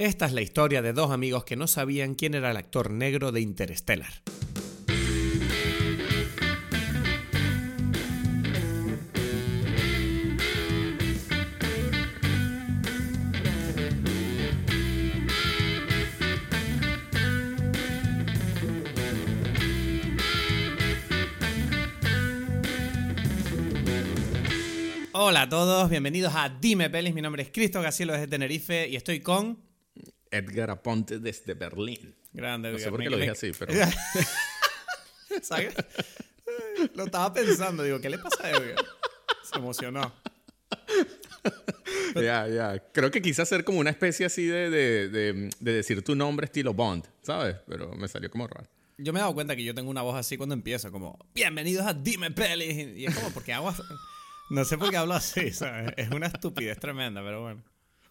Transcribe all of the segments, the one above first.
Esta es la historia de dos amigos que no sabían quién era el actor negro de Interstellar. Hola a todos, bienvenidos a Dime Pelis. Mi nombre es Cristo Gasielo desde Tenerife y estoy con. Edgar Aponte desde Berlín. Grande, No sé Edgar. por qué lo dije así, pero. ¿Sabes? Lo estaba pensando, digo, ¿qué le pasa a Edgar? Se emocionó. Ya, ya. Creo que quise hacer como una especie así de, de, de- de decir tu nombre estilo Bond, ¿sabes? Pero me salió como raro. Yo me he dado cuenta que yo tengo una voz así cuando empiezo, como, bienvenidos a Dime Pelis. Y es como, porque hago así? No sé por qué hablo así, ¿sabes? Es una estupidez tremenda, pero bueno.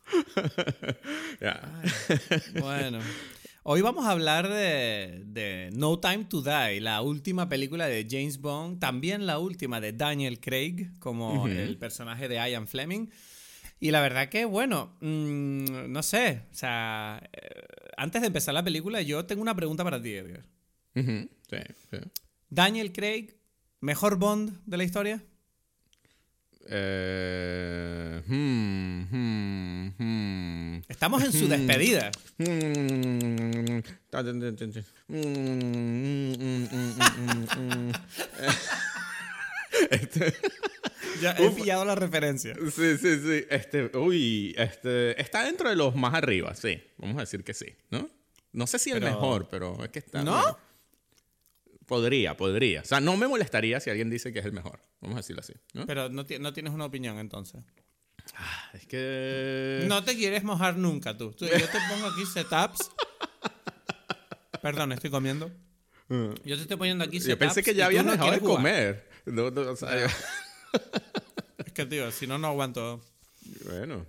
Bueno. Hoy vamos a hablar de, de No Time to Die, la última película de James Bond, también la última de Daniel Craig, como el personaje de Ian Fleming. Y la verdad que, bueno, mm, no sé, o sea, eh, antes de empezar la película, yo tengo una pregunta para ti, Edgar. Sí, sí. Daniel Craig, ¿mejor Bond de la historia? Eh, hmm, hmm, hmm. Estamos en su despedida. Este, Ya he pillado la referencia. sí, sí, sí. Este, uy, este, está dentro de los más arriba, sí. Vamos a decir que sí, ¿no? No sé si el mejor, pero es que está. ¿No? Podría, podría. O sea, no me molestaría si alguien dice que es el mejor. Vamos a decirlo así, ¿no? Pero no, no tienes una opinión entonces. Es que. No te quieres mojar nunca tú. Tú- Yo te pongo aquí setups. Perdón, estoy comiendo. Yo te estoy poniendo aquí setups. Yo pensé que ya habías no dejado de quieres jugar. comer. No, no, o sea, Es que, tío, si no, no aguanto. bueno.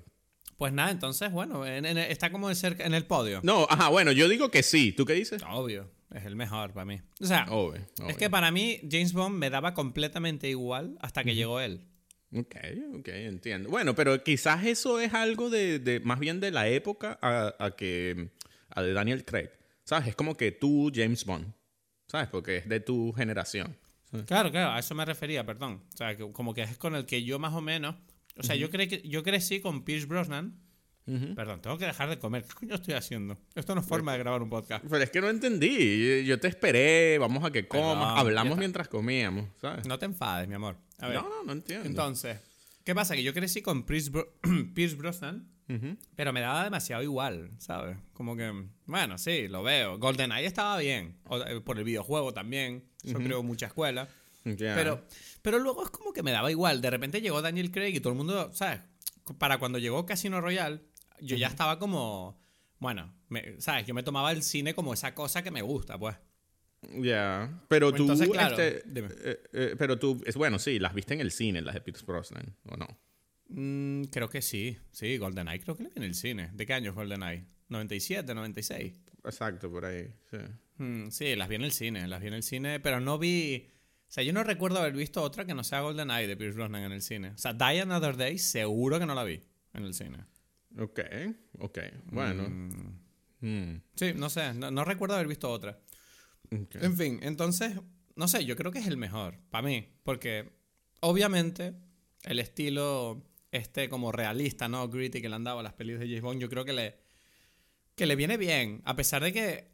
Pues nada, entonces, bueno, en- en- está como de cerca en el podio. No, ajá, bueno, yo digo que sí. ¿Tú qué dices? Obvio, es el mejor para mí. O sea, Obvio, es que para mí James Bond me daba completamente igual hasta que llegó él. Ok, ok, entiendo. Bueno, pero quizás eso es algo de, de- más bien de la época a, a que a de Daniel Craig. ¿Sabes? Es como que tú, James Bond. ¿Sabes? Porque es de tu generación. Claro, claro, a eso me refería, perdón. O sea, que como que es con el que yo más o menos. O sea, yo, cre que, yo crecí con Pierce Brosnan. Perdón, tengo que dejar de comer. ¿Qué coño estoy haciendo? Esto no es forma de grabar un podcast. Pero es que no entendí. Yo te esperé, vamos a que comas. Hablamos mientras comíamos, ¿sabes? No te enfades, mi amor. A ver, no, no, no entiendo. entonces, ¿qué pasa? Que yo crecí con Pierce, Bro- Pierce Brosnan, pero me daba demasiado igual, ¿sabes? Como que, bueno, sí, lo veo. GoldenEye estaba bien, o- eh, por el videojuego también. Eso creo mucha escuela. Pero, pero luego es como que me daba igual. De repente llegó Daniel Craig y todo el mundo, ¿sabes? Para cuando llegó Casino Royale, yo ya estaba como, bueno, me- ¿sabes? Yo me tomaba el cine como esa cosa que me gusta, pues. Ya. Pero tú. Entonces, claro, este, dime. eh, eh, pero tú. Es, bueno, sí, las viste en el cine, las de Pierce Brosnan, ¿o no? Mm, creo que sí. Sí, GoldenEye creo que le vi en el cine. ¿De qué año es GoldenEye? ¿97, 96? Exacto, por ahí. Sí. Mm, sí, las vi en el cine, las vi en el cine, pero no vi... O sea, yo no recuerdo haber visto otra que no sea GoldenEye de Pierce Brosnan en el cine. O sea, Die Another Day seguro que no la vi en el cine. Ok, ok. Bueno. Mm, Sí, no sé, no, no recuerdo haber visto otra. ok. En fin, entonces, no sé, yo creo que es el mejor, para mí, porque obviamente el estilo este como realista, ¿no? Gritty que le han dado a las pelis de James Bond, yo creo que le, que le viene bien, a pesar de que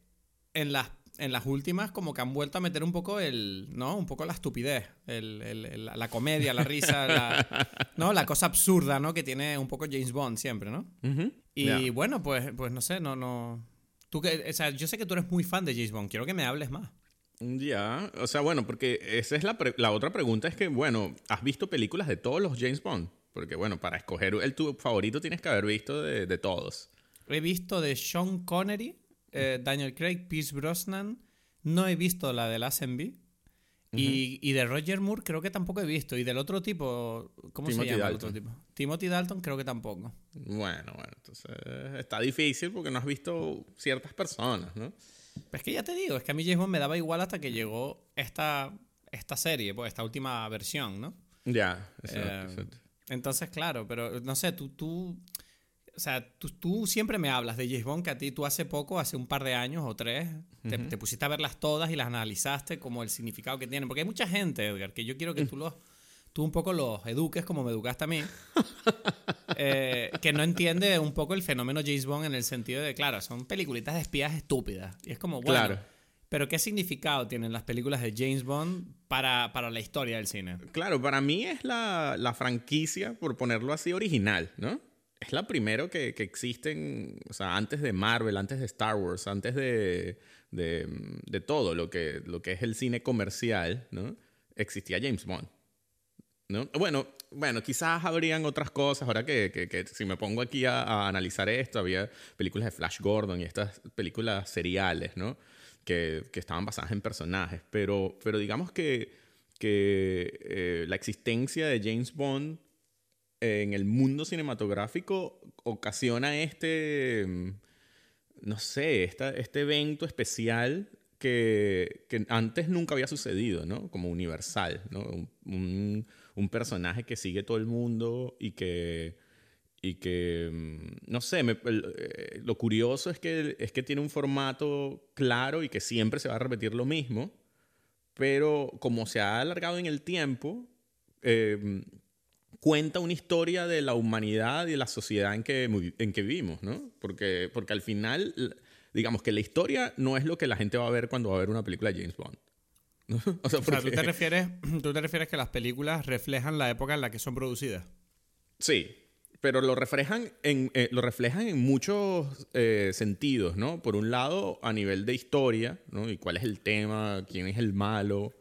en las, en las últimas como que han vuelto a meter un poco el, ¿no? Un poco la estupidez, el- el- la comedia, la risa, la, ¿no? La cosa absurda, ¿no? Que tiene un poco James Bond siempre, ¿no? Y bueno, pues, pues no sé, no, no. Tú que, o sea, yo sé que tú eres muy fan de James Bond, quiero que me hables más. Ya, o sea, bueno, porque esa es la, pre- la otra pregunta, es que, bueno, ¿has visto películas de todos los James Bond? Porque, bueno, para escoger el tu favorito tienes que haber visto de, de todos. He visto de Sean Connery, eh, Daniel Craig, Pierce Brosnan. No he visto la de Lazenby. y, y de Roger Moore creo que tampoco he visto. Y del otro tipo, ¿cómo Timothy se llama el Dalton. otro tipo? Timothy Dalton creo que tampoco. Bueno, bueno, entonces está difícil porque no has visto ciertas personas, ¿no? Es que ya te digo, es que a mí James Bond me daba igual hasta que llegó esta, esta serie, pues esta última versión, ¿no? Ya, exacto, Eh, exacto. Entonces, claro, pero no sé, tú, tú. O sea, tú, tú, siempre me hablas de James Bond, que a ti tú hace poco, hace un par de años o tres, te, te, pusiste a verlas todas y las analizaste como el significado que tienen. Porque hay mucha gente, Edgar, que yo quiero que tú los tú un poco los eduques como me educaste a mí, eh, que no entiende un poco el fenómeno James Bond en el sentido de, claro, son peliculitas de espías estúpidas. Y es como, bueno, claro. pero ¿qué significado tienen las películas de James Bond para, para la historia del cine? Claro, para mí es la, la franquicia, por ponerlo así, original, ¿no? Es la primera que, que existen, o sea, antes de Marvel, antes de Star Wars, antes de, de, de todo lo que, lo que es el cine comercial, ¿no? Existía James Bond. ¿No? Bueno, bueno, quizás habrían otras cosas. Ahora que, que, si me pongo aquí a, analizar esto, había películas de Flash Gordon y estas películas seriales, ¿no? Que, que estaban basadas en personajes. Pero, pero digamos que, que eh, la existencia de James Bond en el mundo cinematográfico ocasiona este, mm, no sé, esta, este evento especial que, que, antes nunca había sucedido, ¿no? Como universal, ¿no? un, un personaje que sigue todo el mundo y que, y que mm, no sé, eh, lo curioso es que, es que tiene un formato claro y que siempre se va a repetir lo mismo, pero como se ha alargado en el tiempo, eh, cuenta una historia de la humanidad y de la sociedad en que, en que vivimos, ¿no? Porque, porque al final, digamos que la historia no es lo que la gente va a ver cuando va a ver una película de James Bond. o sea, ¿tú, te refieres, ¿tú te refieres que las películas reflejan la época en la que son producidas? Sí, pero lo reflejan en, eh, lo reflejan en muchos eh, sentidos, ¿no? Por un lado, a nivel de historia, ¿no? Y cuál es el tema, quién es el malo.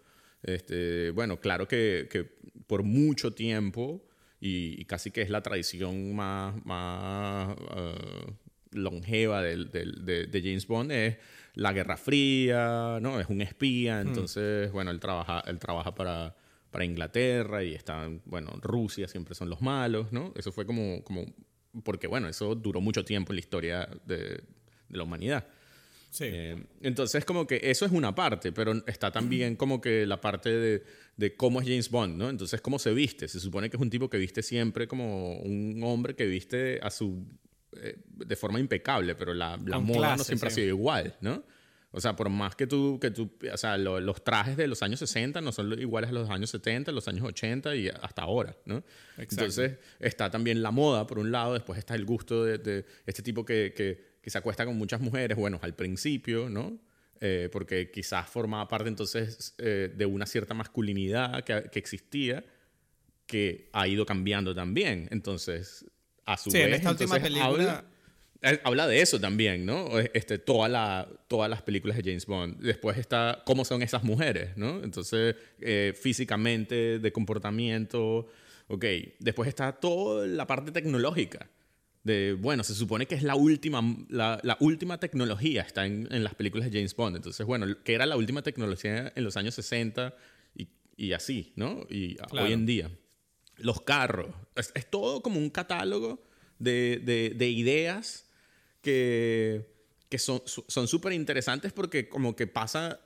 Este, bueno, claro que, que por mucho tiempo, y, casi que es la tradición más, más uh, longeva de, de, James Bond, es la Guerra Fría, ¿no? Es un espía, hmm. entonces, bueno, él trabaja, él trabaja para, para Inglaterra y está, bueno, Rusia siempre son los malos, ¿no? Eso fue como, como porque, bueno, eso duró mucho tiempo en la historia de la humanidad. Sí. Eh, entonces, como que eso es una parte, pero está también como que la parte de, de, cómo es James Bond, ¿no? Entonces, cómo se viste. Se supone que es un tipo que viste siempre como un hombre que viste a su eh, de forma impecable, pero la, la moda no siempre ha sido igual, ¿no? O sea, por más que tú, que tú o sea, los trajes de los años 60 no son iguales a los años 70, los años 80 y hasta ahora, ¿no? Entonces, está también la moda, por un lado, después está el gusto de, este tipo que, que, que, se acuesta con muchas mujeres, bueno, al principio, ¿no? Eh, porque quizás formaba parte entonces eh, de una cierta masculinidad que, que existía, que ha ido cambiando también. Entonces, a su sí, vez. en esta última película. Eh, habla, de eso también, ¿no? Este, toda la, todas las películas de James Bond. Después está cómo son esas mujeres, ¿no? Entonces, eh, físicamente, de comportamiento. Ok. Después está toda la parte tecnológica. De, bueno, se supone que es la última, la, la última tecnología, está en, en, las películas de James Bond. Entonces, bueno, que era la última tecnología en los años 60 y, y así, ¿no? Y hoy en día los carros. Es, todo como un catálogo de, de, ideas que, que son súper interesantes porque como que pasa,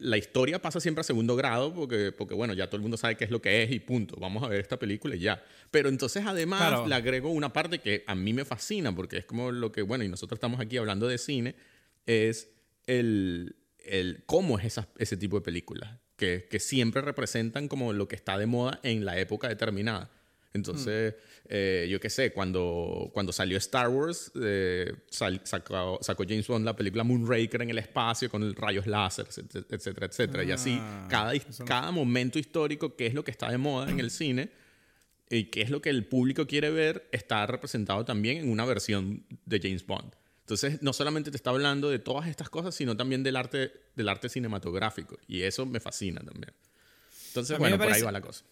la historia pasa siempre a segundo grado porque, porque, bueno, ya todo el mundo sabe qué es lo que es y punto. Vamos a ver esta película y ya. Pero entonces además le agrego una parte que a mí me fascina porque es como lo que, bueno, y nosotros estamos aquí hablando de cine, es el, el cómo es esa, ese tipo de películas que, que, siempre representan como lo que está de moda en la época determinada. Entonces, eh, yo qué sé, cuando, cuando salió Star Wars, eh, sacó, sacó, James Bond la película Moonraker en el espacio con rayos láser, etcétera, etcétera. y así, ah, cada, cada momento histórico, qué es lo que está de moda en el cine y qué es lo que el público quiere ver, está representado también en una versión de James Bond. Entonces, no solamente te está hablando de todas estas cosas, sino también del arte, del arte cinematográfico. Y eso me fascina también. Entonces, bueno, por ahí va la cosa.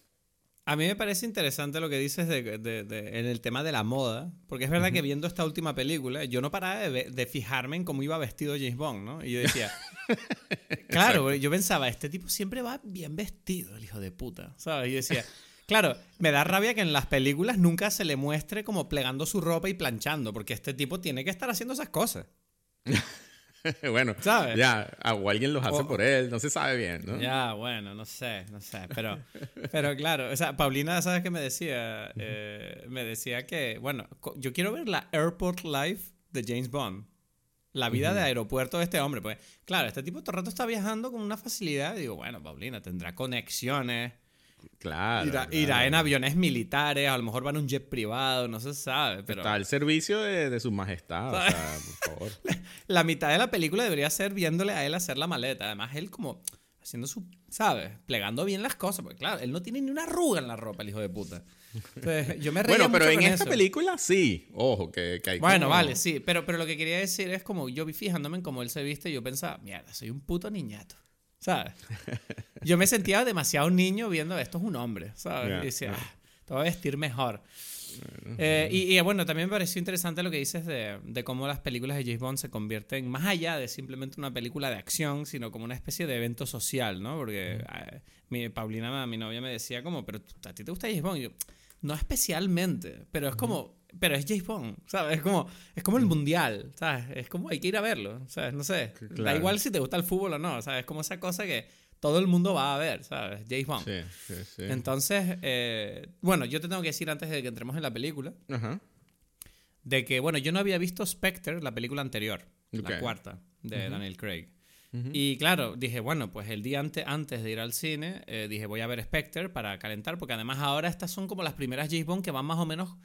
A mí me parece interesante lo que dices de, en el tema de la moda, porque es verdad que viendo esta última película, yo no paraba de, fijarme en cómo iba vestido James Bond, ¿no? Y yo decía, claro, yo pensaba, este tipo siempre va bien vestido, el hijo de puta, ¿sabes? Y yo decía, Claro, me da rabia que en las películas nunca se le muestre como plegando su ropa y planchando, porque este tipo tiene que estar haciendo esas cosas. bueno, ¿Sabes? ya, o alguien los hace O- por él, no se sabe bien, ¿no? Ya, bueno, no sé, no sé, pero, pero claro, o sea, Paulina, ¿sabes qué me decía? Eh, me decía que, bueno, yo quiero ver la Airport Life de James Bond. La vida de aeropuerto de este hombre. Pues, claro, este tipo todo el rato está viajando con una facilidad. Y digo, bueno, Paulina, tendrá conexiones. Claro. irá, claro. irá en aviones militares, a lo mejor va en un jet privado, no se sabe. Pero Está al servicio de, de su majestad, o sea, por favor. la mitad de la película debería ser viéndole a él hacer la maleta. Además, él como haciendo su, ¿sabes? Plegando bien las cosas. Porque claro, él no tiene ni una arruga en la ropa, el hijo de puta. Entonces, yo me reía Bueno, pero mucho en con esta eso. película sí. Ojo, que, que hay Bueno, como- vale, sí, pero, pero lo que quería decir es como yo vi fijándome en cómo él se viste y yo pensaba, mierda, soy un puto niñato, ¿sabes? Yo me sentía demasiado niño viendo esto es un hombre, ¿sabes? Y decía, ya. "Ah, te voy a vestir mejor. Eh, y, y, bueno, también me pareció interesante lo que dices de, de cómo las películas de James Bond se convierten más allá de simplemente una película de acción, sino como una especie de evento social, ¿no? Porque eh, mi, Paulina, mi novia, me decía como, pero ¿a ti te gusta James Bond? Y yo, no especialmente, pero es como, pero es James Bond, ¿sabes? Es como, es como el mundial, ¿sabes? Es como, hay que ir a verlo, ¿sabes? No sé, da igual si te gusta el fútbol o no, ¿sabes? Es como esa cosa que todo el mundo va a ver, ¿sabes? James Bond. Sí, sí, sí. Entonces, eh, bueno, yo te tengo que decir antes de que entremos en la película, Ajá. de que, bueno, yo no había visto Spectre, la película anterior, la cuarta, de Daniel Craig. Y claro, dije, bueno, pues el día ante- antes de ir al cine, eh, dije, voy a ver Spectre para calentar, porque además ahora estas son como las primeras James Bond que van más o menos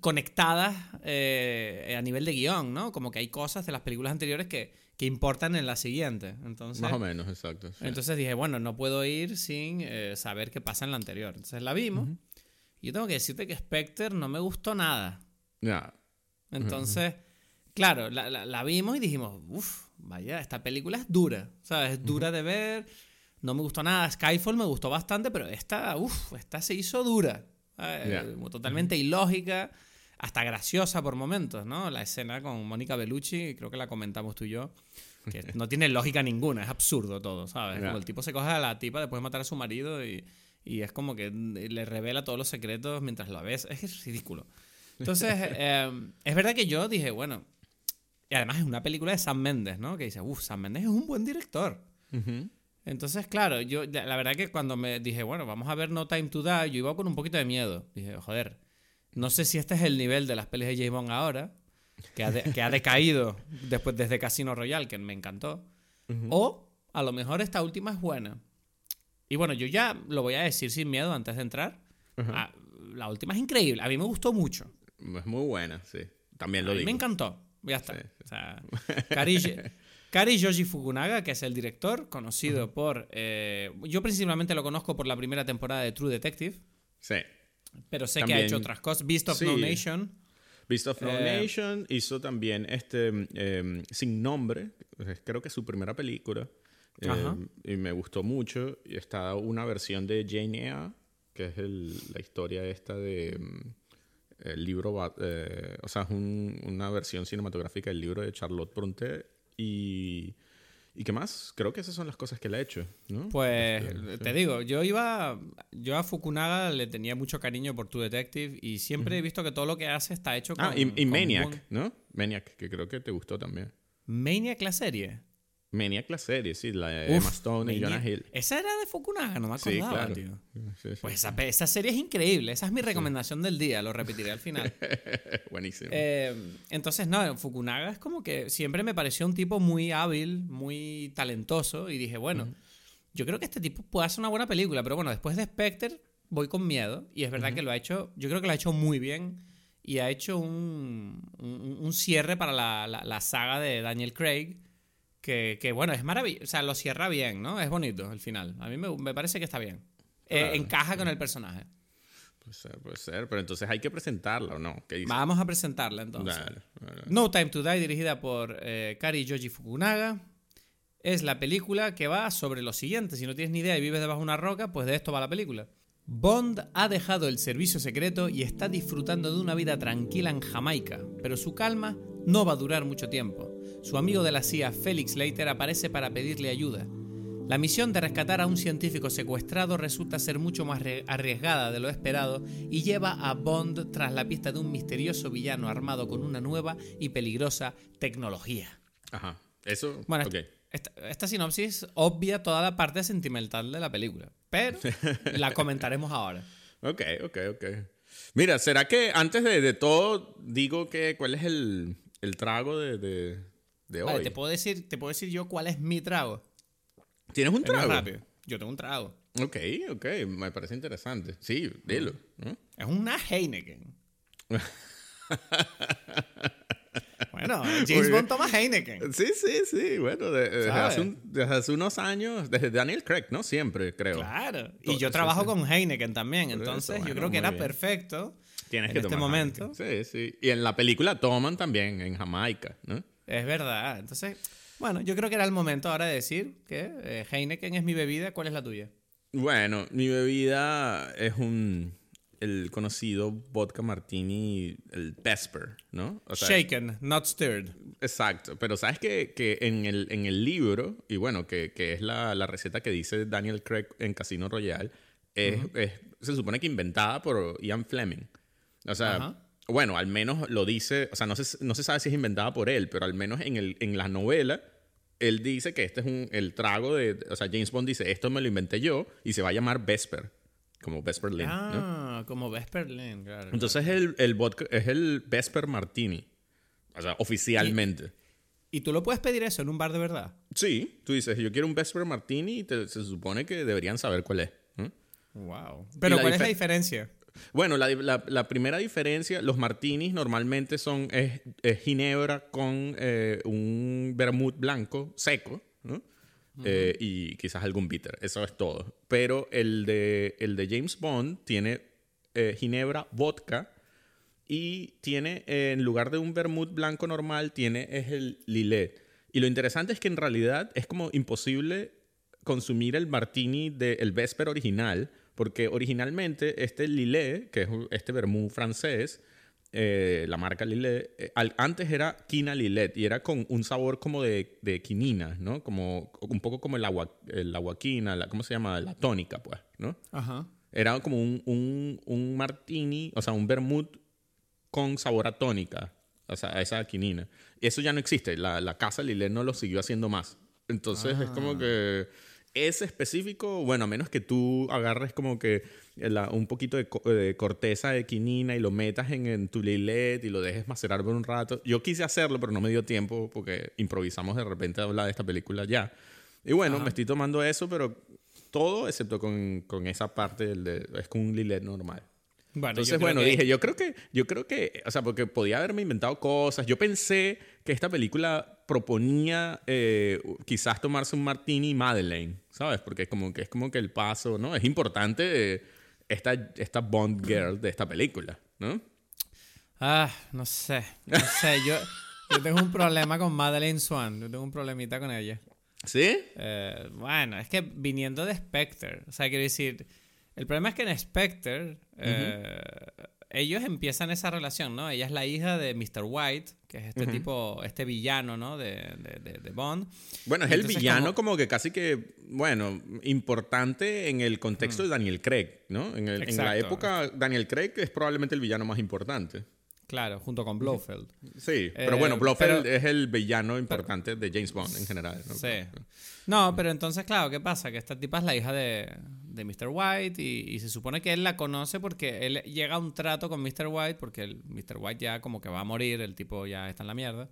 conectadas eh, a nivel de guion, ¿no? Como que hay cosas de las películas anteriores que, que importan en la siguiente. Entonces, Más o menos, exacto. sí. entonces dije, bueno, no puedo ir sin eh, saber qué pasa en la anterior. Entonces la vimos. Y yo tengo que decirte que Spectre no me gustó nada. Ya. Entonces, claro, la, la- la vimos y dijimos, uff, vaya, esta película es dura, ¿sabes? Es dura de ver, no me gustó nada. Skyfall me gustó bastante, pero esta, uff, esta se hizo dura. Ya. Totalmente ilógica, hasta graciosa por momentos, ¿no? La escena con Mónica Bellucci, creo que la comentamos tú y yo, que no tiene lógica ninguna, es absurdo todo, ¿sabes? Ya. Como el tipo se coge a la tipa después de matar a su marido y, y es como que le revela todos los secretos mientras lo ves. Es ridículo. Entonces, eh, es verdad que yo dije, bueno, y además es una película de Sam Mendes, ¿no? Que dice, uff, Sam Mendes es un buen director. Ujú. Entonces, claro, yo la verdad que cuando me dije, bueno, vamos a ver No Time to Die, yo iba con un poquito de miedo. Dije, joder, no sé si este es el nivel de las pelis de James Bond ahora, que ha, de- que ha decaído después desde Casino Royale, que me encantó, o a lo mejor esta última es buena. Y bueno, yo ya lo voy a decir sin miedo antes de entrar. Ah, la última es increíble, a mí me gustó mucho. Es muy buena, sí. También lo A mí digo. me encantó. Ya está. Sí, O sea, Kari, Kari Yoshi Fukunaga, que es el director, conocido por. eh, yo principalmente lo conozco por la primera temporada de True Detective, Sí. pero sé que ha También- hecho otras cosas. Beast of Sí. No Nation. Beast of No Eh, Nation hizo también este eh, Sin Nombre, creo que es su primera película. Ajá. y me gustó mucho. Y está una versión de Jane Eyre, que es el- la historia esta de mm, el libro, eh, o sea, es un- una versión cinematográfica del libro de Charlotte Brontë. Y, ¿y qué más? Creo que esas son las cosas que él ha hecho, ¿no? Pues Este, te sí. digo, yo iba. Yo a Fukunaga le tenía mucho cariño por True Detective y siempre he visto que todo lo que hace está hecho con. Ah, y, y con Maniac, ¿no? Maniac, que creo que te gustó también. Maniac la serie. Maniac la serie, sí, la de Emma Stone y. Jonah Hill. Esa era de Fukunaga, no me Sí, acordaba, claro. tío. Sí, sí. Pues esa, esa serie es increíble. Esa es mi recomendación del día, lo repetiré al final. Buenísimo. Eh, entonces, no, Fukunaga es como que siempre me pareció un tipo muy hábil, muy talentoso. Y dije, bueno, yo creo que este tipo puede hacer una buena película. Pero bueno, después de Spectre voy con miedo. Y es verdad que lo ha hecho, yo creo que lo ha hecho muy bien. Y ha hecho un, un- un cierre para la, la- la saga de Daniel Craig. Que, que, bueno, es maravilloso. O sea, lo cierra bien, ¿no? Es bonito el final. A mí me, me parece que está bien. Eh, encaja con el personaje. Puede ser, puede ser, pero entonces hay que presentarla o no. Vamos a presentarla entonces. Dale, dale. No Time to Die, dirigida por eh, Kari Yoji Fukunaga. Es la película que va sobre lo siguiente. Si no tienes ni idea y vives debajo de una roca, pues de esto va la película. Bond ha dejado el servicio secreto y está disfrutando de una vida tranquila en Jamaica, pero su calma no va a durar mucho tiempo. Su amigo de la CIA, Felix Leiter, aparece para pedirle ayuda. La misión de rescatar a un científico secuestrado resulta ser mucho más arriesgada de lo esperado y lleva a Bond tras la pista de un misterioso villano armado con una nueva y peligrosa tecnología. Ajá. Eso, Bueno, ok. esta, esta sinopsis obvia toda la parte sentimental de la película, pero la comentaremos ahora. Ok, ok, ok. Mira, ¿será que antes de, de todo digo que cuál es el, el trago de, de, de Vale, hoy? te puedo decir, te puedo decir yo cuál es mi trago. ¿Tienes un trago? rápido. Yo tengo un trago. Ok, ok, me parece interesante. Sí, dilo. ¿no? Es una Heineken. bueno, James. Bond toma Heineken. Sí, sí, sí. Bueno, de- desde, hace un- desde hace unos años, desde Daniel Craig, ¿no? Siempre, creo. Claro. Y yo trabajo sí. con Heineken también. Entonces, yo creo que era bien. perfecto. Tienes en que este tomar momento. Heineken. Sí, sí. Y en la película toman también, en Jamaica, ¿no? Es verdad. Entonces, bueno, yo creo que era el momento ahora de decir que eh, Heineken es mi bebida. ¿Cuál es la tuya? Bueno, mi bebida es un el conocido vodka martini, el Vesper, ¿no? O sea, Shaken, not stirred. Exacto, pero sabes que, que en, el, en el libro, y bueno, que, que es la, la receta que dice Daniel Craig en Casino Royale, es, es- se supone que inventada por Ian Fleming. O sea. Bueno, al menos lo dice, o sea, no se, no se sabe si es inventada por él, pero al menos en, el, en la novela, él dice que este es un, el trago de, o sea, James Bond dice, esto me lo inventé yo y se va a llamar Vesper, como Vesper Lynn, ¿no? Ah, como Vesperlin, claro. Entonces el, el vodka es el Vesper Martini, o sea, oficialmente. ¿Y tú lo puedes pedir eso en un bar de verdad? Sí, tú dices, yo quiero un Vesper Martini y te- se supone que deberían saber cuál es. Wow. Pero ¿cuál es la dife- diferencia? Bueno, la, la- la primera diferencia, los martinis normalmente son es, es ginebra con eh, un vermut blanco seco, ¿no? Eh, y quizás algún bitter, eso es todo. Pero el de, el de James Bond tiene eh, ginebra, vodka y tiene, en lugar de un vermut blanco normal, tiene es el lillet. Y lo interesante es que en realidad es como imposible consumir el martini del Vesper original, porque originalmente este Lillet, que es este vermú francés, eh, la marca Lillet, eh, al- antes era quina Lillet y era con un sabor como de, de quinina, ¿no? Como, un poco como el agua, el aguaquina, la, ¿cómo se llama? La tónica, pues, ¿no? Ajá. Era como un, un, un martini, o sea, un vermut con sabor a tónica, o sea, a esa quinina. Eso ya no existe. La, la casa Lillet no lo siguió haciendo más. Entonces es como que ese específico, bueno, a menos que tú agarres como que la- un poquito de, co- de corteza de quinina y lo metas en, en tu Lillet y lo dejes macerar por un rato. Yo quise hacerlo, pero no me dio tiempo porque improvisamos de repente a hablar de esta película ya. Y bueno, Ajá. me estoy tomando eso, pero todo excepto con, con esa parte del de, es con un Lillet normal. Bueno, Entonces, bueno, que- dije, yo creo que, yo creo que, o sea, porque podía haberme inventado cosas. Yo pensé que esta película proponía eh, quizás tomarse un martini Madeleine, ¿sabes? Porque es como que es como que el paso, ¿no? Es importante eh, esta, esta Bond girl de esta película, ¿no? Ah, no sé. No sé, yo, yo tengo un problema con Madeleine Swan. Yo tengo un problemita con ella. ¿Sí? Eh, bueno, es que viniendo de Spectre, o sea, quiero decir, el problema es que en Spectre eh, ellos empiezan esa relación, ¿no? Ella es la hija de Mr. White, que es este tipo, este villano, ¿no? De, de- de- de Bond. Bueno, es el villano como- como... que casi que, bueno, importante en el contexto de Daniel Craig, ¿no? En, el- en la época, Daniel Craig es probablemente el villano más importante. Claro, junto con Blofeld. Sí, pero Eh, bueno, Blofeld pero- es el villano importante de James Bond en general. ¿no? Sí. No, pero entonces, claro, ¿qué pasa? Que esta tipa es la hija de, de Mr. White y, y se supone que él la conoce porque él llega a un trato con Mr. White porque el Mr. White ya como que va a morir, el tipo ya está en la mierda.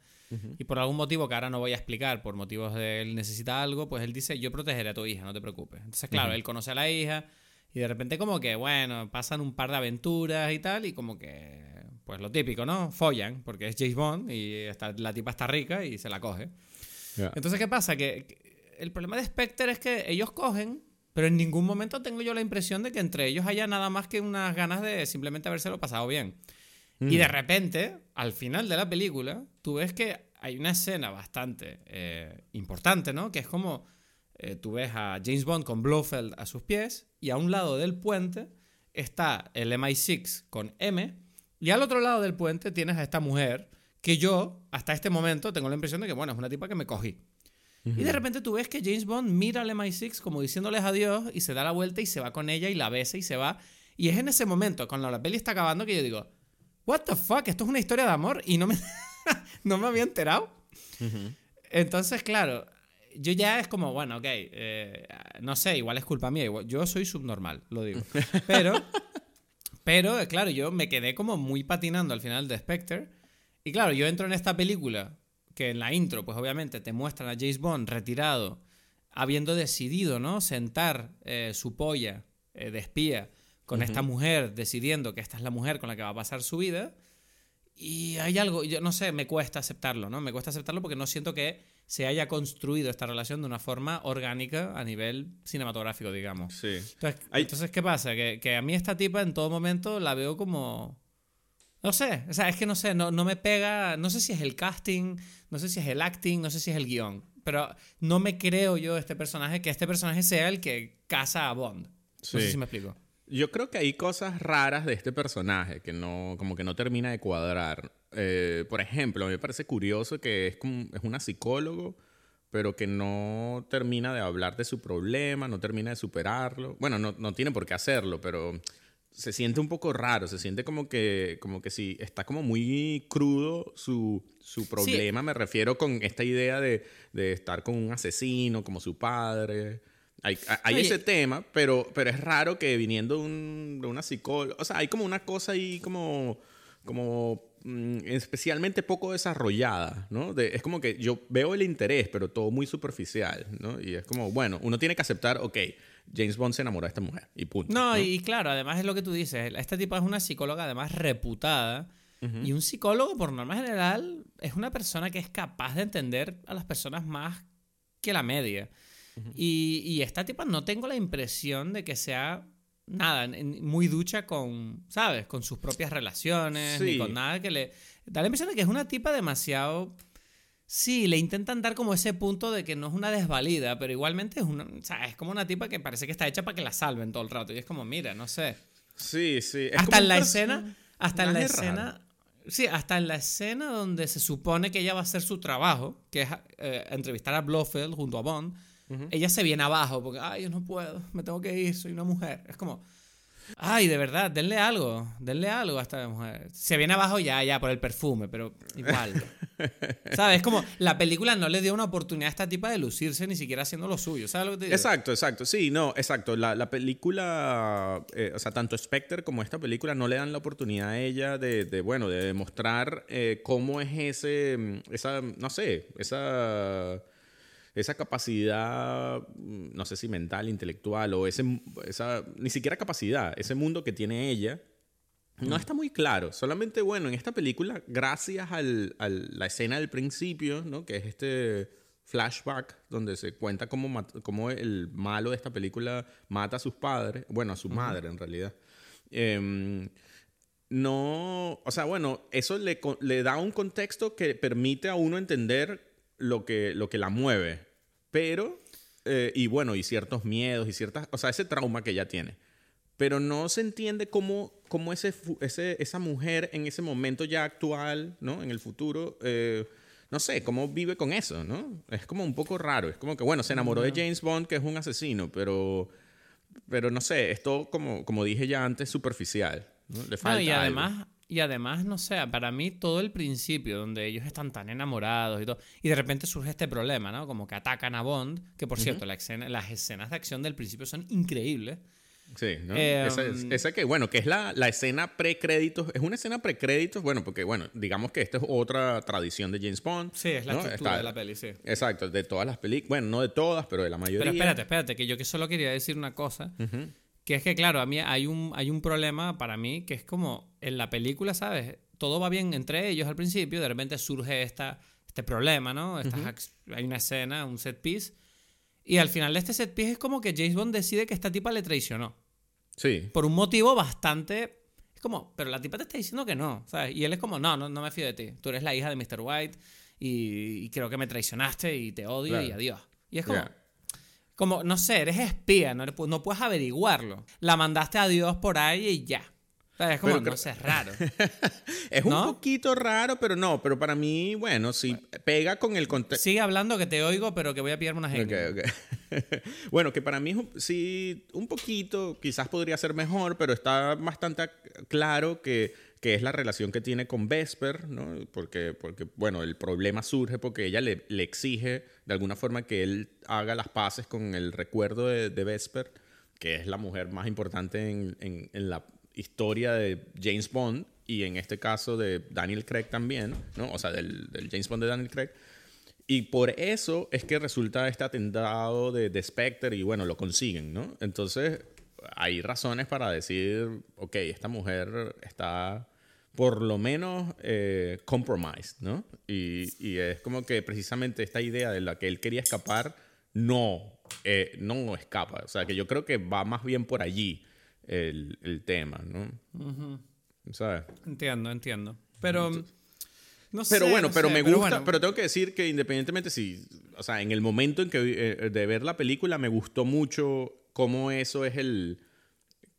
Y por algún motivo que ahora no voy a explicar, por motivos de él necesita algo, pues él dice, yo protegeré a tu hija, no te preocupes. Entonces, claro, él conoce a la hija y de repente como que, bueno, pasan un par de aventuras y tal y como que, pues lo típico, ¿no? Follan porque es James Bond y está- la tipa está rica y se la coge. Entonces, ¿qué pasa? Que, que el problema de Spectre es que ellos cogen, pero en ningún momento tengo yo la impresión de que entre ellos haya nada más que unas ganas de simplemente habérselo pasado bien. Y de repente, al final de la película, tú ves que hay una escena bastante eh, importante, ¿no? Que es como eh, tú ves a James Bond con Blofeld a sus pies y a un lado del puente está el MI6 con M y al otro lado del puente tienes a esta mujer que yo, hasta este momento, tengo la impresión de que, bueno, es una tipa que me cogí. Y de repente tú ves que James Bond mira al MI6 como diciéndoles adiós y se da la vuelta y se va con ella y la besa y se va. Y es en ese momento, cuando la peli está acabando, que yo digo, ¿What the fuck? Esto es una historia de amor y no me, no me había enterado. Entonces, claro, yo ya es como, bueno, ok, eh, no sé, igual es culpa mía, igual- yo soy subnormal, lo digo. Pero, pero, claro, yo me quedé como muy patinando al final de Spectre. Y claro, yo entro en esta película que en la intro, pues obviamente te muestran a James Bond retirado, habiendo decidido, ¿no? Sentar eh, su polla eh, de espía con esta mujer, decidiendo que esta es la mujer con la que va a pasar su vida. Y hay algo, yo no sé, me cuesta aceptarlo, ¿no? Me cuesta aceptarlo porque no siento que se haya construido esta relación de una forma orgánica a nivel cinematográfico, digamos. Sí. Entonces, Hay- entonces, ¿qué pasa? Que, que a mí esta tipa en todo momento la veo como... No sé, o sea, es que no sé, no, no me pega, no sé si es el casting, no sé si es el acting, no sé si es el guion, pero no me creo yo este personaje, que este personaje sea el que casa a Bond. No sé Sí. si me explico. Yo creo que hay cosas raras de este personaje que no, como que no termina de cuadrar. Eh, por ejemplo, a mí me parece curioso que es, como, es una psicólogo, pero que no termina de hablar de su problema, no termina de superarlo. Bueno, no, no tiene por qué hacerlo, pero se siente un poco raro, se siente como que, como que si está como muy crudo su, su problema, me refiero con esta idea de, de estar con un asesino como su padre. Hay, ese tema, pero, pero es raro que viniendo de, un- de una psicóloga, o sea, hay como una cosa ahí como, como mm, especialmente poco desarrollada, ¿no? De- es como que yo veo el interés, pero todo muy superficial, ¿no? Y es como, bueno, uno tiene que aceptar, ok, James Bond se enamoró de esta mujer y punto. No, y claro, además es lo que tú dices. Esta tipa es una psicóloga además reputada. Y un psicólogo, por norma general, es una persona que es capaz de entender a las personas más que la media. y, y esta tipa no tengo la impresión de que sea nada, muy ducha con, ¿sabes? Con sus propias relaciones, ni Sí. con nada que le... Da la impresión de que es una tipa demasiado... Sí, le intentan dar como ese punto de que no es una desvalida, pero igualmente es una, o sea, es como una tipa que parece que está hecha para que la salven todo el rato. Y es como, mira, no sé. Sí, sí. es hasta en la escena, hasta en la escena, sí, hasta en la escena donde se supone que ella va a hacer su trabajo, que es eh, entrevistar a Blofeld junto a Bond, ella se viene abajo porque, ay, yo no puedo, me tengo que ir, soy una mujer. Es como, ay, de verdad, denle algo, denle algo a esta mujer. Se viene abajo ya, ya, por el perfume, pero igual. ¿Sabes? Es como, la película no le dio una oportunidad a esta tipa de lucirse ni siquiera haciendo lo suyo. ¿Sabes lo que te digo? Exacto, exacto. Sí, no, exacto. La, la película, eh, o sea, tanto Spectre como esta película no le dan la oportunidad a ella de, de, bueno, de demostrar eh, cómo es ese, mm, esa, no sé, esa, esa capacidad, mm, no sé si mental, intelectual o ese, esa, ni siquiera capacidad, ese mundo que tiene ella. No está muy claro. Solamente, bueno, en esta película, gracias al, a la escena del principio, ¿no? Que es este flashback donde se cuenta cómo, cómo el malo de esta película mata a sus padres, bueno, a su madre en realidad. Em, no, o sea, bueno, eso le, le da un contexto que permite a uno entender lo que, lo que la mueve, pero, eh, y bueno, y ciertos miedos y ciertas, o sea, ese trauma que ella tiene. Pero no se entiende cómo, cómo ese, ese, esa mujer en ese momento ya actual, ¿no? En el futuro, eh, no sé, cómo vive con eso, ¿no? Es como un poco raro. Es como que, bueno, se enamoró de James Bond, que es un asesino, pero, pero no sé, esto, como, como dije ya antes, superficial. ¿no? Le falta No, y algo. Y además, no sé, para mí todo el principio, donde ellos están tan enamorados y todo, y de repente surge este problema, ¿no? Como que atacan a Bond, que por cierto, la escena- las escenas de acción del principio son increíbles. Sí, ¿no? Eh, esa, es- esa que, bueno, que es la, la escena pre-créditos. Es una escena pre-créditos, bueno, porque, bueno, digamos que esta es otra tradición de James Bond. Sí, es la ¿no? estructura Está- de la peli, sí. Exacto, de todas las películas. Bueno, no de todas, pero de la mayoría. Pero espérate, espérate, que yo que solo quería decir una cosa, que es que, claro, a mí hay un, hay un problema para mí que es como en la película, ¿sabes? Todo va bien entre ellos al principio, de repente surge esta, este problema, ¿no? Estas ac- Hay una escena, un set piece, y al final de este set piece es como que James Bond decide que esta tipa le traicionó. Sí. Por un motivo bastante... Es como, pero la tipa te está diciendo que no, ¿sabes? Y él es como, no, no, no me fío de ti. Tú eres la hija de Mr. White y, y creo que me traicionaste y te odio Claro. y adiós. Y es como... Como, no sé, eres espía, no, no puedes averiguarlo. La mandaste a Dios por ahí y ya. O sea, es como, Pero no sé, es raro. Es un ¿No? poquito raro, pero no. Pero para mí, bueno, sí pega con el contexto. Sigue hablando que te oigo, pero que voy a pillarme una gente. ok. bueno, que para mí un- sí, un poquito, quizás podría ser mejor, pero está bastante claro que, que es la relación que tiene con Vesper, ¿no? Porque, porque bueno, el problema surge porque ella le, le exige de alguna forma que él haga las paces con el recuerdo de, de Vesper, que es la mujer más importante en, en, en la historia de James Bond y en este caso de Daniel Craig también, ¿no? O sea, del, del James Bond de Daniel Craig. Y por eso es que resulta este atentado de, de Spectre y bueno, lo consiguen, ¿no? Entonces hay razones para decir, ok, esta mujer está por lo menos eh, compromised, ¿no? Y, y, es como que precisamente esta idea de la que él quería escapar no, eh, no escapa. O sea, que yo creo que va más bien por allí el, el tema, ¿no? ¿Sabes? Entiendo, entiendo. Pero... No pero sé, bueno, no pero sé, me gusta, bueno. pero tengo que decir que independientemente si, o sea, en el momento en que eh, de ver la película me gustó mucho cómo eso es el,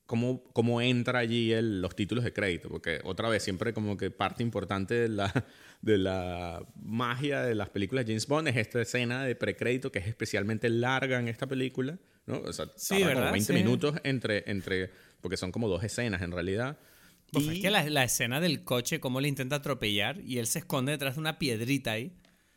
cómo, cómo entra allí el, los títulos de crédito, porque otra vez siempre como que parte importante de la, de la magia de las películas de James Bond es esta escena de precrédito que es especialmente larga en esta película, ¿no? O sea, Sí, como ¿verdad? 20 Sí. minutos entre, entre, porque son como dos escenas en realidad. Pues Y- es que la, la escena del coche, cómo le intenta atropellar y él se esconde detrás de una piedrita ahí.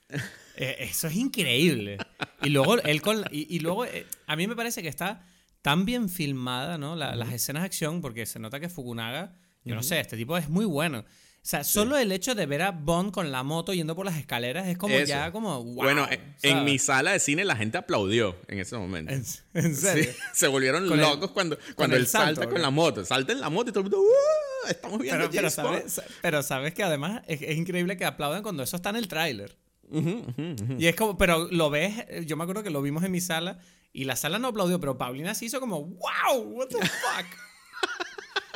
Eh, eso es increíble. Y luego, él con, y, y luego eh, a mí me parece que está tan bien filmada, ¿no? La- Las escenas de acción, porque se nota que Fukunaga, yo no sé, este tipo es muy bueno. O sea, solo el hecho de ver a Bond con la moto yendo por las escaleras es como Eso. ya como wow. bueno, en- en ¿sabes? mi sala de cine la gente aplaudió en ese momento. ¿En, en serio? Sí, se volvieron Con el- locos cuando, cuando el él salto, salta ¿o con la moto. Salta en la moto y todo el mundo, "Uh, estamos viendo Pero, pero, James Bond". sabes, pero sabes que además es, es increíble que aplaudan cuando eso está en el tráiler. Y es como, pero lo ves, yo me acuerdo que lo vimos en mi sala y la sala no aplaudió, pero Paulina sí hizo como, wow, what the fuck.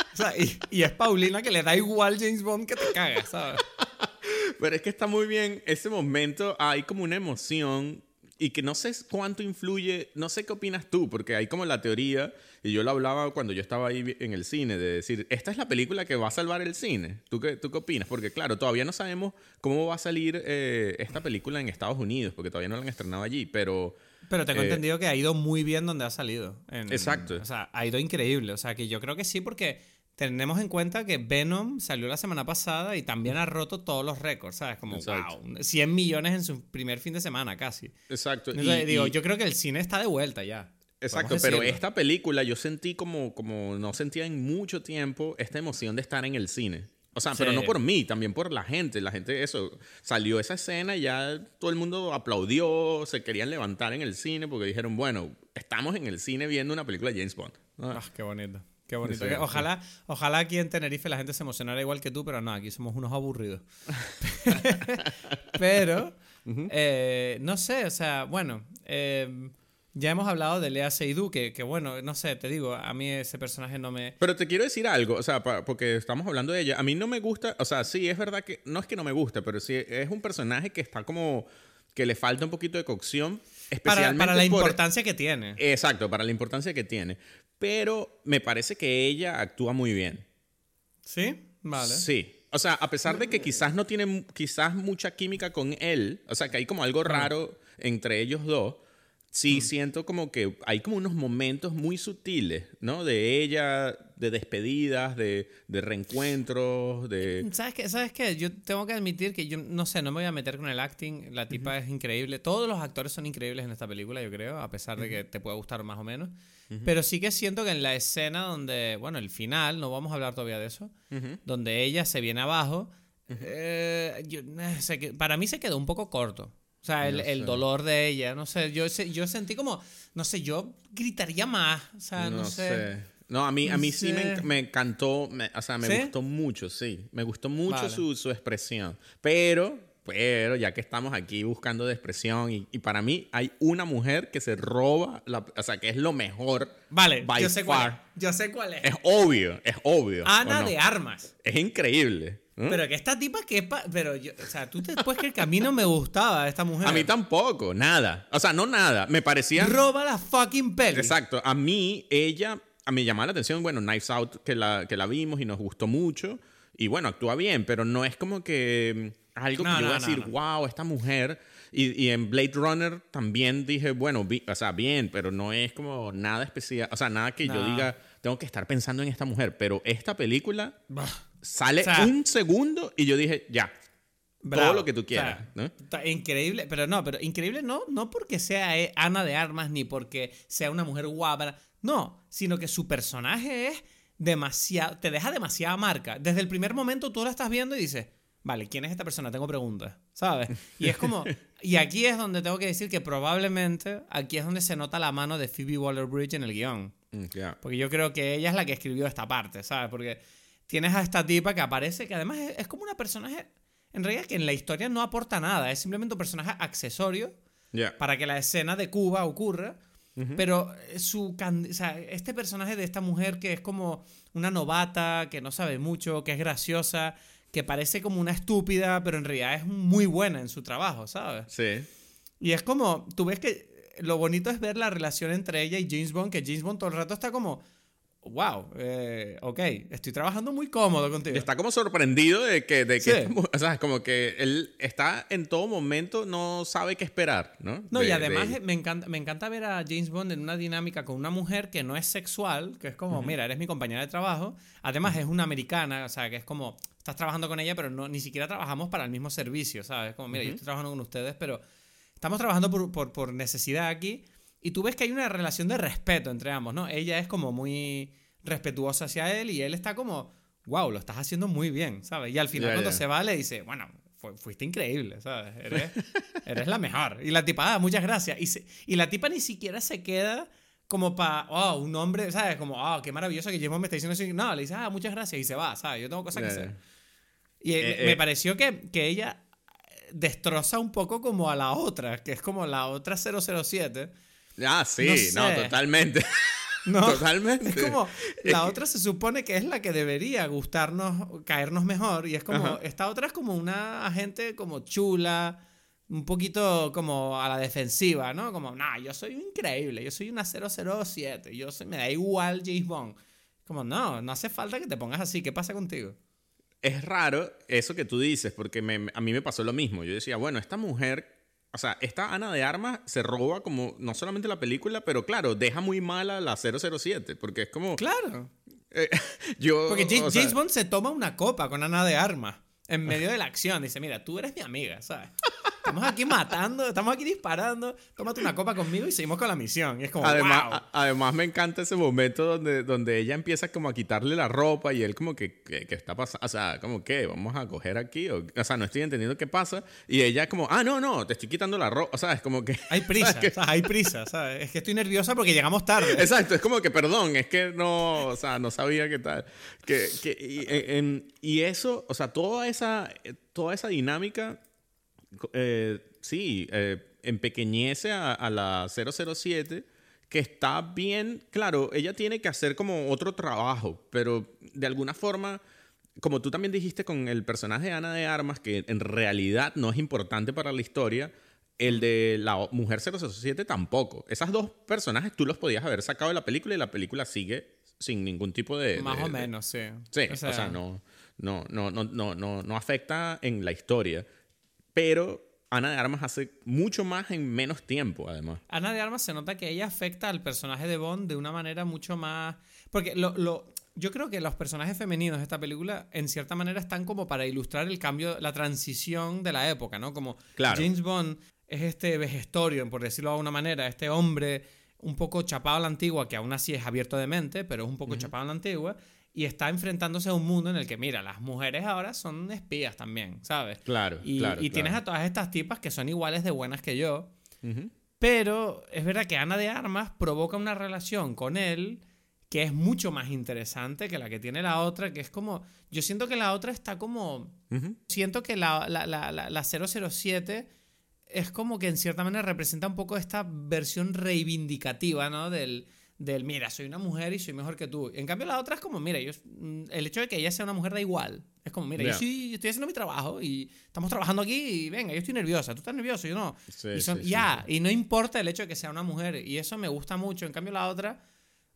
o sea, y, y es Paulina que le da igual James Bond que te cagas, ¿sabes? Pero es que está muy bien ese momento, hay como una emoción y que no sé cuánto influye, no sé qué opinas tú, porque hay como la teoría, y yo lo hablaba cuando yo estaba ahí en el cine, de decir, esta es la película que va a salvar el cine. ¿Tú qué, tú qué opinas? Porque claro, todavía no sabemos cómo va a salir eh, esta película en Estados Unidos, porque todavía no la han estrenado allí, pero... Pero tengo Eh, entendido que ha ido muy bien donde ha salido. En- Exacto. O sea, ha ido increíble. O sea, que yo creo que sí, porque tenemos en cuenta que Venom salió la semana pasada y también ha roto todos los récords, ¿sabes? Como, Exacto. wow, 100 millones en su primer fin de semana casi. Exacto. Entonces, y- digo, y- yo creo que el cine está de vuelta ya. Exacto, pero esta película yo sentí como, como no sentía en mucho tiempo esta emoción de estar en el cine. O sea, pero Sí. no por mí, también por la gente. La gente, eso, salió esa escena y ya todo el mundo aplaudió, se querían levantar en el cine porque dijeron, bueno, estamos en el cine viendo una película de James Bond. Ah, qué bonito. Qué bonito. Sí, sí. ojalá, ojalá aquí en Tenerife la gente se emocionara igual que tú, pero no, aquí somos unos aburridos. pero, eh, no sé, o sea, bueno, eh, ya hemos hablado de Lea Seydoux, que, que bueno, no sé, te digo, a mí ese personaje no me... Pero te quiero decir algo, o sea, pa- porque estamos hablando de ella. A mí no me gusta, o sea, sí, es verdad que, no es que no me gusta, pero sí es un personaje que está como, que le falta un poquito de cocción. Especialmente para la por- importancia que tiene. Exacto, para la importancia que tiene. Pero me parece que ella actúa muy bien. ¿Sí? Vale. Sí. O sea, a pesar de que quizás no tiene quizás mucha química con él, o sea, que hay como algo raro entre ellos dos, sí siento como que hay como unos momentos muy sutiles, ¿no? De ella, de despedidas, de, de reencuentros, de... ¿Sabes qué? ¿Sabes qué? Yo tengo que admitir que yo no sé, no me voy a meter con el acting. La tipa es increíble. Todos los actores son increíbles en esta película, yo creo, a pesar de que te pueda gustar más o menos. Pero sí que siento que en la escena donde, bueno, el final, no vamos a hablar todavía de eso, donde ella se viene abajo, eh, yo- eh, se que- para mí se quedó un poco corto. O sea, el, No el sé. dolor de ella, no sé, yo, yo sentí como, no sé, yo gritaría más, o sea, no, sé. No, a mí, a No mí sí me, sé. enc- me encantó, me- o sea, me ¿Sí? gustó mucho, sí. Me gustó mucho Vale. su, su expresión. Pero, pero, ya que estamos aquí buscando de expresión, y, y para mí hay una mujer que se roba, la, o sea, que es lo mejor. Vale, yo sé cuál es. far. Yo sé cuál es. Es obvio, es obvio. Ana ¿o no? de Armas. Es increíble. ¿No? Pero que esta tipa que es pa- Pero yo, o sea, tú te puedes creer que a mí no me gustaba esta mujer. a mí tampoco, nada. O sea, no nada. Me parecía... Roba la fucking peli. Exacto. A mí, ella, a mí llamaba la atención, bueno, Knives Out, que la, que la vimos y nos gustó mucho. Y bueno, actúa bien, pero no es como que mm, algo No, que yo no, voy a decir, no. wow, esta mujer. Y, y en Blade Runner también dije, bueno, vi- o sea, bien, pero no es como nada especial. O sea, nada que yo diga, tengo que estar pensando en esta mujer. Pero esta película Bah. Sale O sea- un segundo y yo dije, ya, Bravo. todo lo que tú O quieras. sea, ¿no? está Increíble, pero no, pero increíble no, no porque sea eh, Ana de Armas ni porque sea una mujer guapa, no, sino que su personaje es demasiado, te deja demasiada marca. Desde el primer momento tú la estás viendo y dices, vale, ¿quién es esta persona? Tengo preguntas, ¿sabes? Y es como, y aquí es donde tengo que decir que probablemente aquí es donde se nota la mano de Phoebe Waller-Bridge en el guion. Mm. Porque yo creo que ella es la que escribió esta parte, ¿sabes? Porque tienes a esta tipa que aparece, que además es, es como una personaje, en realidad que en la historia no aporta nada, es simplemente un personaje accesorio para que la escena de Cuba ocurra. Pero eh, su can- o sea, este personaje de esta mujer que es como una novata, que no sabe mucho, que es graciosa, que parece como una estúpida, pero en realidad es muy buena en su trabajo, ¿sabes? Sí. Y es como, tú ves que lo bonito es ver la relación entre ella y James Bond, que James Bond todo el rato está como, wow, eh, ok, estoy trabajando muy cómodo contigo. Está como sorprendido de que, de que Sí. o sea, como que él está en todo momento, no sabe qué esperar, ¿no? No, De- y además de- me, encanta, me encanta ver a James Bond en una dinámica con una mujer que no es sexual, que es como, mira, eres mi compañera de trabajo. Además es una americana, o sea, que es como, estás trabajando con ella, pero no, ni siquiera trabajamos para el mismo servicio, ¿sabes? Como, mira, yo estoy trabajando con ustedes, pero estamos trabajando por, por, por necesidad aquí. Y tú ves que hay una relación de respeto entre ambos, ¿no? Ella es como muy respetuosa hacia él y él está como, wow, lo estás haciendo muy bien, ¿sabes? Y al final Ya, cuando ya. se va le dice, bueno, fu- fuiste increíble, ¿sabes? Eres, eres la mejor. Y la tipa, ah, muchas gracias. Y, se- y la tipa ni siquiera se queda como para, oh, un hombre, ¿sabes? Como, oh, qué maravilloso que Bond me está diciendo eso. No, le dice, ah, muchas gracias y se va, ¿sabes? Yo tengo cosas que Ya, hacer. Y Eh, me eh. pareció que, que ella destroza un poco como a la otra, que es como la otra 007. Ah, sí, No no, totalmente. No, Totalmente. Es como, la otra se supone que es la que debería gustarnos, caernos mejor, y es como, Ajá. esta otra es como una agente como chula, un poquito como a la defensiva, ¿no? Como, nah, yo soy increíble, yo soy una 007, yo soy, me da igual James Bond. Como, no, no hace falta que te pongas así, ¿qué pasa contigo? es raro eso que tú dices, porque me- a mí me pasó lo mismo. Yo decía, bueno, esta mujer, o sea, esta Ana de Armas se roba como, no solamente la película, pero claro, deja muy mala la 007, porque es como... Claro. eh, yo... Porque James, o sea, James Bond se toma una copa con Ana de Armas en medio de la acción. Dice, mira, tú eres mi amiga, ¿sabes? Estamos aquí matando, estamos aquí disparando. Tómate una copa conmigo y seguimos con la misión. Y es como, Además, wow. además me encanta ese momento donde, donde ella empieza como a quitarle la ropa y él como que, ¿qué, qué está pasando? O sea, como que vamos a coger aquí. O, o sea, no estoy entendiendo qué pasa. Y ella como, ah, no, no, te estoy quitando la ropa. O sea, es como que... Hay prisa, ¿sabes o sea, hay prisa, ¿sabes? Es que estoy nerviosa porque llegamos tarde. Exacto, es como que perdón, es que no, o sea, no sabía qué tal. Que, que- y, en- y eso, o sea, toda esa, toda esa dinámica, eh, sí, eh, empequeñece a, a la 007, que está bien, claro, ella tiene que hacer como otro trabajo, pero de alguna forma, como tú también dijiste con el personaje de Ana de Armas, que en realidad no es importante para la historia, el de la o- mujer 007 tampoco. Esas dos personajes tú los podías haber sacado de la película y la película sigue sin ningún tipo de... Más de- o de- menos, sí. Sí, o sea, no, no, no, no, no, no, no afecta en la historia. Pero Ana de Armas hace mucho más en menos tiempo, además. Ana de Armas se nota que ella afecta al personaje de Bond de una manera mucho más. Porque lo, lo- yo creo que los personajes femeninos de esta película, en cierta manera, están como para ilustrar el cambio, la transición de la época, ¿no? Como Claro. James Bond es este vejestorio, por decirlo de alguna manera, este hombre un poco chapado a la antigua, que aún así es abierto de mente, pero es un poco chapado a la antigua, y está enfrentándose a un mundo en el que, mira, las mujeres ahora son espías también, ¿sabes? Claro, Y, claro, y tienes claro. a todas estas tipas que son iguales de buenas que yo. Ujú. Pero es verdad que Ana de Armas provoca una relación con él que es mucho más interesante que la que tiene la otra, que es como... Yo siento que la otra está como... Ujú. Siento que la, la, la, la, la 007 es como que en cierta manera representa un poco esta versión reivindicativa, ¿no? Del, del, mira, soy una mujer y soy mejor que tú. En cambio la otra es como, mira, yo, mm, el hecho de que ella sea una mujer da igual. Es como, mira, yo, sí, estoy haciendo mi trabajo y estamos trabajando aquí y venga, yo estoy nerviosa, tú estás nervioso, yo no. Sí, y son, sí, ya, y no importa el hecho de que sea una mujer. Y eso me gusta mucho. En cambio la otra,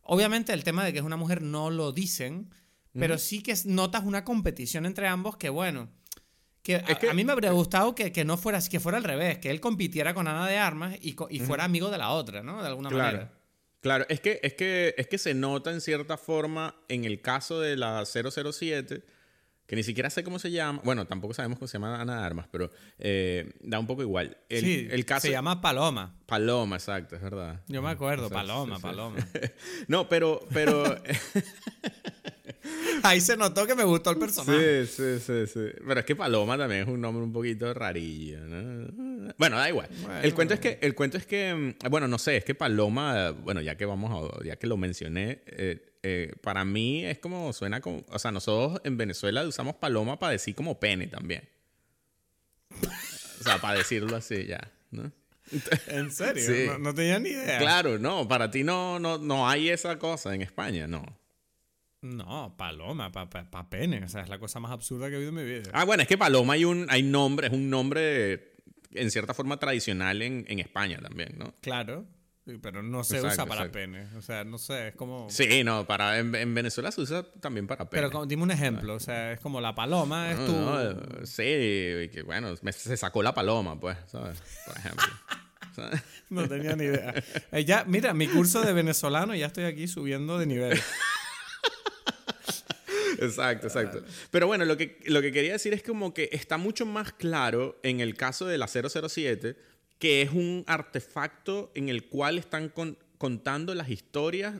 obviamente el tema de que es una mujer no lo dicen, pero sí que notas una competición entre ambos que, bueno... Que a, que- a mí me habría gustado que, que no fuera así, que fuera al revés, que él compitiera con Ana de Armas y, y fuera amigo de la otra, ¿no? De alguna Claro. manera. Claro, es que, es, que, es que se nota en cierta forma en el caso de la 007 que ni siquiera sé cómo se llama. Bueno, tampoco sabemos cómo se llama Ana de Armas, pero eh, da un poco igual. El, sí, el caso. se llama Paloma. Paloma, exacto, es verdad. Yo me acuerdo, Paloma, sí, sí. Paloma. No, pero, pero Ahí se notó que me gustó el personaje. Sí, sí, sí, sí. Pero es que Paloma también es un nombre un poquito rarillo, ¿no? Bueno, da igual. Bueno. El cuento es que, el cuento es que, mm, bueno, no sé, es que Paloma, bueno, ya que vamos a, ya que lo mencioné, eh, eh, para mí es como, suena como, o sea, nosotros en Venezuela usamos Paloma para decir como pene también. O sea, para decirlo así ya, ¿no? ¿En serio? Sí. No, no tenía ni idea. Claro, no, para ti no, no, no hay esa cosa en España, no. No, Paloma, pa, pa- pa pene. O sea, es la cosa más absurda que he oído en mi vida. Ah, bueno, es que Paloma hay un, hay nombre, es un nombre en cierta forma tradicional en, en España también, ¿no? Claro. sí, Pero no se Exacto, usa para exacto. pene. O sea, no sé, es como... Sí, no, para, en, en Venezuela se usa también para pene. Pero como- dime un ejemplo. O sea, es como la paloma, es tu... no, sí, que bueno, me- se sacó la paloma, pues, ¿sabes? Por ejemplo. ¿Sabes? No tenía ni idea. Eh, ya, mira, mi curso de venezolano ya estoy aquí subiendo de nivel. Exacto, exacto. Pero bueno, lo que, lo que quería decir es como que está mucho más claro en el caso de la 007 que es un artefacto en el cual están con- contando las historias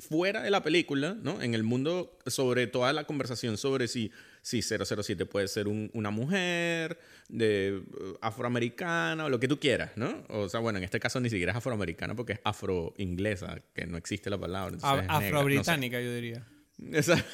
fuera de la película, ¿no? En el mundo sobre toda la conversación sobre si, si 007 puede ser un- una mujer, de uh, afroamericana o lo que tú quieras, ¿no? O sea, bueno, en este caso ni siquiera es afroamericana porque es afroinglesa, que no existe la palabra. no sé. Afro-británica, yo diría. Esa-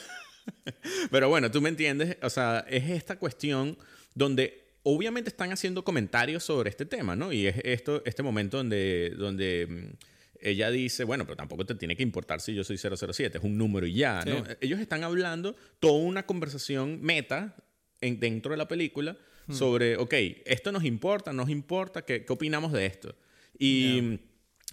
Pero bueno, tú me entiendes, o sea, es esta cuestión donde obviamente están haciendo comentarios sobre este tema, ¿no? Y es esto, este momento donde, donde mm, ella dice, bueno, pero tampoco te tiene que importar si yo soy 007, es un número y ya, ¿no? Sí. Ellos están hablando toda una conversación meta en, dentro de la película sobre, ok, esto nos importa, nos importa, ¿qué, qué opinamos de esto? Y,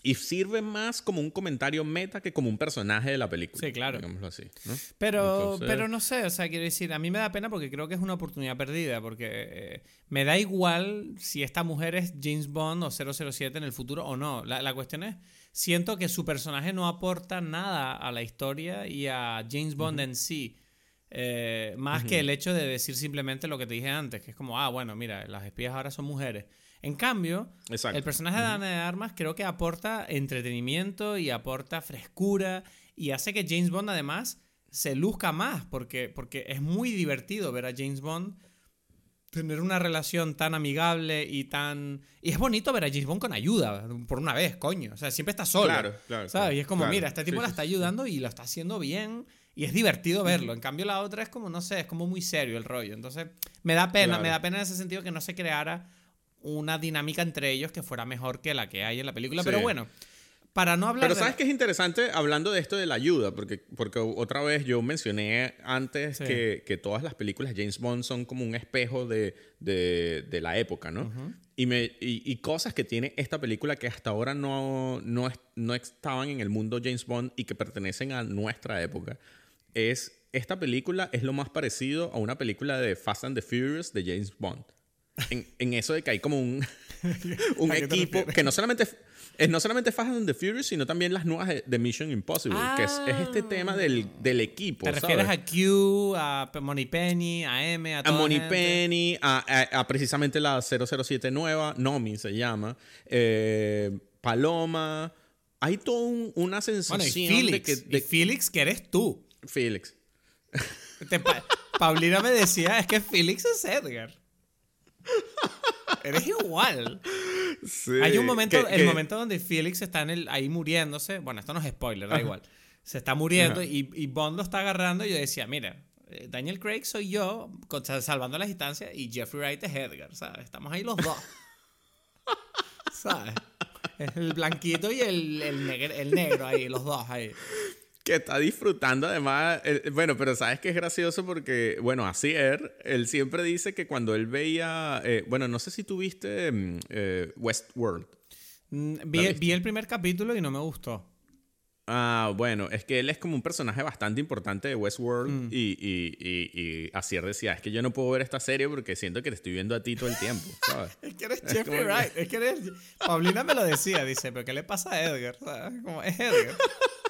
y sirve más como un comentario meta que como un personaje de la película. Sí, claro. Digámoslo así, ¿no? Pero, Entonces- pero no sé, o sea, quiero decir, a mí me da pena porque creo que es una oportunidad perdida, porque eh, me da igual si esta mujer es James Bond o 007 en el futuro o no. La, la cuestión es, siento que su personaje no aporta nada a la historia y a James Bond en sí. eh, más que el hecho de decir simplemente lo que te dije antes, que es como, ah, bueno, mira, las espías ahora son mujeres. En cambio, Exacto. el personaje de Ana de Armas creo que aporta entretenimiento y aporta frescura y hace que James Bond además se luzca más porque, porque es muy divertido ver a James Bond tener una relación tan amigable y tan... Y es bonito ver a James Bond con ayuda, por una vez, coño. O sea, siempre está solo. Claro, claro, ¿Sabes? claro, y es como, claro. mira, este tipo Sí, la está ayudando y lo está haciendo bien y es divertido verlo. En cambio, la otra es como, no sé, es como muy serio el rollo. Entonces, me da pena, Claro. me da pena en ese sentido que no se creara una dinámica entre ellos que fuera mejor que la que hay en la película. Sí. Pero bueno, para no hablar Pero de sabes que es interesante hablando de esto de la ayuda, porque, porque otra vez yo mencioné antes Sí. que, que todas las películas de James Bond son como un espejo de, de- de la época, ¿no? y, me, y, y cosas que tiene esta película que hasta ahora no, no, no estaban en el mundo James Bond y que pertenecen a nuestra época, es esta película es lo más parecido a una película de Fast and the Furious de James Bond. En, en eso de que hay como un, ¿A equipo refieres? que no solamente es no solamente Fast and the Furious, sino también las nuevas de, de Mission Impossible, que es, es este tema del, del equipo. ¿Te refieres ¿sabes? a Q, a Moneypenny, a M, a a toda Money gente? Penny, a, a- a precisamente la 007 nueva, Nomi se llama, eh, Paloma. Hay toda un- una Bueno, y sensación Felix, de que... y de- Felix, que eres tú. Felix. Te pa- Paulina me decía, es que Felix es Edgar. Eres igual. Hay un momento, que- el que- momento donde Felix está en el, ahí muriéndose. Bueno, esto no es spoiler, da igual. Se está muriendo y, y Bond lo está agarrando. Y yo decía, mira, eh, Daniel Craig soy yo, con- salvando las distancias, y Jeffrey Wright es Edgar, ¿sabes? Estamos ahí los dos. ¿Sabes? Es el blanquito y el, el, negro, el negro ahí, los dos ahí. Que está disfrutando además. bueno, pero sabes que es gracioso porque, bueno, Asier, él siempre dice que cuando él veía, eh, bueno, no sé si tuviste mm, eh, Westworld. Mm, ¿La Vi, vi el primer capítulo y no me gustó. Ah, bueno, es que él es como un personaje bastante importante de Westworld Mm. y, y, y, y decía, es que yo no puedo ver esta serie porque siento que te estoy viendo a ti todo el tiempo, ¿sabes? Es que eres Es Jeffrey que- Wright. Es que eres. Paulina me lo decía, dice, pero ¿qué le pasa a Edgar? ¿Sabes? Como, es Edgar.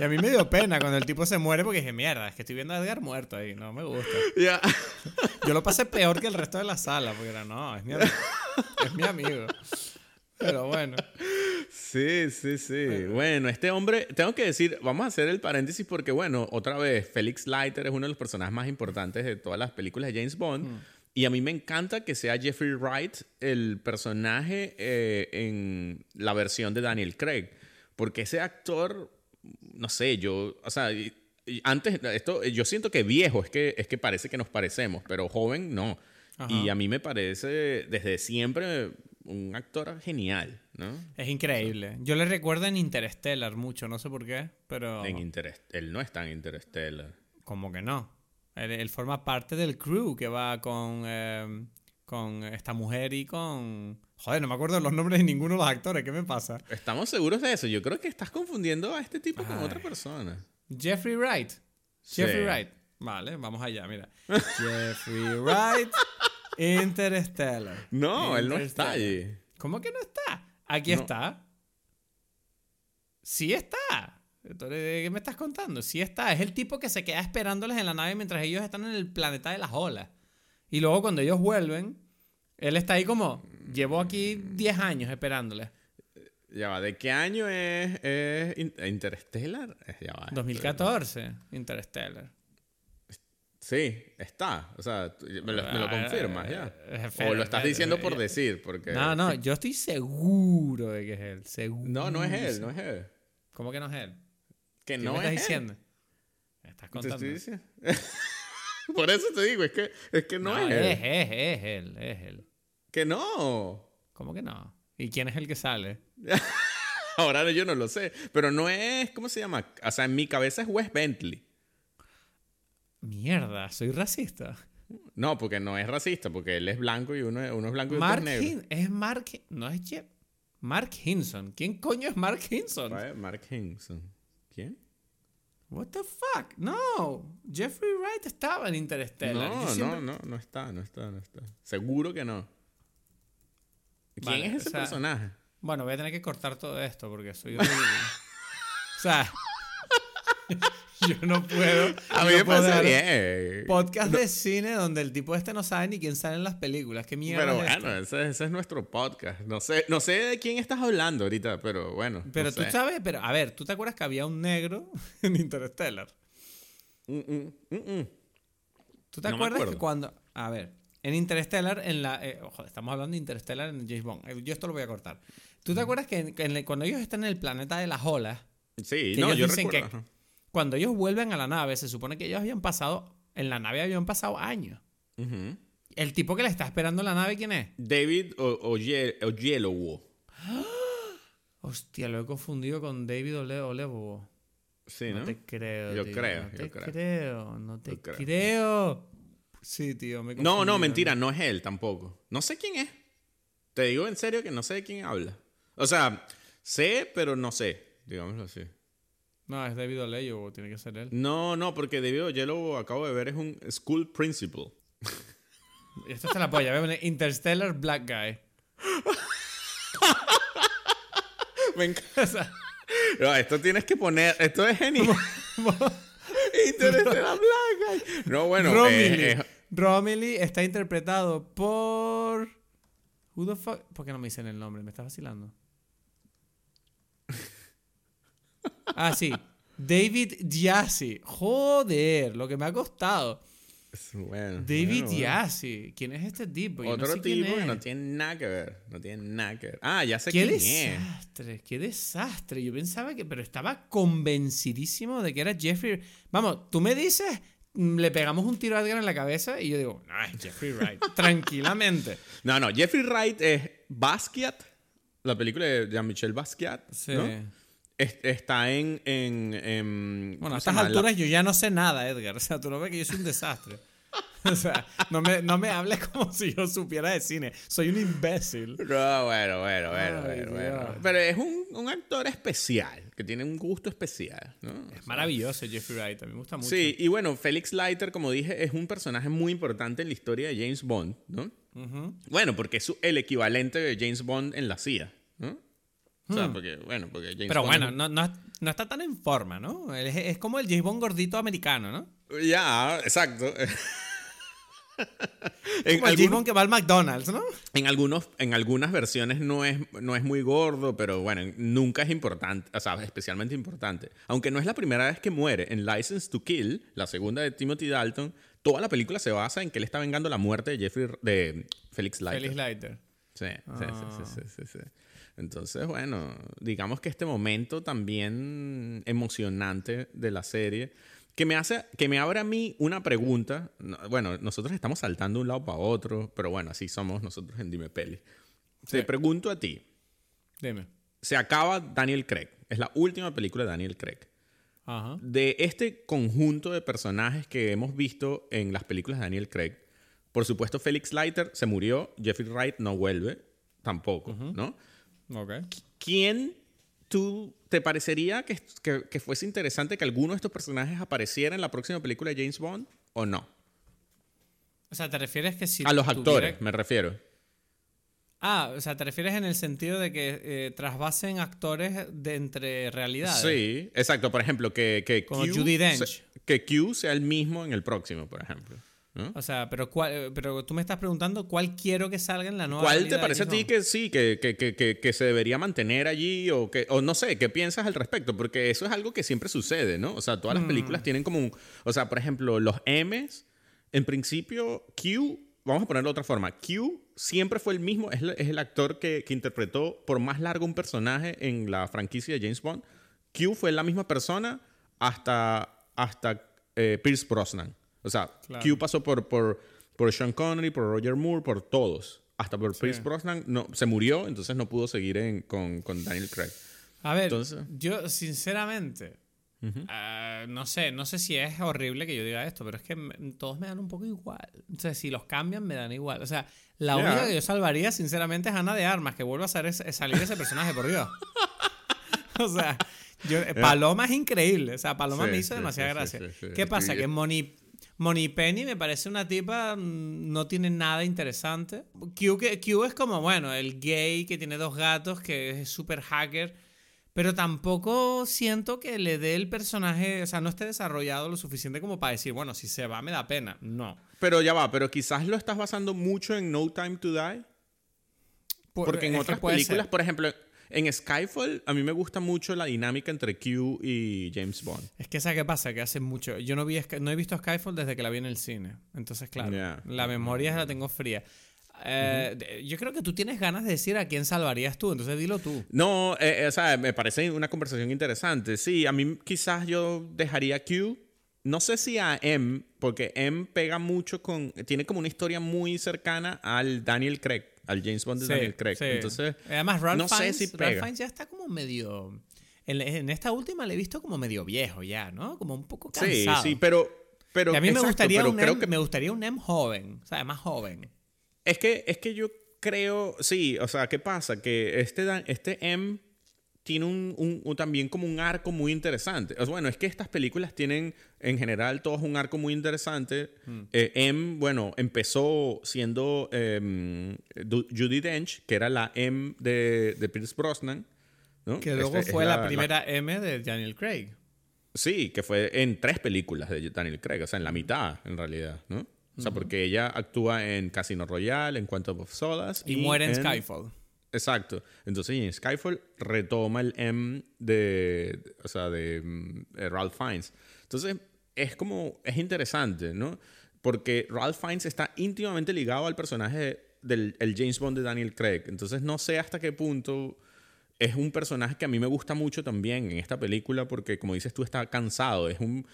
Y a mí me dio pena cuando el tipo se muere porque dije, mierda, es que estoy viendo a Edgar muerto ahí, no me gusta. Yo lo pasé peor que el resto de la sala, porque era, no, es mi amigo. Es mi amigo. Pero bueno. Sí, sí, sí. Bueno, este hombre, tengo que decir, vamos a hacer el paréntesis porque, bueno, otra vez, Felix Leiter es uno de los personajes más importantes de todas las películas de James Bond. Mm. Y a mí me encanta que sea Jeffrey Wright el personaje eh, en la versión de Daniel Craig. Porque ese actor, no sé, yo, o sea, antes, esto, yo siento que viejo es que, es que parece que nos parecemos, pero joven no. Ajá. Y a mí me parece desde siempre un actor genial, ¿no? Es increíble. Yo le recuerdo en Interstellar mucho, no sé por qué, pero En Interest- él no es tan Interstellar. como que no. Él, él forma parte del crew que va con, eh, con esta mujer y con... Joder, no me acuerdo los nombres de ninguno de los actores, ¿qué me pasa? ¿Estamos seguros de eso? Yo creo que estás confundiendo a este tipo con otra persona. Jeffrey Wright. Sí. Jeffrey Wright. Vale, vamos allá, mira. Jeffrey Wright, Interstellar. No, él no está allí. ¿Cómo que no está? Aquí No. está. Sí está. Entonces, ¿de ¿qué me estás contando? Sí está. Es el tipo que se queda esperándoles en la nave mientras ellos están en el planeta de las olas. Y luego cuando ellos vuelven, él está ahí como, llevo aquí 10 años esperándoles. Ya va, ¿de qué año es, es In- Interstellar? Eh, Ya va. 2014, Interstellar. Sí, está. O sea, me lo, me lo Ah, confirmas ya. eh, O espera, lo estás espera, diciendo por decir, porque... No, no, yo estoy seguro de que es él. Seguro. No, no es él, no es él. ¿Cómo que no es él? Que ¿Qué no me es estás él. diciendo? ¿Me estás Te contando? estoy diciendo. por eso te digo, es que, es que no, No, es él. es, es, es él, es él. Que no. ¿Cómo que no? ¿Y quién es el que sale? Ahora yo no lo sé. Pero no es, ¿cómo se llama? O sea, en mi cabeza es Wes Bentley. Mierda, soy racista. No, porque no es racista, porque él es blanco y uno, es- uno es blanco y otro Mark es negro. Hin es Mark, no es Jeff. Mark Hinson. ¿Quién coño es Mark Hinson? Mark Hinson. ¿Quién? What the fuck? No, Jeffrey Wright estaba en Interstellar. No, siempre- no, no, no está, no está, no está. Seguro que no. ¿Quién Vale, es ese o sea, personaje? Bueno, voy a tener que cortar todo esto porque soy horrible. o sea, yo no puedo. A mí no me dar bien. Podcast de cine donde el tipo este no sabe ni quién sale en las películas. ¿Qué mierda Pero es bueno, ese, ese es nuestro podcast. No sé, no sé de quién estás hablando ahorita, pero bueno. no Pero tú sé. sabes, pero a ver, ¿tú te acuerdas que había un negro en Interstellar? Mm, mm, mm, mm. ¿Tú te No acuerdas que cuando... A ver, en Interstellar, en la... eh, ojo, estamos hablando de Interstellar en James Bond. Eh, Yo esto lo voy a cortar. ¿Tú te acuerdas que, en- en cuando ellos están en el planeta de las olas, Sí, no, ellos yo dicen recuerdo. que- cuando ellos vuelven a la nave, se supone que ellos habían pasado... En la nave habían pasado años. El tipo que le está esperando en la nave, ¿quién es? David Oyelowo. Hostia, lo he confundido con David Ole Olebo. Sí, ¿no? No te creo. Yo tío, creo, No yo te creo. creo. No te Yo creo. creo. Sí, tío. Me No, no, mentira, no es él tampoco. No sé quién es. Te digo en serio que no sé de quién habla. O sea, sé, pero no sé, digámoslo así. No, es David Oleyo, tiene que ser él. No, no, porque David Oyelowo acabo de ver es un school principal. Y Esto está la polla. Poner Interstellar Black Guy. Me encanta. No, esto tienes que poner, esto es genial. Interstellar Black Guy. No, bueno, eh, eh, Romilly está interpretado por. Who the fuck? ¿Por qué no me dicen el nombre? ¿Me estás vacilando? Ah, sí. David Yassi. Joder, lo que me ha costado. bueno, David bueno. Yassi. ¿Quién es este tipo? Yo no Otro sé quién tipo que es. no tiene nada que ver. No tiene nada que ver. Ah, ya sé Qué quién es. desastre, qué desastre. Yo pensaba que, pero estaba convencidísimo de que era Jeffrey. Vamos, tú me dices, le pegamos un tiro a Edgar en la cabeza y yo digo, no, es Jeffrey Wright. Tranquilamente. No, no, Jeffrey Wright es Basquiat, la película de Jean-Michel Basquiat. Sí. ¿no? Es- está en. en, en- Bueno, ¿cómo a estas alturas yo ya no sé nada, Edgar. O sea, tú no ves que yo soy un desastre. O sea, no me, no me hables como si yo supiera de cine. Soy un imbécil. No, bueno, bueno, bueno, Ay, bueno, bueno. Pero es un, un actor especial, que tiene un gusto especial, ¿no? Es maravilloso Jeffrey Wright. A mí me gusta mucho. Sí, y bueno, Felix Leiter, como dije, es un personaje muy importante en la historia de James Bond, ¿no? Bueno, porque es el equivalente de James Bond en la CIA, ¿no? O sea, porque, bueno, porque James Pero Bond bueno, no, no, no está tan en forma, ¿no? Es, es como el James Bond gordito americano, ¿no? Ya, exacto. Como en, el James algunos, que va al McDonald's, ¿no? en, algunos, en algunas versiones no es, no es muy gordo, pero bueno, nunca es importante, o sea, especialmente importante. Aunque no es la primera vez que muere. En License to Kill, la segunda de Timothy Dalton, toda la película se basa en que él está vengando la muerte de Jeffrey, de Felix Leiter. Felix Leiter. Sí, sí, Ah. sí, sí, sí, sí. Entonces, bueno, digamos que este momento también emocionante de la serie, que me hace, que me abre a mí una pregunta. No, Bueno, nosotros estamos saltando de un lado para otro, pero bueno, así somos nosotros en Dime Peli. Te pregunto a ti, Dime. se acaba Daniel Craig, es la última película de Daniel Craig. Ajá. De este conjunto de personajes que hemos visto en las películas de Daniel Craig, por supuesto Felix Leiter se murió, Jeffrey Wright no vuelve tampoco, ¿no? Ok. ¿Quién tú te parecería que, que, que fuese interesante que alguno de estos personajes apareciera en la próxima película de James Bond o no? O sea, ¿te refieres que si a los tuviera- actores, me refiero. Ah, o sea, ¿te refieres en el sentido de que eh, trasvasen actores de entre realidades? Sí, exacto. Por ejemplo, que, que, Como Q Judi Dench. se- que Q sea el mismo en el próximo, por ejemplo. ¿No? O sea, pero, cuál- eh, pero tú me estás preguntando cuál quiero que salga en la nueva ¿Cuál te parece a ti que sí, que, que, que, que, que se debería mantener allí o que o no sé, qué piensas al respecto? Porque eso es algo que siempre sucede, ¿no? O sea, todas las Mm. películas tienen como un... O sea, por ejemplo, los M's, en principio, Q, vamos a ponerlo de otra forma, Q siempre fue el mismo, es, el- es el actor que, que interpretó por más largo un personaje en la franquicia de James Bond. Q fue la misma persona hasta, hasta eh, Pierce Brosnan. O sea, Claro. Q pasó por, por, por Sean Connery, por Roger Moore, por todos. Hasta por Pierce Brosnan no, se murió, entonces no pudo seguir en- con, con Daniel Craig. A ver, Entonces- yo sinceramente, ah, no sé, no sé si es horrible que yo diga esto, pero es que me- todos me dan un poco igual. O sea, si los cambian, me dan igual. O sea, la Ya. única que yo salvaría, sinceramente, es Ana de Armas, que vuelva a ser ese- salir ese personaje, por Dios. o sea, yo- eh, Paloma es increíble. O sea, Paloma Sí, me hizo sí, demasiada sí, sí, gracia. sí, sí. ¿Qué pasa? Sí. Que Moni Penny me parece una tipa, mm, no tiene nada interesante. Q, que- Q es como, bueno, el gay que tiene dos gatos, que es súper hacker. Pero tampoco siento que le dé el personaje, o sea, no esté desarrollado lo suficiente como para decir, bueno, si se va me da pena. No. Pero ya va, pero quizás lo estás basando mucho en No Time to Die. Porque en otras películas, ser. por ejemplo, en Skyfall, a mí me gusta mucho la dinámica entre Q y James Bond. Es que ¿sabes qué pasa? Que hace mucho... Yo no, vi, no he visto Skyfall desde que la vi en el cine. Entonces, claro, la memoria la tengo fría. Eh, Yo creo que tú tienes ganas de decir a quién salvarías tú, entonces dilo tú. No, eh, eh, o sea, me parece una conversación interesante. Sí, a mí quizás yo dejaría Q. No sé si a M, porque M pega mucho con. Tiene como una historia muy cercana al Daniel Craig, al James Bond de Sí, Daniel Craig. sí. Entonces, Además, Ralph, no sé Fiennes, si Ralph. Fiennes ya está como medio... En, en esta última le he visto como medio viejo ya, ¿no? Como un poco sí, cansado. sí, pero. pero Y a mí me, gustaría pero un creo M, que me gustaría un M joven, o sea, más joven. Es que, es que yo creo, sí, o sea, ¿qué pasa? Que este, este M tiene un, un- un- también como un arco muy interesante. Bueno, es que estas películas tienen en general todos un arco muy interesante. Hmm. Eh, M, bueno, empezó siendo eh, Du- Judi Dench, que era la M de, de Pierce Brosnan. ¿no? Que luego Este, es fue la, primera M de Daniel Craig. Sí, que fue en tres películas de Daniel Craig, o sea, en la mitad, en realidad, ¿no? O sea, porque ella actúa en Casino Royale, en Quantum of Solace. Y, muere en Skyfall. Exacto. Entonces, en Skyfall retoma el M de, o sea, de, mm, eh, Ralph Fiennes. Entonces, es como, es interesante, ¿no? Porque Ralph Fiennes está íntimamente ligado al personaje del el James Bond de Daniel Craig. Entonces, no sé hasta qué punto es un personaje que a mí me gusta mucho también en esta película porque, como dices tú, está cansado. Es un,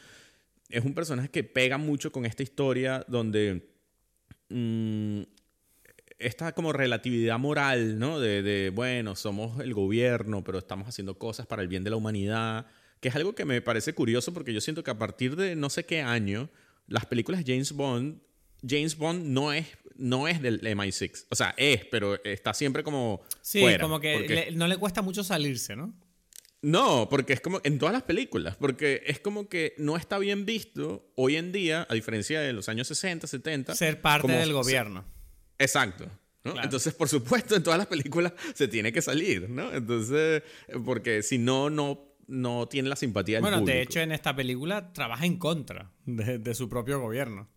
es un personaje que pega mucho con esta historia donde mm, esta como relatividad moral, ¿no? De, de, bueno, somos el gobierno, pero estamos haciendo cosas para el bien de la humanidad, que es algo que me parece curioso porque yo siento que a partir de no sé qué año, las películas de James Bond, James Bond no es, no es del MI6. O sea, es, pero está siempre como Sí, fuera, como que porque- le- no le cuesta mucho salirse, ¿no? no, porque es como en todas las películas, porque es como que no está bien visto hoy en día, a diferencia de los años 60, 70. Ser parte del gobierno. Exacto. ¿no? Claro. Entonces, por supuesto, en todas las películas se tiene que salir, ¿no? Entonces, porque si no, no, no tiene la simpatía del Bueno, público. de hecho, en esta película trabaja en contra de, de su propio gobierno.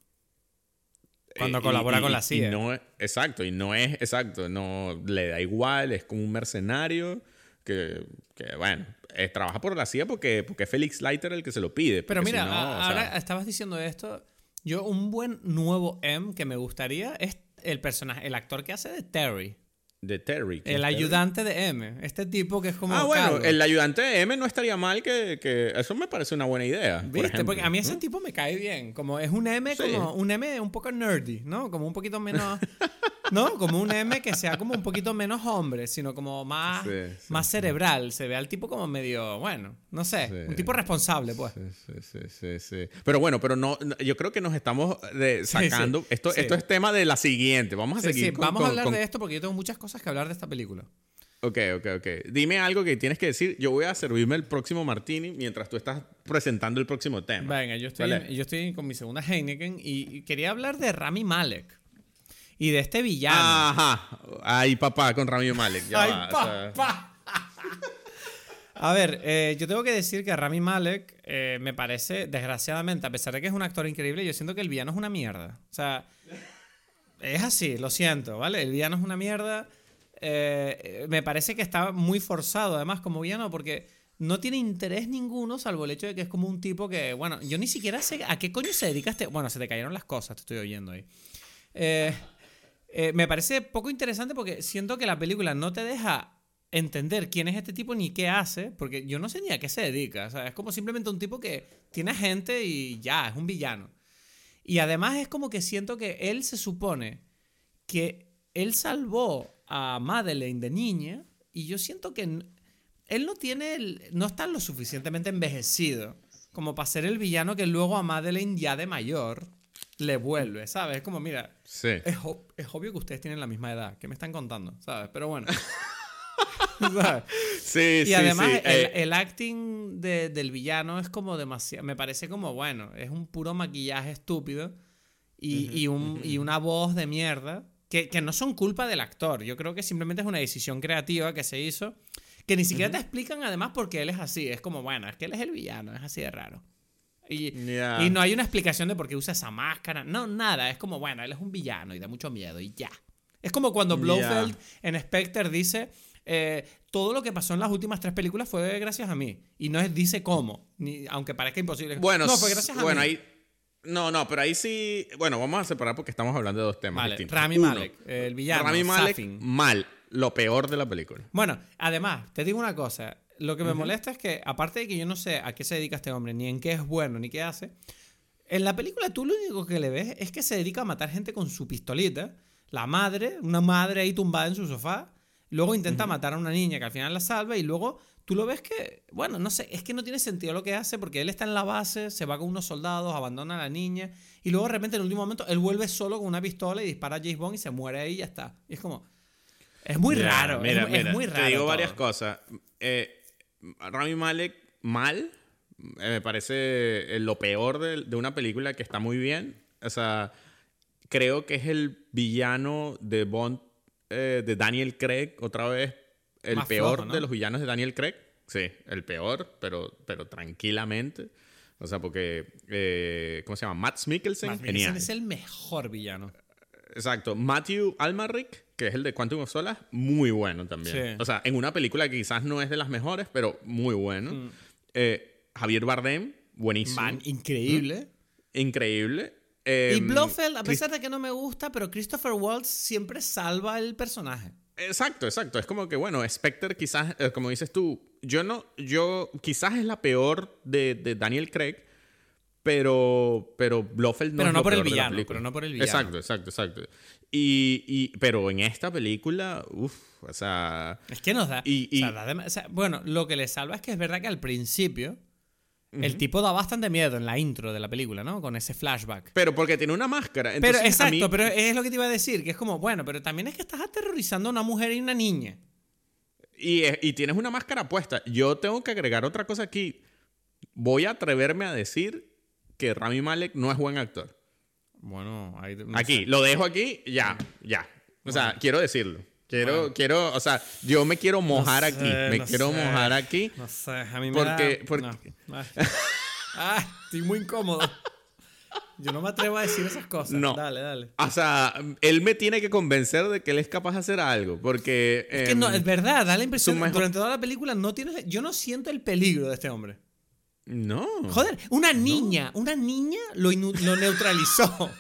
Cuando Eh, colabora y- con y- la y CIA. no es- exacto, y no es exacto, no le da igual, es como un mercenario que, que, bueno, eh, trabaja por la CIA porque, porque es Felix Leiter el que se lo pide. Pero mira, si no, a- o sea, ahora estabas diciendo esto. Yo, un buen nuevo M que me gustaría es el personaje, el actor que hace de Terry. de Terry. ¿quién El Terry? ayudante de M. Este tipo que es como. Ah, bueno, el ayudante de M no estaría mal que, que eso me parece una buena idea. ¿Viste? Porque a mí ese tipo me cae bien. Como es un M, Sí. como un M un poco nerdy, ¿no? Como un poquito menos. ¿No? Como un M que sea como un poquito menos hombre, sino como más, Sí, sí, más cerebral. Se ve al tipo como medio, bueno, no sé. Sí. Un tipo responsable, pues. Sí, sí, sí, sí, sí. Pero bueno, pero no, yo creo que nos estamos de- sí. sacando. Esto, esto es tema de la siguiente. Vamos a seguir sí, con- vamos con- a hablar con- de esto porque yo tengo muchas cosas que hablar de esta película. Ok, ok, ok. Dime algo que tienes que decir. Yo voy a servirme el próximo martini mientras tú estás presentando el próximo tema. Venga, yo estoy, Vale. yo estoy con mi segunda Heineken y quería hablar de Rami Malek y de este villano. Ajá. Ay, papá, con Rami Malek. Ya ¡Ay, va, o sea, papá! A ver, eh, yo tengo que decir que Rami Malek eh, me parece, desgraciadamente, a pesar de que es un actor increíble, yo siento que el villano es una mierda. O sea, es así, lo siento, ¿vale? El villano es una mierda. Eh, me parece que está muy forzado, además, como villano, porque no tiene interés ninguno, salvo el hecho de que es como un tipo que, bueno, yo ni siquiera sé a qué coño se dedica este. Bueno, se te cayeron las cosas, te estoy oyendo ahí. Eh, eh, me parece poco interesante porque siento que la película no te deja entender quién es este tipo ni qué hace, porque yo no sé ni a qué se dedica. Es como simplemente un tipo que tiene gente y ya, es un villano. Y además es como que siento que él se supone que él salvó a Madeleine de niña y yo siento que él no tiene no está lo suficientemente envejecido como para ser el villano que luego a Madeleine ya de mayor le vuelve, ¿sabes? Es como, mira, sí. es, es obvio que ustedes tienen la misma edad. ¿Qué me están contando? ¿Sabes? Pero bueno. ¿Sabes? Sí, Y sí, además sí. el, Eh, el acting de- del villano es como demasiado... Me parece como, bueno, es un puro maquillaje estúpido y, y un- y una voz de mierda que, que no son culpa del actor. Yo creo que simplemente es una decisión creativa que se hizo que ni siquiera te explican además por qué él es así. Es como, bueno, es que él es el villano, es así de raro. Y, no hay una explicación de por qué usa esa máscara. No, nada. Es como, bueno, él es un villano y da mucho miedo y ya. Es como cuando. Blofeld en Spectre dice, eh, todo lo que pasó en las últimas tres películas fue gracias a mí. Y no es dice cómo, ni, aunque parezca imposible. Bueno, no, fue gracias a bueno, mí. ahí. No, no, pero ahí sí. Bueno, vamos a separar porque estamos hablando de dos temas Vale, distintos. Rami Uno, Malek, el villano, Rami Malek, Safin. mal. Lo peor de la película. Bueno, además, te digo una cosa. Lo que me molesta es que, aparte de que yo no sé a qué se dedica este hombre, ni en qué es bueno, ni qué hace, en la película tú lo único que le ves es que se dedica a matar gente con su pistolita. La madre, una madre ahí tumbada en su sofá. Luego intenta matar a una niña que al final la salva y luego tú lo ves que, bueno, no sé, es que no tiene sentido lo que hace porque él está en la base, se va con unos soldados, abandona a la niña y luego de repente en el último momento él vuelve solo con una pistola y dispara a James Bond y se muere ahí y ya está. Y es como... Es muy Mira, raro, Mira, es, es mira, muy raro. Te digo todo. varias cosas. Eh, Rami Malek, mal. Eh, me parece eh, lo peor de, de una película que está muy bien. O sea, creo que es el villano de Bond, eh, de Daniel Craig, otra vez. El Más peor flojo, ¿no? de los villanos de Daniel Craig. Sí, el peor, pero, pero tranquilamente. O sea, porque, eh, ¿cómo se llama? Matt Mikkelsen, Matt. Mikkelsen es el mejor villano. Exacto. Matthew Almaric, que es el de Quantum of Solace, muy bueno también. Sí. O sea, en una película que quizás no es de las mejores, pero muy bueno. Mm. Eh, Javier Bardem, buenísimo. Man, increíble. Increíble. y Eh, Blofeld, a pesar de que no me gusta, pero Christopher Waltz siempre salva el personaje. Exacto, exacto. Es como que, bueno, Spectre quizás, eh, como dices tú, yo no, yo, quizás es la peor de, de Daniel Craig, pero, pero Blofeld no Pero es no lo por el peor de la villano, película. pero no por el villano. Exacto, exacto, exacto. Y, y, pero en esta película, uff, o sea... Es que nos da. Y- o sea, y- da dem- o sea, bueno, lo que le salva es que es verdad que al principio el tipo da bastante miedo en la intro de la película, ¿no? Con ese flashback. Pero porque tiene una máscara. pero Entonces, a exacto, mí- pero es lo que te iba a decir, que es como, bueno, pero también es que estás aterrorizando a una mujer y una niña. Y, y tienes una máscara puesta. Yo tengo que agregar otra cosa aquí. Voy a atreverme a decir que Rami Malek no es buen actor. Bueno, ahí, no Aquí, sé. lo dejo aquí, ya, ya. O sea, quiero decirlo. Quiero, quiero, o sea, yo me quiero mojar No aquí. Me no quiero sé. mojar aquí. No sé, a mí me Porque- da... porque- no. Ay. Ah, estoy muy incómodo. Yo no me atrevo a decir esas cosas. No. Dale, dale. O sea, él me tiene que convencer de que él es capaz de hacer algo. Porque. Es que em, no, es verdad, da la impresión, mejor- durante toda la película no tienes, yo no siento el peligro de este hombre. No. Joder, una niña, una niña lo, lo neutralizó.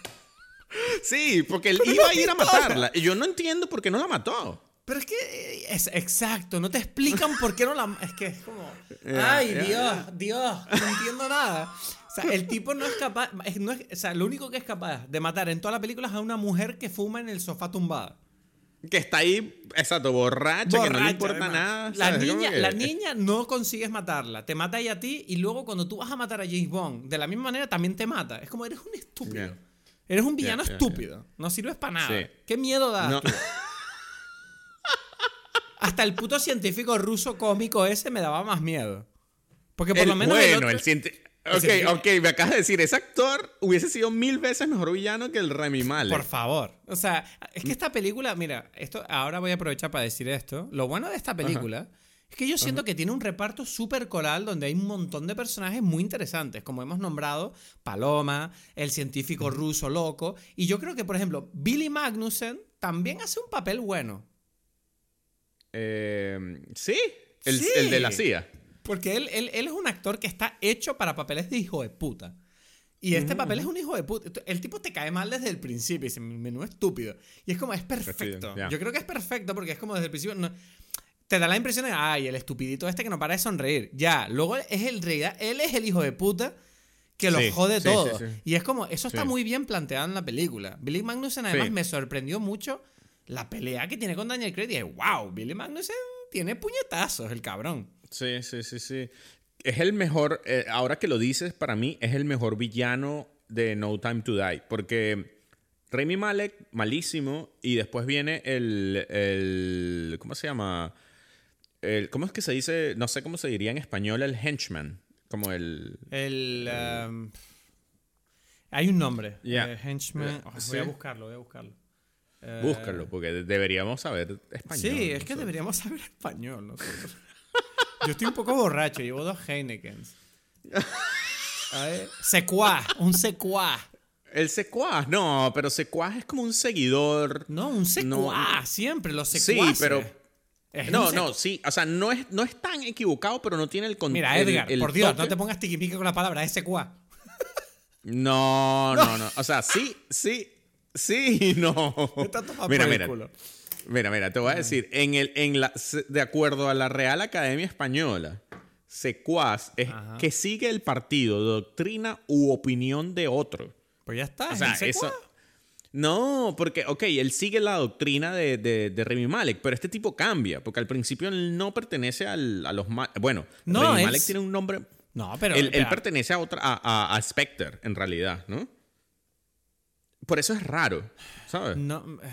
Sí, porque él iba a ir a matarla. Y yo no entiendo por qué no la mató. Pero es que eh, es exacto, no te explican por qué no la. Es que es como. Ay, Dios, Dios, no entiendo nada. O sea, el tipo no es capaz. no es- o sea, lo único que es capaz de matar en toda la película es a una mujer que fuma en el sofá tumbada. Que está ahí, exacto, borracha, que no le Borracha, importa además. nada. La niña, la niña no consigues matarla. Te mata ella a ti y luego cuando tú vas a matar a James Bond, de la misma manera también te mata. Es como eres un estúpido. Eres un villano estúpido. No sirves para nada. Sí. ¿Qué miedo das No. tú? Hasta el puto científico ruso cómico ese me daba más miedo. Porque por El- lo menos. bueno, otro- el el Ok, ok, me acabas de decir, ese actor hubiese sido mil veces mejor villano que el Remy Malek. Por favor. O sea, es que esta película, mira, esto ahora voy a aprovechar para decir esto. Lo bueno de esta película es que yo siento que tiene un reparto súper coral donde hay un montón de personajes muy interesantes, como hemos nombrado, Paloma, el científico ruso loco, y yo creo que, por ejemplo, Billy Magnussen también hace un papel bueno. Eh, sí, el, Sí. el de la CIA. Porque él, él, él es un actor que está hecho para papeles de hijo de puta. Y este papel es un hijo de puta. El tipo te cae mal desde el principio y dice, menú estúpido. Y es como, es perfecto. Yo creo que es perfecto porque es como desde el principio... no- te da la impresión de, ay, el estupidito este que no para de sonreír. Ya, luego es el realidad, él es el hijo de puta que lo Sí, jode sí, todo. sí. Y es como, eso está muy bien planteado en la película. Billy Magnussen además me sorprendió mucho la pelea que tiene con Daniel Craig. Y dije, wow, Billy Magnussen tiene puñetazos, el cabrón. Sí, sí, sí, sí. Es el mejor, eh, ahora que lo dices, para mí es el mejor villano de No Time to Die. Porque Remy Malek, malísimo, y después viene el, el ¿cómo se llama? El, ¿Cómo es que se dice? No sé cómo se diría en español el henchman. Como el... El. um, hay un nombre. Ya. eh, henchman. Eh, Oh, sí. Voy a buscarlo, voy a buscarlo. Eh, Búscalo, porque de- deberíamos saber español. Sí, es que deberíamos saber español nosotros. Yo estoy un poco borracho, llevo dos Heinekens. A ver. Secuá, un secuá. El secuaz, no, pero secuaz es como un seguidor. No, un secuá, siempre los Sí, secuaces. pero- Es No, no, sí, o sea, no es, no es tan equivocado, pero no tiene el con- Mira, Edgar, el por Dios, toque. no te pongas tiquipique con la palabra, es secuá. No, no, no. O sea, sí, sí, sí, no. Mira, mira. culo. Mira, mira, te voy a decir, en el, en la, de acuerdo a la Real Academia Española, secuaz es Ajá. que sigue el partido, doctrina u opinión de otro. Pues ya está. O es sea, el secuá. eso. No, porque, ok, él sigue la doctrina de, de, de Remy Malek, pero este tipo cambia, porque al principio él no pertenece al, a los. Bueno, No, Remy Malek tiene un nombre. No, pero. él, pertenece a otra. A, a, a Spectre, en realidad, ¿no? Por eso es raro, ¿sabes? No, eh,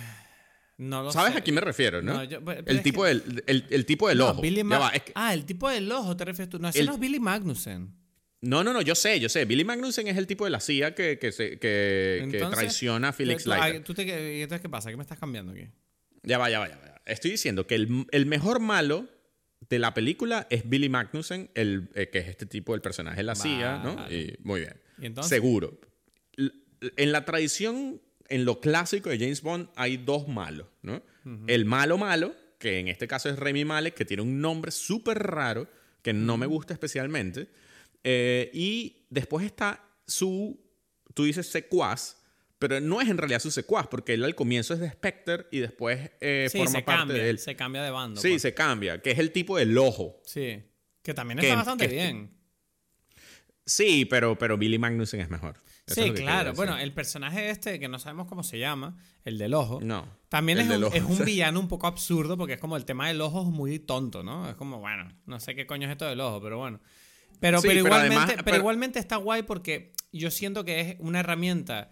no lo ¿Sabes sé. a quién me refiero, no? No, yo- pero el, tipo que- del, el, el tipo del No, ojo. Billy Ya Ma- va, es que- Ah, el tipo del ojo te refieres tú. No, ese El- no es Billy Magnussen. no, no, no, yo sé, yo sé. Billy Magnussen es el tipo de la CIA que, que, se- que, traiciona a Felix Leiter. ¿tú te, ¿y entonces qué pasa? ¿Qué me estás cambiando aquí? Ya va, ya va, ya va. Estoy diciendo que el, el mejor malo de la película es Billy Magnussen, el, eh, que es este tipo, el personaje de la CIA, ¿no? Y, muy bien. ¿Y entonces? Seguro. En la tradición, en lo clásico de James Bond, hay dos malos, ¿no? El malo malo, que en este caso es Remy Malek, que tiene un nombre súper raro, que no me gusta especialmente. Eh, y después está su, tú dices secuaz, pero no es en realidad su secuaz, porque él al comienzo es de Spectre y después eh, Sí, forma se parte cambia, de él. se cambia de bando. Sí, pues. se cambia, que es el tipo del ojo. Sí. Que también Que- está bastante que- bien. Sí, pero, pero Billy Magnussen es mejor. Eso Sí, claro. Bueno, el personaje este, que no sabemos cómo se llama, el del ojo, No. también es un, ojo. es un villano un poco absurdo porque es como el tema del ojo es muy tonto, ¿no? Es como, bueno, no sé qué coño es esto del ojo, pero bueno. Pero, Sí, pero, pero igualmente, además- pero pero- igualmente está guay porque yo siento que es una herramienta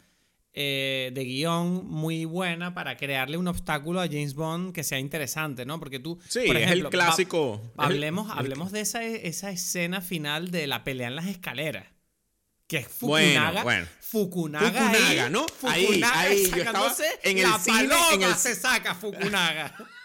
eh, de guion muy buena para crearle un obstáculo a James Bond que sea interesante, ¿no? Porque tú, Sí, por es el clásico. hablemos hablemos de esa, esa escena final de la pelea en las escaleras. Que es Bueno, Fukunaga. bueno. Fukunaga, Fukunaga, ahí, ¿no? Ahí, Fukunaga ahí, yo estaba en el la cine, en el- se saca Fukunaga.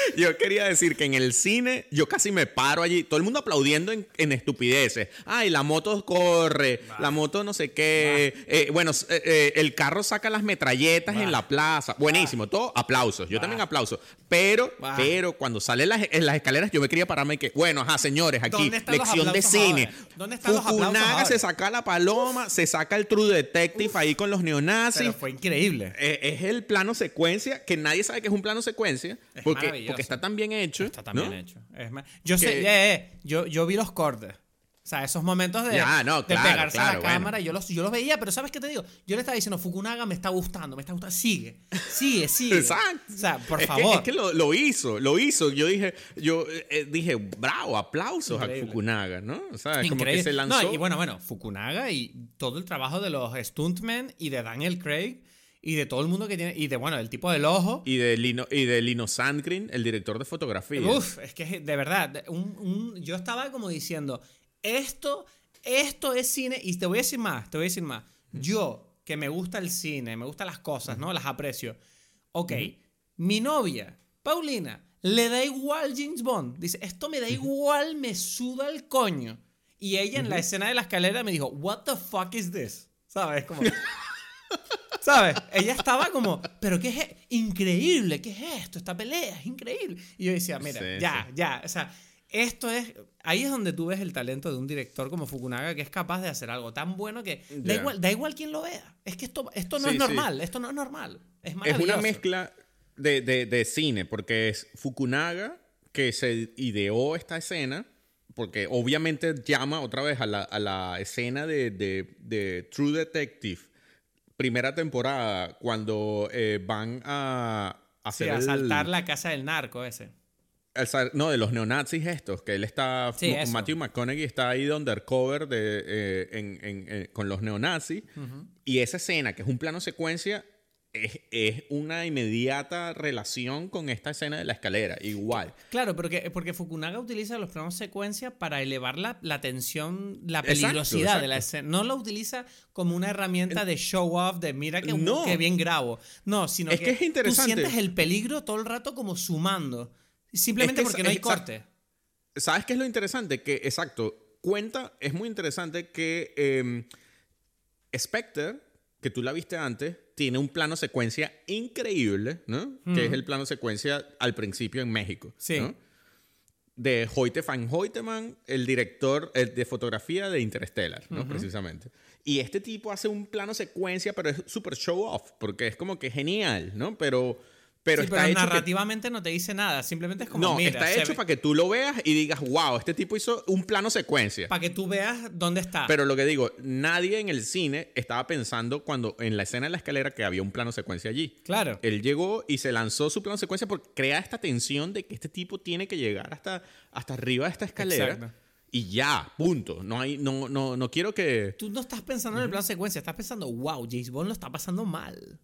Yo quería decir que en el cine yo casi me paro allí, todo el mundo aplaudiendo en, en estupideces. Ay, la moto corre, la moto no sé qué. Eh, bueno, eh, eh, el carro saca las metralletas en la plaza. Buenísimo, todo aplausos. Yo también aplauso. Pero, pero cuando salen las, en las escaleras yo me quería pararme y que, bueno, ajá, señores, aquí, ¿Dónde están los lección de cine. ¿Dónde están los aplausos Fukunaga se saca la paloma, se saca el True Detective ahí con los neonazis. Pero fue increíble. Es el plano secuencia, que nadie sabe que es un plano secuencia, Es porque. Porque está tan bien hecho. Está también ¿no? hecho. Es más- yo sé, Que- eh, eh, yo, yo vi los cortes. O sea, esos momentos de, Ya, no, de claro, pegarse a la claro, bueno. cámara, yo, los, yo los veía, pero ¿sabes qué te digo? Yo le estaba diciendo, Fukunaga me está gustando, me está gustando. Sigue, sigue, sigue. Exacto. O sea, por es Que, favor. es que lo, lo hizo, lo hizo. Yo dije, yo eh, eh, dije, bravo, aplausos Increíble. a Fukunaga, ¿no? O sea, como que Increíble. se lanzó. No, y bueno, bueno, Fukunaga y todo el trabajo de los stuntmen y de Daniel Craig y de todo el mundo que tiene, y de, bueno, el tipo del ojo. y de Lino, y de Lino Sandgren, el director de fotografía. Uf, es que de verdad, un- un- yo estaba como diciendo, esto, esto es cine, y te voy a decir más, te voy a decir más. Yo, que me gusta el cine, me gustan las cosas, ¿no? Las aprecio. Ok, mi novia, Paulina, le da igual James Bond. Dice, esto me da igual, me suda el coño. Y ella en la escena de la escalera me dijo, what the fuck is this? ¿Sabes? Como... ¿Sabes? Ella estaba como, pero qué es e- increíble, ¿qué es esto? Esta pelea es increíble. Y yo decía, mira, Sí, ya, ya, o sea, esto es, ahí es donde tú ves el talento de un director como Fukunaga que es capaz de hacer algo tan bueno que da igual, da igual quién lo vea. Es que esto, esto no Sí, es normal, esto no es normal. Es es una mezcla de, de- de cine, porque es Fukunaga que se ideó esta escena, porque obviamente llama otra vez a la, a la escena de, de- de True Detective, primera temporada, cuando eh, van a Sí, hacer a el- saltar la casa del narco ese. el no, de los neonazis estos, que él está, Sí. Matthew McConaughey está ahí de undercover de, eh, en- en- en- con los neonazis. Y esa escena, que es un plano secuencia, es, es una inmediata relación con esta escena de la escalera, igual. Claro, porque, porque Fukunaga utiliza los planos secuencia para elevar la, la tensión, la Exacto, peligrosidad de la escena. No lo utiliza como una herramienta de show off, de mira que, No. que bien grabo. No, sino Es que es interesante. tú sientes el peligro todo el rato como sumando. Simplemente Es que porque no hay corte. ¿Sabes qué es lo interesante? Que, exacto, cuenta, es muy interesante que eh, Spectre, que tú la viste antes, tiene un plano secuencia increíble, ¿no? Que es el plano secuencia al principio en México. Sí. ¿no? De Hoyte van Hoyteman, el director de fotografía de Interstellar, ¿no? Precisamente. Y este tipo hace un plano secuencia, pero es súper show off, porque es como que genial, ¿no? Pero, pero Sí, está pero hecho que- narrativamente no te dice nada. Simplemente es como, no, mira, está hecho para que tú lo veas y digas, wow, este tipo hizo un plano secuencia. para que tú veas dónde está. Pero lo que digo, nadie en el cine estaba pensando cuando en la escena de la escalera que había un plano secuencia allí. claro. Él llegó y se lanzó su plano secuencia porque crea esta tensión de que este tipo tiene que llegar hasta, hasta arriba de esta escalera. Exacto. Y ya, punto. No, hay, no, no, no quiero que... Tú no estás pensando en el plano secuencia, estás pensando, wow, James Bond lo está pasando mal.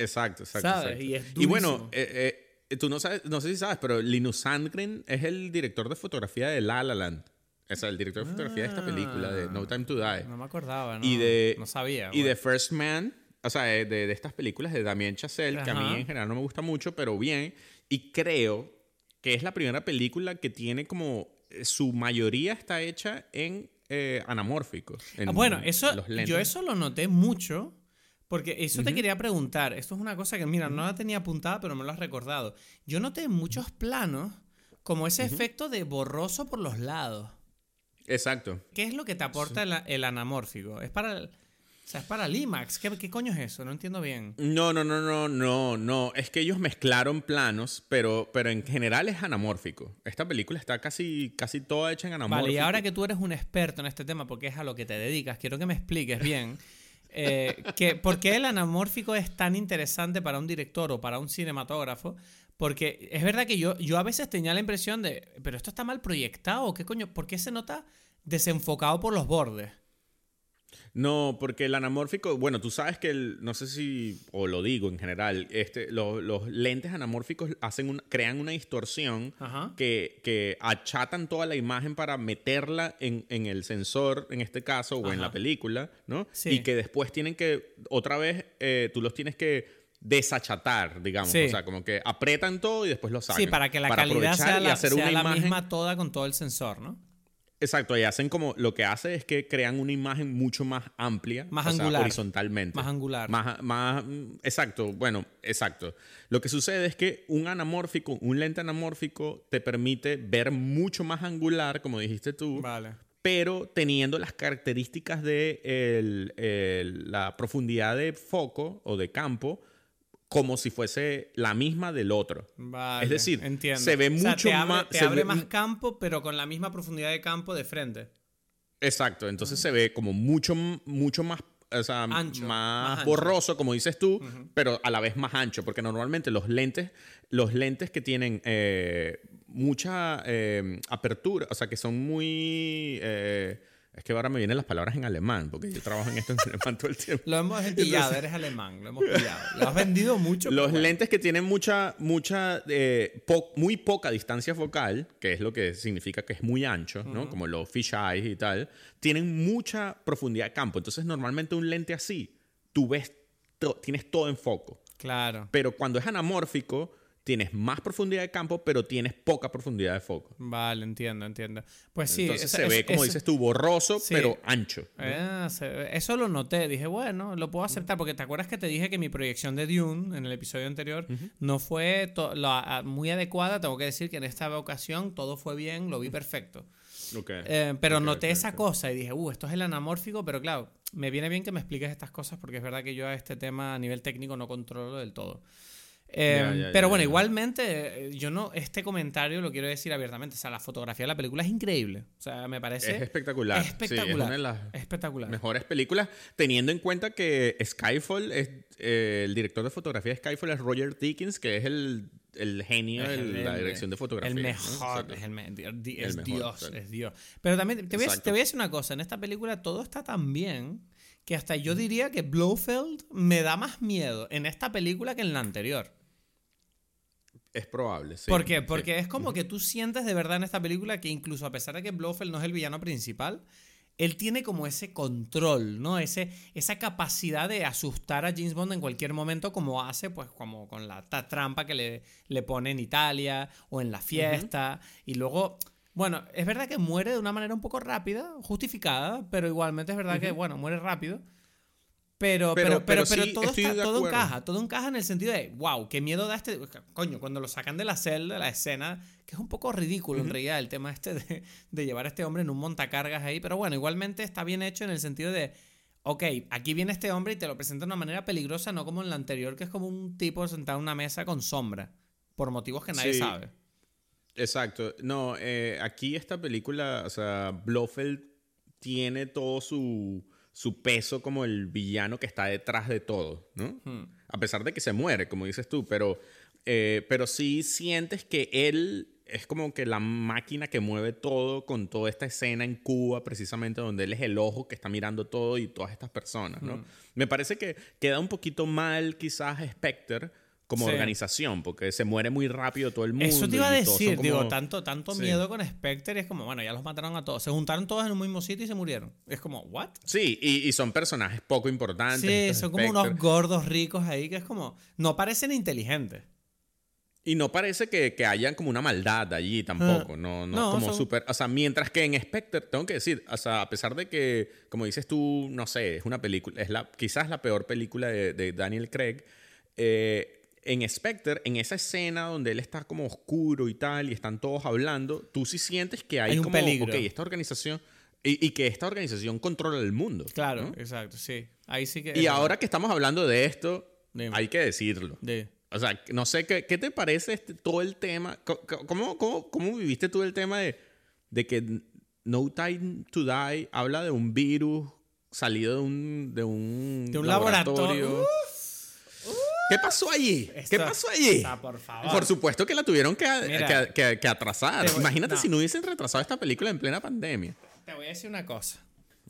Exacto, exacto. ¿Sabes? exacto. Y es Y bueno, eh, eh, tú no sabes, no sé si sabes, pero Linus Sandgren es el director de fotografía de La La Land. O sea, el director de fotografía de esta película, de No Time to Die. No me acordaba, ¿no? y de, No sabía. Y bueno. de First Man, o sea, de, de estas películas de Damien Chazelle, que a Ajá. mí en general no me gusta mucho, pero bien. Y creo que es la primera película que tiene como. eh, Su mayoría está hecha en eh, anamórfico. en Ah, bueno, eso, yo eso lo noté mucho. Porque eso te quería preguntar. Esto es una cosa que, mira, no la tenía apuntada, pero me lo has recordado. Yo noté en muchos planos como ese efecto de borroso por los lados. Exacto. ¿Qué es lo que te aporta el, el anamórfico? Es para. el- o sea, es para el IMAX. ¿Qué, ¿Qué coño es eso? No entiendo bien. No, no, no, no, no, no. Es que ellos mezclaron planos, pero, pero en general es anamórfico. Esta película está casi, casi toda hecha en anamórfico. Vale, y ahora que tú eres un experto en este tema, porque es a lo que te dedicas, quiero que me expliques bien. eh, que, ¿Por qué el anamórfico es tan interesante para un director o para un cinematógrafo? Porque es verdad que yo, yo a veces tenía la impresión de, pero esto está mal proyectado, ¿qué coño? ¿Por qué se nota desenfocado por los bordes? No, porque el anamórfico, bueno, tú sabes que el, no sé si, o lo digo en general, este, lo- los lentes anamórficos hacen un- crean una distorsión que, que achatan toda la imagen para meterla en, en el sensor, en este caso, o en la película, ¿no? Sí. Y que después tienen que, otra vez, eh, tú los tienes que desachatar, digamos. Sí. O sea, como que apretan todo y después lo sacan. Sí, para que la calidad sea, y la, hacer sea una la imagen- misma toda con todo el sensor, ¿no? Exacto, y hacen como, lo que hace es que crean una imagen mucho más amplia. Más o sea, angular. horizontalmente. Más angular. Más, más, mm, exacto, bueno, exacto. Lo que sucede es que un anamórfico, un lente anamórfico te permite ver mucho más angular, como dijiste tú, Vale. pero teniendo las características de el- el- la profundidad de foco o de campo como si fuese la misma del otro. Vale. Es decir, entiendo. se ve O sea, mucho te abre, más- Te se abre ve- más campo, pero con la misma profundidad de campo de frente. Exacto, entonces se ve como mucho, mucho más, o sea, Ancho, más, borroso, como dices tú, pero a la vez más ancho, porque normalmente los lentes, los lentes que tienen eh, mucha eh, apertura, o sea, que son muy... eh, es que ahora me vienen las palabras en alemán, porque yo trabajo en esto en alemán todo el tiempo. Lo hemos pillado, eres alemán, lo hemos pillado. Lo has vendido mucho. Los bueno. lentes que tienen mucha, mucha, eh, po- muy poca distancia focal, que es lo que significa que es muy ancho, ¿no? Como los fish eyes y tal, tienen mucha profundidad de campo. Entonces, normalmente un lente así, tú ves, tienes todo en foco. Claro. Pero cuando es anamórfico, tienes más profundidad de campo, pero tienes poca profundidad de foco. Vale, entiendo, entiendo. Pues sí. Entonces esa- se ve, es- como es- dices tú, borroso, Sí. pero ancho. se- eso lo noté. Dije, bueno, lo puedo aceptar. Porque te acuerdas que te dije que mi proyección de Dune en el episodio anterior no fue la- muy adecuada. Tengo que decir que en esta ocasión todo fue bien, lo vi perfecto. Ok. Eh, pero Ok, noté ok, esa cosa y dije, uh, esto es el anamórfico, pero claro, me viene bien que me expliques estas cosas porque es verdad que yo a este tema a nivel técnico no controlo del todo. Eh, ya, pero bueno, igualmente, eh, yo no, este comentario lo quiero decir abiertamente. O sea, la fotografía de la película es increíble. O sea, me parece. Es espectacular. Sí, es espectacular. una de las espectacular. mejores películas, teniendo en cuenta que Skyfall es eh, el director de fotografía de Skyfall es Roger Dickens, que es el, el genio de la dirección de fotografía. El mejor, es, el mejor, Dios, es Dios. Pero también te voy, a, te voy a decir una cosa, en esta película todo está tan bien que hasta yo diría que Blofeld me da más miedo en esta película que en la anterior. Es probable, sí. ¿Por qué? sí. Porque es como que tú sientes de verdad en esta película que incluso a pesar de que Blofeld no es el villano principal, él tiene como ese control, ¿no? Ese, esa capacidad de asustar a James Bond en cualquier momento como hace, pues como con la trampa que le, le pone en Italia o en la fiesta. Y luego, bueno, es verdad que muere de una manera un poco rápida, justificada, pero igualmente es verdad que, bueno, muere rápido. Pero, pero, Pero- pero, pero sí, todo, está- todo encaja, todo encaja en el sentido de, wow, qué miedo da este. Coño, cuando lo sacan de la celda, de la escena, que es un poco ridículo en realidad el tema este de, de llevar a este hombre en un montacargas ahí, pero bueno, igualmente está bien hecho en el sentido de, ok, aquí viene este hombre y te lo presenta de una manera peligrosa, no como en la anterior, que es como un tipo sentado en una mesa con sombra, por motivos que nadie Sí. sabe. Exacto. No, eh, aquí esta película, o sea, Blofeld tiene todo su, su peso como el villano que está detrás de todo, ¿no? Hmm. A pesar de que se muere, como dices tú, pero, eh, pero sí sientes que él es como que la máquina que mueve todo con toda esta escena en Cuba, precisamente donde él es el ojo que está mirando todo y todas estas personas, ¿no? Me parece que queda un poquito mal quizás Spectre como Sí. organización, porque se muere muy rápido todo el mundo. Eso te iba a decir, como- digo, tanto, tanto Sí. miedo con Spectre y es como, bueno, ya los mataron a todos. Se juntaron todos en un mismo sitio y se murieron. Es como, ¿what? Sí, y, y son personajes poco importantes. Sí, son como unos gordos ricos ahí que es como, no parecen inteligentes. Y no parece que, que hayan como una maldad allí tampoco. No, no, No, como son- súper. O sea, mientras que en Spectre, tengo que decir, o sea, a pesar de que, como dices tú, no sé, es una película, es la, quizás la peor película de, de Daniel Craig. eh, en Spectre, en esa escena donde él está como oscuro y tal, y están todos hablando, tú sí sientes que hay, Hay un como, peligro. ok, esta organización. Y, y que esta organización controla el mundo. Claro, ¿no? exacto, sí. Ahí sí que... Y ahora que estamos hablando de esto, Dime. hay que decirlo. De- O sea, no sé, ¿qué, qué te parece este- todo el tema? ¿Cómo, cómo, cómo viviste tú el tema de, de que No Time to Die habla de un virus salido de un, de un, De un laboratorio. ¿Qué pasó allí? Esto- ¿Qué pasó allí? O sea, por favor. Por supuesto que la tuvieron que, Mira. que- que- que atrasar. Voy- Imagínate no. si no hubiesen retrasado esta película en plena pandemia. Te voy a decir una cosa.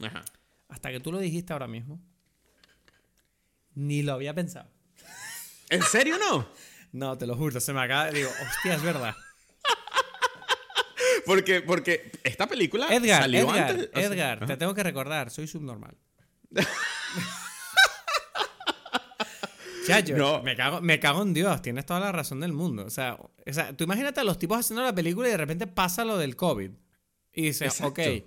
Ajá. hasta que tú lo dijiste ahora mismo, ni lo había pensado. ¿En serio no? No, te lo juro, se me acaba. Digo, hostia, es verdad. Porque, porque esta película Edgar, salió Edgar, antes. o sea, Edgar, te tengo que recordar, soy subnormal. No. me, cago, me cago en Dios, tienes toda la razón del mundo. O sea, o sea, tú imagínate a los tipos haciendo la película y de repente pasa lo del COVID. Y dices, Exacto. ok,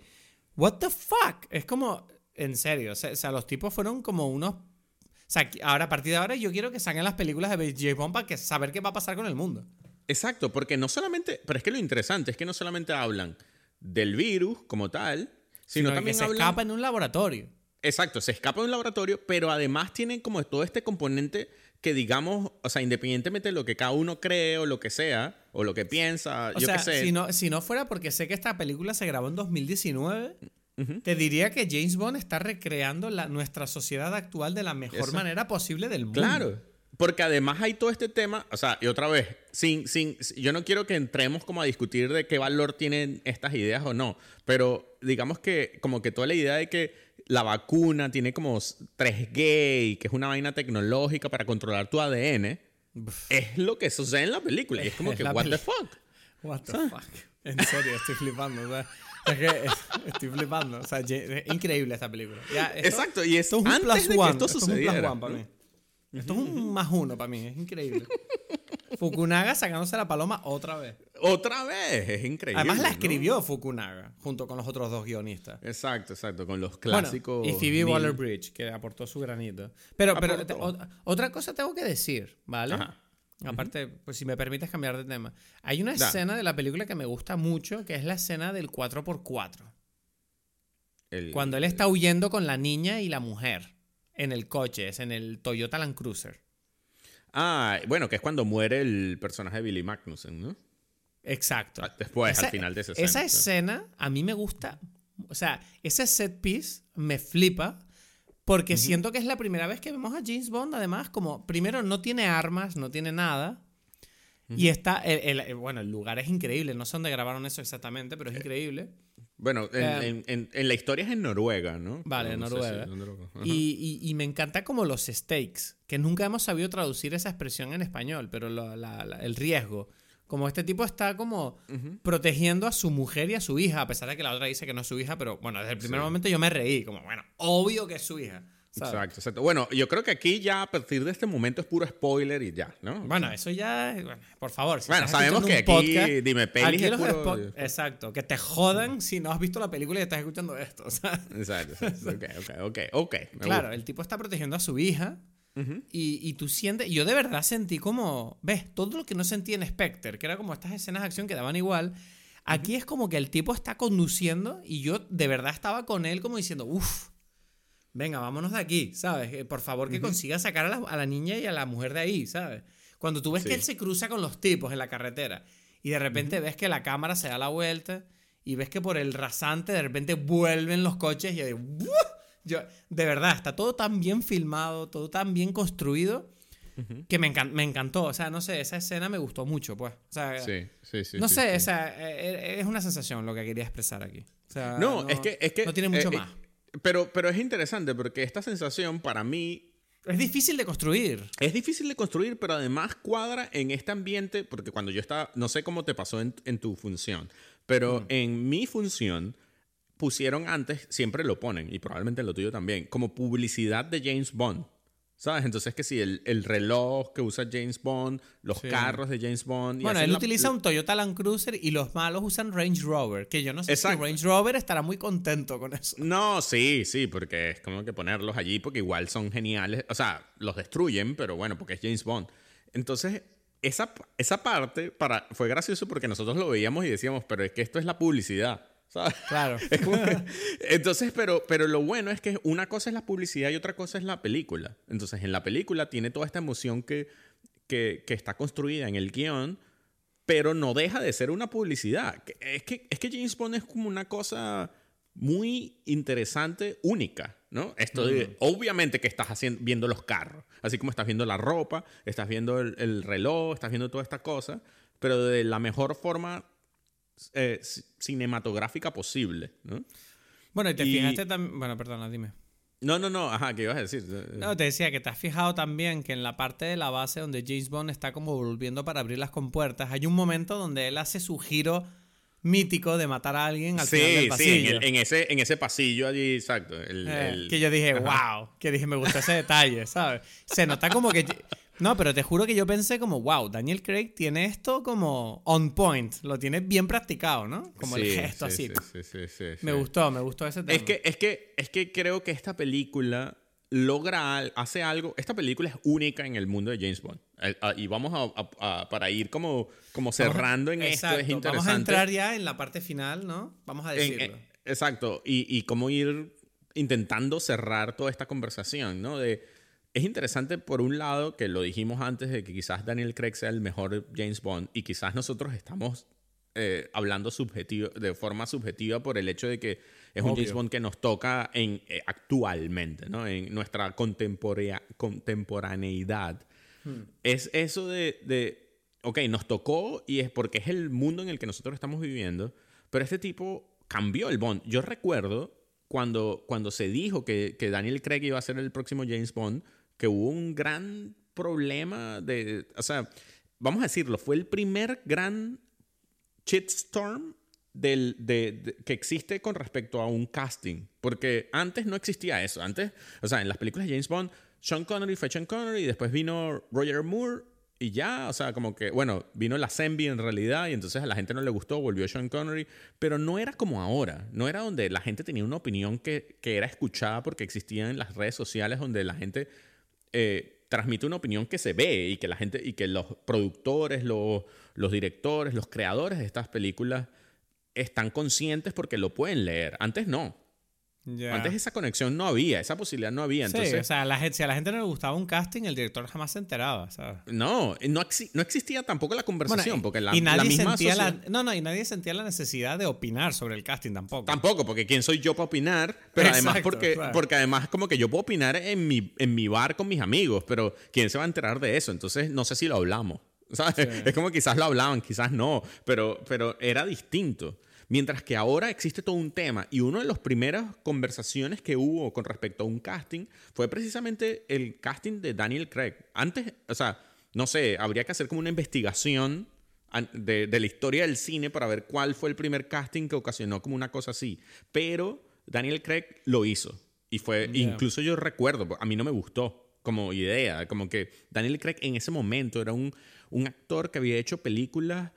what the fuck? Es como, en serio, o sea, los tipos fueron como unos... O sea, ahora a partir de ahora yo quiero que salgan las películas de J. Bond para que saber qué va a pasar con el mundo. Exacto, porque no solamente, pero es que lo interesante es que no solamente hablan del virus como tal, sino, que también se hablan... escapa en un laboratorio. Exacto, se escapa de un laboratorio, pero además tienen como todo este componente que digamos, o sea, independientemente de lo que cada uno cree o lo que sea, o lo que piensa, O yo sea, qué sé. Si, no, si no fuera porque sé que esta película se grabó en 2019, te diría que James Bond está recreando la, nuestra sociedad actual de la mejor Eso. manera posible del mundo. Claro. Porque además hay todo este tema, o sea, y otra vez, sin, sin, yo no quiero que entremos como a discutir de qué valor tienen estas ideas o no, pero digamos que como que toda la idea de que la vacuna tiene como 3G y que es una vaina tecnológica para controlar tu ADN, es lo que sucede en la película. Y es como Es que, what the fuck? What the fuck. En serio, estoy flipando. o sea, es que es- estoy flipando. O sea, es increíble esta película. Ya, esto- Exacto, y es Esto es un antes plus de que one. esto esto es un plus one para mí. Esto es un más uno para mí. Es increíble. Fukunaga sacándose la paloma otra vez. Otra vez, es increíble. Además la ¿no? escribió Fukunaga junto con los otros dos guionistas. Exacto, exacto, con los Bueno, clásicos. y Phoebe mil- Waller-Bridge, que aportó su granito. Pero, pero te- otra cosa tengo que decir, ¿vale? Ajá. Aparte, pues si me permites cambiar de tema. Hay una Da. escena de la película que me gusta mucho, que es la escena del 4x4. el- Cuando él está huyendo con la niña y la mujer en el coche, es en el Toyota Land Cruiser. Ah, bueno, que es cuando muere el personaje de Billy Magnussen, ¿no? Exacto. Ah, Después, Esa- al final de esa escena. Esa sí. escena a mí me gusta. O sea, ese set piece me flipa porque siento que es la primera vez que vemos a James Bond, además, como primero no tiene armas, no tiene nada. Y está, el- el- bueno, el lugar es increíble, no sé dónde grabaron eso exactamente, pero es increíble. Bueno, en, Eh, en- en- en la historia es en Noruega, ¿no? Vale, Pero no sé Noruega. si- ¿dónde lo- Ajá. Y, y- y me encanta como los stakes, que nunca hemos sabido traducir esa expresión en español, pero lo- la- la- el riesgo. Como este tipo está como protegiendo a su mujer y a su hija, a pesar de que la otra dice que no es su hija, pero bueno, desde el primer Sí. momento yo me reí, como bueno, obvio que es su hija. ¿Sabes? Exacto, exacto. Bueno, yo creo que aquí ya a partir de este momento es puro spoiler y ya, ¿no? Bueno, eso ya, bueno, por favor. si Bueno, sabemos que aquí podcast, Dime Pelis aquí es los puro- Exacto, que te jodan si no has visto la película y estás escuchando esto. sea. Exacto, exacto. Ok, ok, ok, ok. me Claro, gusta. el tipo está protegiendo a su hija. Ujú. Y, y tú sientes, yo de verdad sentí como, ves, todo lo que no sentí en Spectre, que era como estas escenas de acción que daban igual, aquí es como que el tipo está conduciendo y yo de verdad estaba con él como diciendo, uff, venga, vámonos de aquí, ¿sabes? Eh, Por favor que consiga sacar a la, a la niña y a la mujer de ahí, ¿sabes? Cuando tú ves Sí. que él se cruza con los tipos en la carretera y de repente ves que la cámara se da la vuelta y ves que por el rasante de repente vuelven los coches y yo. Yo, de verdad, está todo tan bien filmado, todo tan bien construido, que me, encan- me encantó. O sea, no sé, esa escena me gustó mucho, pues. O sea, Sí, sí, sí. no sí, sé, sí. o sea, eh, es una sensación lo que quería expresar aquí. O sea, No, es que, es que. No tiene mucho eh, eh, más. Pero, pero es interesante porque esta sensación para mí Es difícil de construir. Es difícil de construir, pero además cuadra en este ambiente, porque cuando yo estaba, no sé cómo te pasó en, en tu función, pero Mm. en mi función pusieron antes, siempre lo ponen, y probablemente en lo tuyo también, como publicidad de James Bond. ¿Sabes? Entonces que si el, el reloj que usa James Bond, los Sí. carros de James Bond. y Bueno, él la- utiliza un Toyota Land Cruiser y los malos usan Range Rover, que yo no sé Exacto. si Range Rover estará muy contento con eso. No, sí, sí, porque es como que ponerlos allí porque igual son geniales. O sea, los destruyen, pero bueno, porque es James Bond. Entonces, esa, esa parte para, fue gracioso porque nosotros lo veíamos y decíamos, pero es que esto es la publicidad. ¿Sabes? Claro. Que- entonces, pero, pero lo bueno es que una cosa es la publicidad y otra cosa es la película. Entonces, en la película tiene toda esta emoción que, que, que está construida en el guion, pero no deja de ser una publicidad. Es que, es que James Bond es como una cosa muy interesante, única, ¿no? Esto de- obviamente que estás haciendo, viendo los carros, así como estás viendo la ropa, estás viendo el, el reloj, estás viendo toda esta cosa, pero de la mejor forma eh, cinematográfica posible, ¿no? Bueno, y te Y- fijaste también. Bueno, perdona, dime. No, no, no, ajá, ¿qué ibas a decir? No, te decía que te has fijado también que en la parte de la base donde James Bond está como volviendo para abrir las compuertas, hay un momento donde él hace su giro mítico de matar a alguien al final del sí, sí, en, pasillo. el- en ese, en ese pasillo allí, exacto. el- Eh, el- que yo dije, wow, que dije, me gustó ese detalle, ¿sabes? Se nota como que... No, pero te juro que yo pensé como, wow, Daniel Craig tiene esto como on point, lo tiene bien practicado, ¿no? Como el Sí, gesto sí, así. sí, sí, sí, sí, Me sí. gustó, me gustó ese tema. Es que, es que, es que creo que esta película logra, hace algo. Esta película es única en el mundo de James Bond. Eh, ah, Y vamos a, a- a- para ir como, como cerrando en Exacto, esto, es interesante. Vamos a entrar ya en la parte final, ¿no? Vamos a En- decirlo. en- exacto. Y, y cómo ir intentando cerrar toda esta conversación, ¿no? De, es interesante, por un lado, que lo dijimos antes de que quizás Daniel Craig sea el mejor James Bond y quizás nosotros estamos eh, hablando subjetivo, de forma subjetiva por el hecho de que es un Obvio. James Bond que nos toca en, eh, actualmente, ¿no? En nuestra contemporaneidad. Es eso de, de, ok, nos tocó y es porque es el mundo en el que nosotros estamos viviendo, pero este tipo cambió el Bond. Yo recuerdo cuando, cuando se dijo que, que Daniel Craig iba a ser el próximo James Bond, que hubo un gran problema de, o sea, vamos a decirlo, fue el primer gran shitstorm del, de, que existe con respecto a un casting. Porque antes no existía eso. Antes, o sea, en las películas de James Bond, Sean Connery fue Sean Connery y después vino Roger Moore y ya, o sea, como que, bueno, vino la Sembi en realidad y entonces a la gente no le gustó, volvió Sean Connery, pero no era como ahora, no era donde la gente tenía una opinión que, que era escuchada porque existían las redes sociales donde la gente eh, transmite una opinión que se ve y que la gente y que los productores, los directores, los creadores de estas películas están conscientes porque lo pueden leer. Antes no. Ya. Antes esa conexión no había, esa posibilidad no había. Sí, Entonces, o sea, la gente, si a la gente no le gustaba un casting, el director jamás se enteraba, ¿sabes? no, no, exi- no existía tampoco la conversación porque la, y nadie la misma sentía la, no, no, y nadie sentía la necesidad de opinar sobre el casting tampoco. Tampoco, porque quién soy yo para opinar, pero además Exacto, porque, claro. porque además como que yo puedo opinar en mi, en mi bar con mis amigos, pero quién se va a enterar de eso, entonces no sé si lo hablamos. ¿Sabes? Es como quizás lo hablaban, quizás no, pero, pero era distinto. Mientras que ahora existe todo un tema y una de las primeras conversaciones que hubo con respecto a un casting fue precisamente el casting de Daniel Craig. Antes, o sea, no sé, habría que hacer como una investigación de, de la historia del cine para ver cuál fue el primer casting que ocasionó como una cosa así. Pero Daniel Craig lo hizo. Y fue, Ya. incluso yo recuerdo, a mí no me gustó como idea, como que Daniel Craig en ese momento era un, un actor que había hecho películas.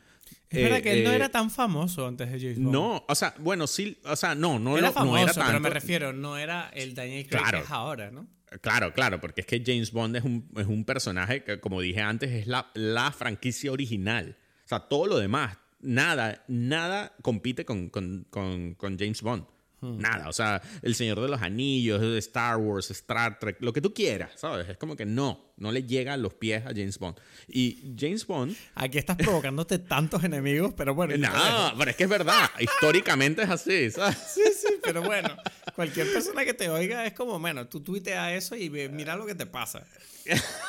es verdad eh, que él no eh, era tan famoso antes de James Bond. No, o sea, bueno, sí, o sea, no, no, era lo- famoso, no era pero me refiero, no era el Daniel Craig Claro. que es ahora, ¿no? Claro, claro, porque es que James Bond es un, es un personaje que, como dije antes, es la, la franquicia original. O sea, todo lo demás, nada, nada compite con, con- con- con James Bond. Nada, o sea, El Señor de los Anillos, Star Wars, Star Trek, lo que tú quieras, ¿sabes? Es como que no, no le llega a los pies a James Bond. Y James Bond, Aquí estás provocándote tantos enemigos, pero bueno. ya no, pero es que es verdad, históricamente es así, ¿sabes? Sí, sí, pero bueno, cualquier persona que te oiga es como, bueno, tú tuitea eso y mira lo que te pasa.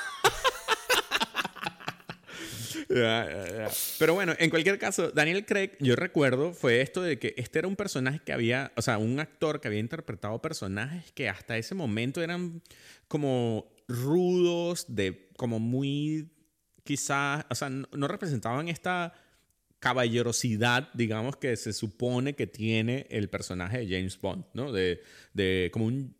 Pero bueno, en cualquier caso, Daniel Craig, yo recuerdo, fue esto de que este era un personaje que había, o sea, un actor que había interpretado personajes que hasta ese momento eran como rudos, de como muy, quizás, o sea, no, no representaban esta caballerosidad, digamos, que se supone que tiene el personaje de James Bond, ¿no? De, de como un...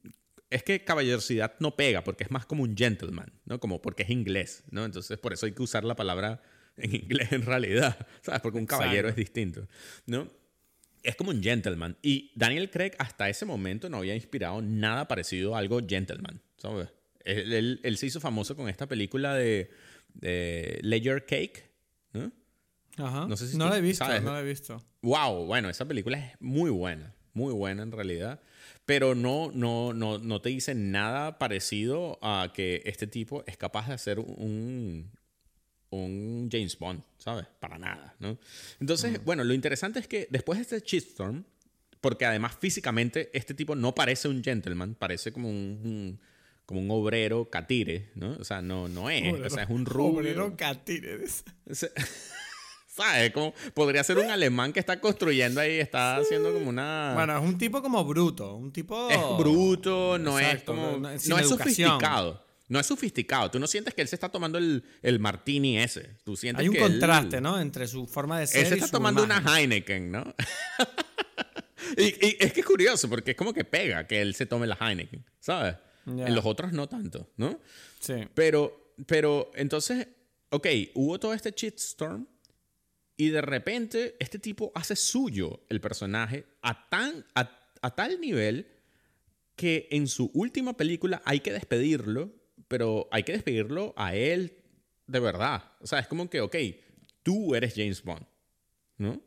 Es que caballerosidad no pega, porque es más como un gentleman, ¿no? Como porque es inglés, ¿no? Entonces, por eso hay que usar la palabra en inglés en realidad, ¿sabes? Porque un caballero es distinto, ¿no? Es como un gentleman. Y Daniel Craig hasta ese momento no había inspirado nada parecido a algo gentleman, ¿sabes? Él, él- él se hizo famoso con esta película de, de Ledger Cake, ¿no? Ajá. No sé si no tú lo he visto, sabes. no lo he visto. Wow, bueno, esa película es muy buena, muy buena en realidad, pero no, no, no, no te dice nada parecido a que este tipo es capaz de hacer un, un James Bond, ¿sabes? Para nada, ¿no? Entonces, bueno, lo interesante es que después de este shitstorm, porque además físicamente este tipo no parece un gentleman, parece como un, un- como un obrero catire, ¿no? O sea, no, no es, o sea, es un rubio. Obrero catire. O sea, ¿Sabes? Como podría ser un alemán que está construyendo ahí, está haciendo como una. Bueno, es un tipo como bruto. Un tipo. es bruto, no es como. no- es sofisticado. No es sofisticado. Tú no sientes que él se está tomando el, el martini ese. Tú sientes Hay un que él- contraste, ¿no? Entre su forma de ser. Él se y está su tomando imagen. una Heineken, ¿no? y, y es que es curioso, porque es como que pega que él se tome la Heineken, ¿sabes? En los otros no tanto, ¿no? Sí. Pero, pero entonces, ok, hubo todo este shitstorm y de repente este tipo hace suyo el personaje a, tan, a, a tal nivel que en su última película hay que despedirlo, pero hay que despedirlo a él de verdad. O sea, es como que, ok, tú eres James Bond, ¿no?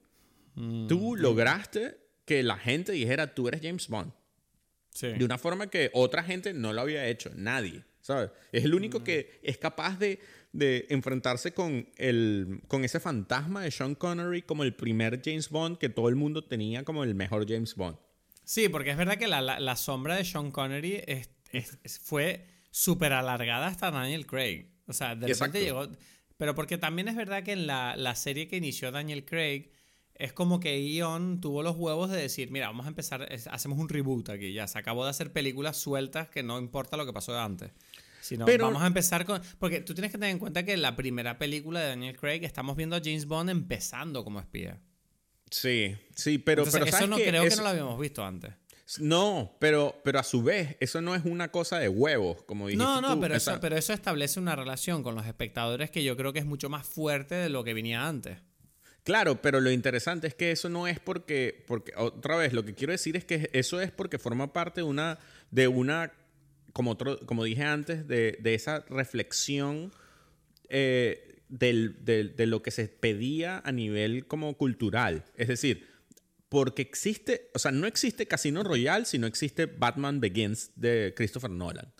Mm, Tú lograste que la gente dijera, tú eres James Bond. sí. De una forma que otra gente no lo había hecho, nadie, ¿sabes? Es el único que es capaz de, de enfrentarse con, el, con ese fantasma de Sean Connery como el primer James Bond que todo el mundo tenía como el mejor James Bond. Sí, porque es verdad que la, la- la sombra de Sean Connery es- es- es- fue súper alargada hasta Daniel Craig. O sea, de Exacto. repente llegó. Pero porque también es verdad que en la, la serie que inició Daniel Craig, es como que Ion tuvo los huevos de decir: Mira, vamos a empezar, hacemos un reboot aquí. Ya se acabó de hacer películas sueltas que no importa lo que pasó de antes. Sino Pero- vamos a empezar con. Porque tú tienes que tener en cuenta que en la primera película de Daniel Craig estamos viendo a James Bond empezando como espía. Sí, sí, pero, Entonces, pero eso ¿sabes no creo que no lo habíamos visto antes. No, pero, pero a su vez, eso no es una cosa de huevos, como dijiste No, no, tú. pero eso, pero eso establece una relación con los espectadores que yo creo que es mucho más fuerte de lo que venía antes. Claro, pero lo interesante es que eso no es porque, porque otra vez, lo que quiero decir es que eso es porque forma parte de una, de una como, otro, como dije antes, de, de esa reflexión eh, del- del- de lo que se pedía a nivel como cultural. Es decir, porque existe, o sea, no existe Casino Royale si no existe Batman Begins de Christopher Nolan.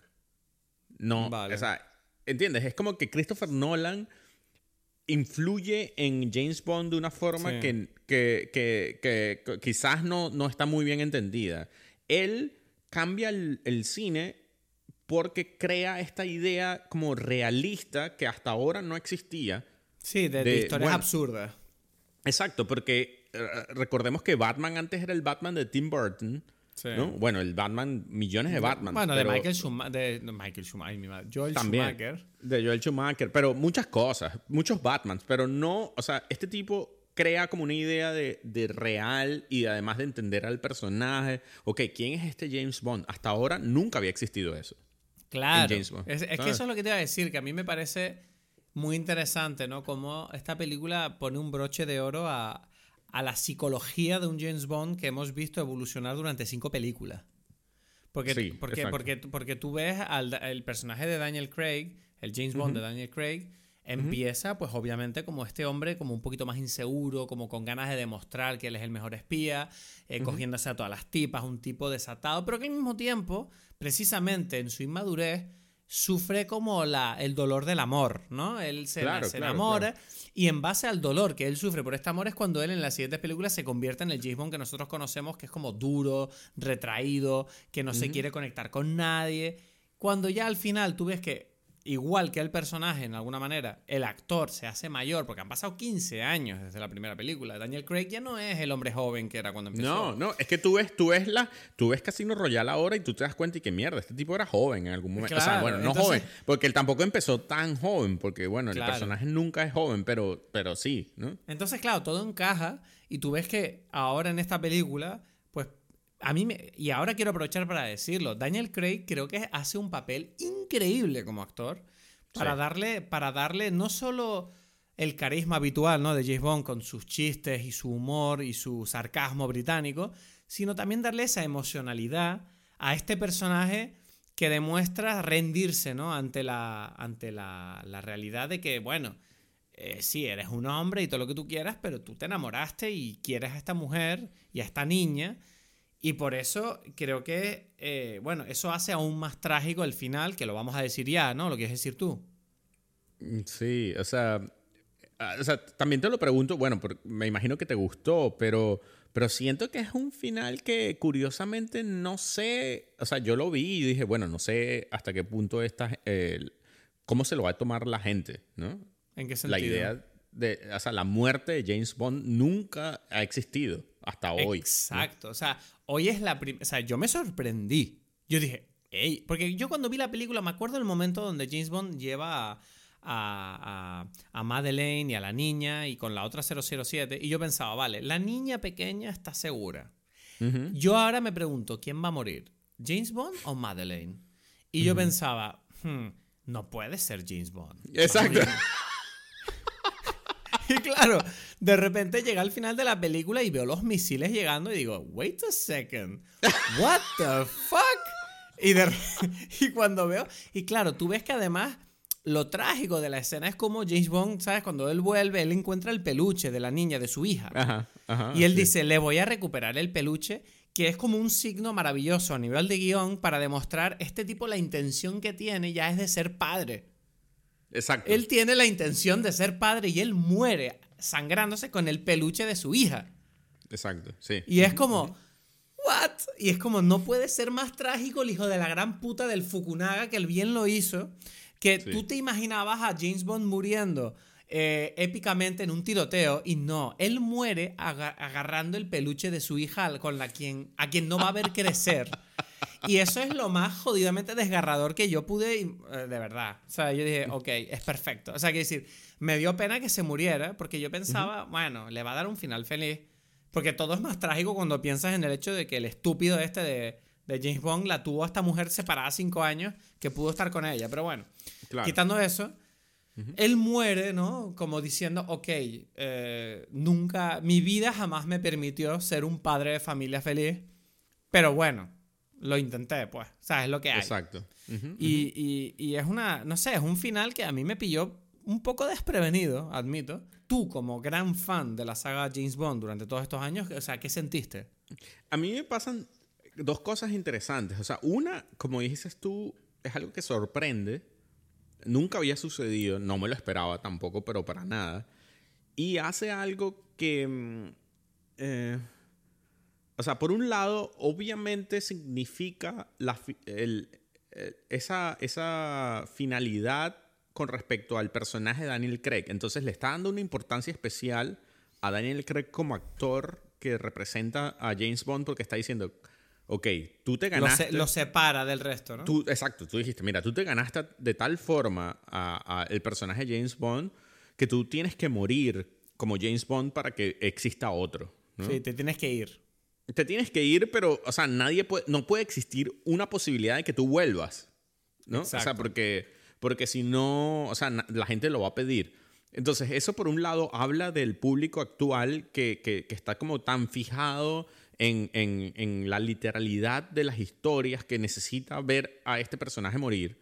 No, Vale. o sea, ¿entiendes? Es como que Christopher Nolan influye en James Bond de una forma Sí. que, que- que- que- que quizás no, no está muy bien entendida. Él cambia el, el cine porque crea esta idea como realista que hasta ahora no existía. Sí, de, de De- historias bueno, absurdas. Exacto, porque eh, recordemos que Batman antes era el Batman de Tim Burton. Sí. ¿no? Bueno, el Batman, millones de Batman. Bueno, de Michael Schumacher. De, no, Michael Schumacher, mi madre. Joel También. Schumacher. De Joel Schumacher, pero muchas cosas, muchos Batmans, pero no, o sea, este tipo crea como una idea de, de real y además de entender al personaje. Ok, ¿quién es este James Bond? Hasta ahora nunca había existido eso. Claro. James Bond, Es, es que eso es lo que te iba a decir, que a mí me parece muy interesante, ¿no? Cómo esta película pone un broche de oro a, a la psicología de un James Bond que hemos visto evolucionar durante cinco películas. Porque, Sí, porque, porque, porque tú ves al el personaje de Daniel Craig, el James Bond de Daniel Craig, empieza pues obviamente como este hombre como un poquito más inseguro, como con ganas de demostrar que él es el mejor espía, eh, cogiéndose a todas las tipas, un tipo desatado, pero que al mismo tiempo, precisamente en su inmadurez, sufre como la, el dolor del amor, ¿no? Él se, Claro, se claro, enamora y en base al dolor que él sufre por este amor es cuando él en las siguientes películas se convierte en el James Bond que nosotros conocemos, que es como duro, retraído, que no se quiere conectar con nadie. Cuando ya al final tú ves que, igual que el personaje en alguna manera, el actor se hace mayor, porque han pasado 15 años desde la primera película. Daniel Craig ya no es el hombre joven que era cuando empezó. No, no, es que tú ves, tú ves la, tú ves Casino Royale ahora y tú te das cuenta y que mierda, este tipo era joven en algún momento. o sea, Claro, bueno, no entonces- joven, porque él tampoco empezó tan joven, porque bueno, Claro. el personaje nunca es joven, pero, pero sí, ¿no? Entonces, claro, todo encaja y tú ves que ahora en esta película, a mí me... Y ahora quiero aprovechar para decirlo, Daniel Craig creo que hace un papel increíble como actor para, Sí. darle, para darle no solo el carisma habitual ¿no? de James Bond con sus chistes y su humor y su sarcasmo británico, sino también darle esa emocionalidad a este personaje que demuestra rendirse ¿no? ante, la, ante la, la realidad de que, bueno, eh, sí, eres un hombre y todo lo que tú quieras, pero tú te enamoraste y quieres a esta mujer y a esta niña. Y por eso creo que, eh, bueno, eso hace aún más trágico el final, que lo vamos a decir ya, ¿no? Lo quieres decir tú. Mm, Sí, o sea, ah, o sea, también te lo pregunto, bueno, me imagino que te gustó, pero, pero siento que es un final que curiosamente no sé, o sea, yo lo vi y dije, bueno, no sé hasta qué punto esta, eh, cómo se lo va a tomar la gente, ¿no? ¿En qué sentido? La idea, de, o sea, la muerte de James Bond nunca ha existido hasta hoy. Exacto. O sea, hoy es la primera. O sea, yo me sorprendí. Yo dije, hey. Porque yo cuando vi la película me acuerdo del momento donde James Bond lleva a, a, a, Madeleine y a la niña y con la otra 007. Y yo pensaba, vale, la niña pequeña está segura. Yo ahora me pregunto, ¿quién va a morir? ¿James Bond o Madeleine? Y yo pensaba, hmm, no puede ser James Bond. Exacto. Y claro, de repente llega al final de la película y veo los misiles llegando y digo, wait a second, what the fuck? Y, y cuando veo, y claro, tú ves que además lo trágico de la escena es como James Bond, ¿sabes? Cuando él vuelve, él encuentra el peluche de la niña, de su hija. Ajá, ajá, y él dice, le voy a recuperar el peluche, que es como un signo maravilloso a nivel de guion para demostrar este tipo la intención que tiene ya es de ser padre. Exacto. Él tiene la intención de ser padre y él muere sangrándose con el peluche de su hija. Exacto, sí. Y es como, ¿what? Y es como, no puede ser más trágico el hijo de la gran puta del Fukunaga que el bien lo hizo que tú te imaginabas a James Bond muriendo eh, épicamente en un tiroteo y no, él muere agarrando el peluche de su hija con la quien, a quien no va a ver crecer. Y eso es lo más jodidamente desgarrador que yo pude, eh, de verdad. O sea, yo dije, ok, es perfecto. O sea, que decir, me dio pena que se muriera porque yo pensaba, bueno, le va a dar un final feliz. Porque todo es más trágico cuando piensas en el hecho de que el estúpido este de de James Bond la tuvo a esta mujer separada cinco años que pudo estar con ella. Pero bueno, quitando eso, él muere, ¿no? Como diciendo, ok, eh, nunca, mi vida jamás me permitió ser un padre de familia feliz, pero bueno, lo intenté, pues, o sea, es lo que hay. Exacto. y, y, y es una, no sé, es un final que a mí me pilló un poco desprevenido, admito. Tú, como gran fan de la saga James Bond durante todos estos años, o sea, ¿qué sentiste? A mí me pasan dos cosas interesantes. O sea, una, como dices tú, es algo que sorprende. Nunca había sucedido, no me lo esperaba tampoco, pero para nada. Y hace algo que... Mm, eh, o sea, por un lado, obviamente significa la, el, esa, esa finalidad con respecto al personaje de Daniel Craig. Entonces le está dando una importancia especial a Daniel Craig como actor que representa a James Bond porque está diciendo, ok, tú te ganaste... Lo, separa del resto, ¿no? Tú, exacto, tú dijiste, mira, tú te ganaste de tal forma a, el personaje James Bond que tú tienes que morir como James Bond para que exista otro. Sí, te tienes que ir. Te tienes que ir, pero, o sea, nadie puede, no puede existir una posibilidad de que tú vuelvas, ¿no? O sea, porque, porque si no, o sea, la gente lo va a pedir. Entonces, eso por un lado habla del público actual que, que, que está como tan fijado en, la literalidad de las historias que necesita ver a este personaje morir.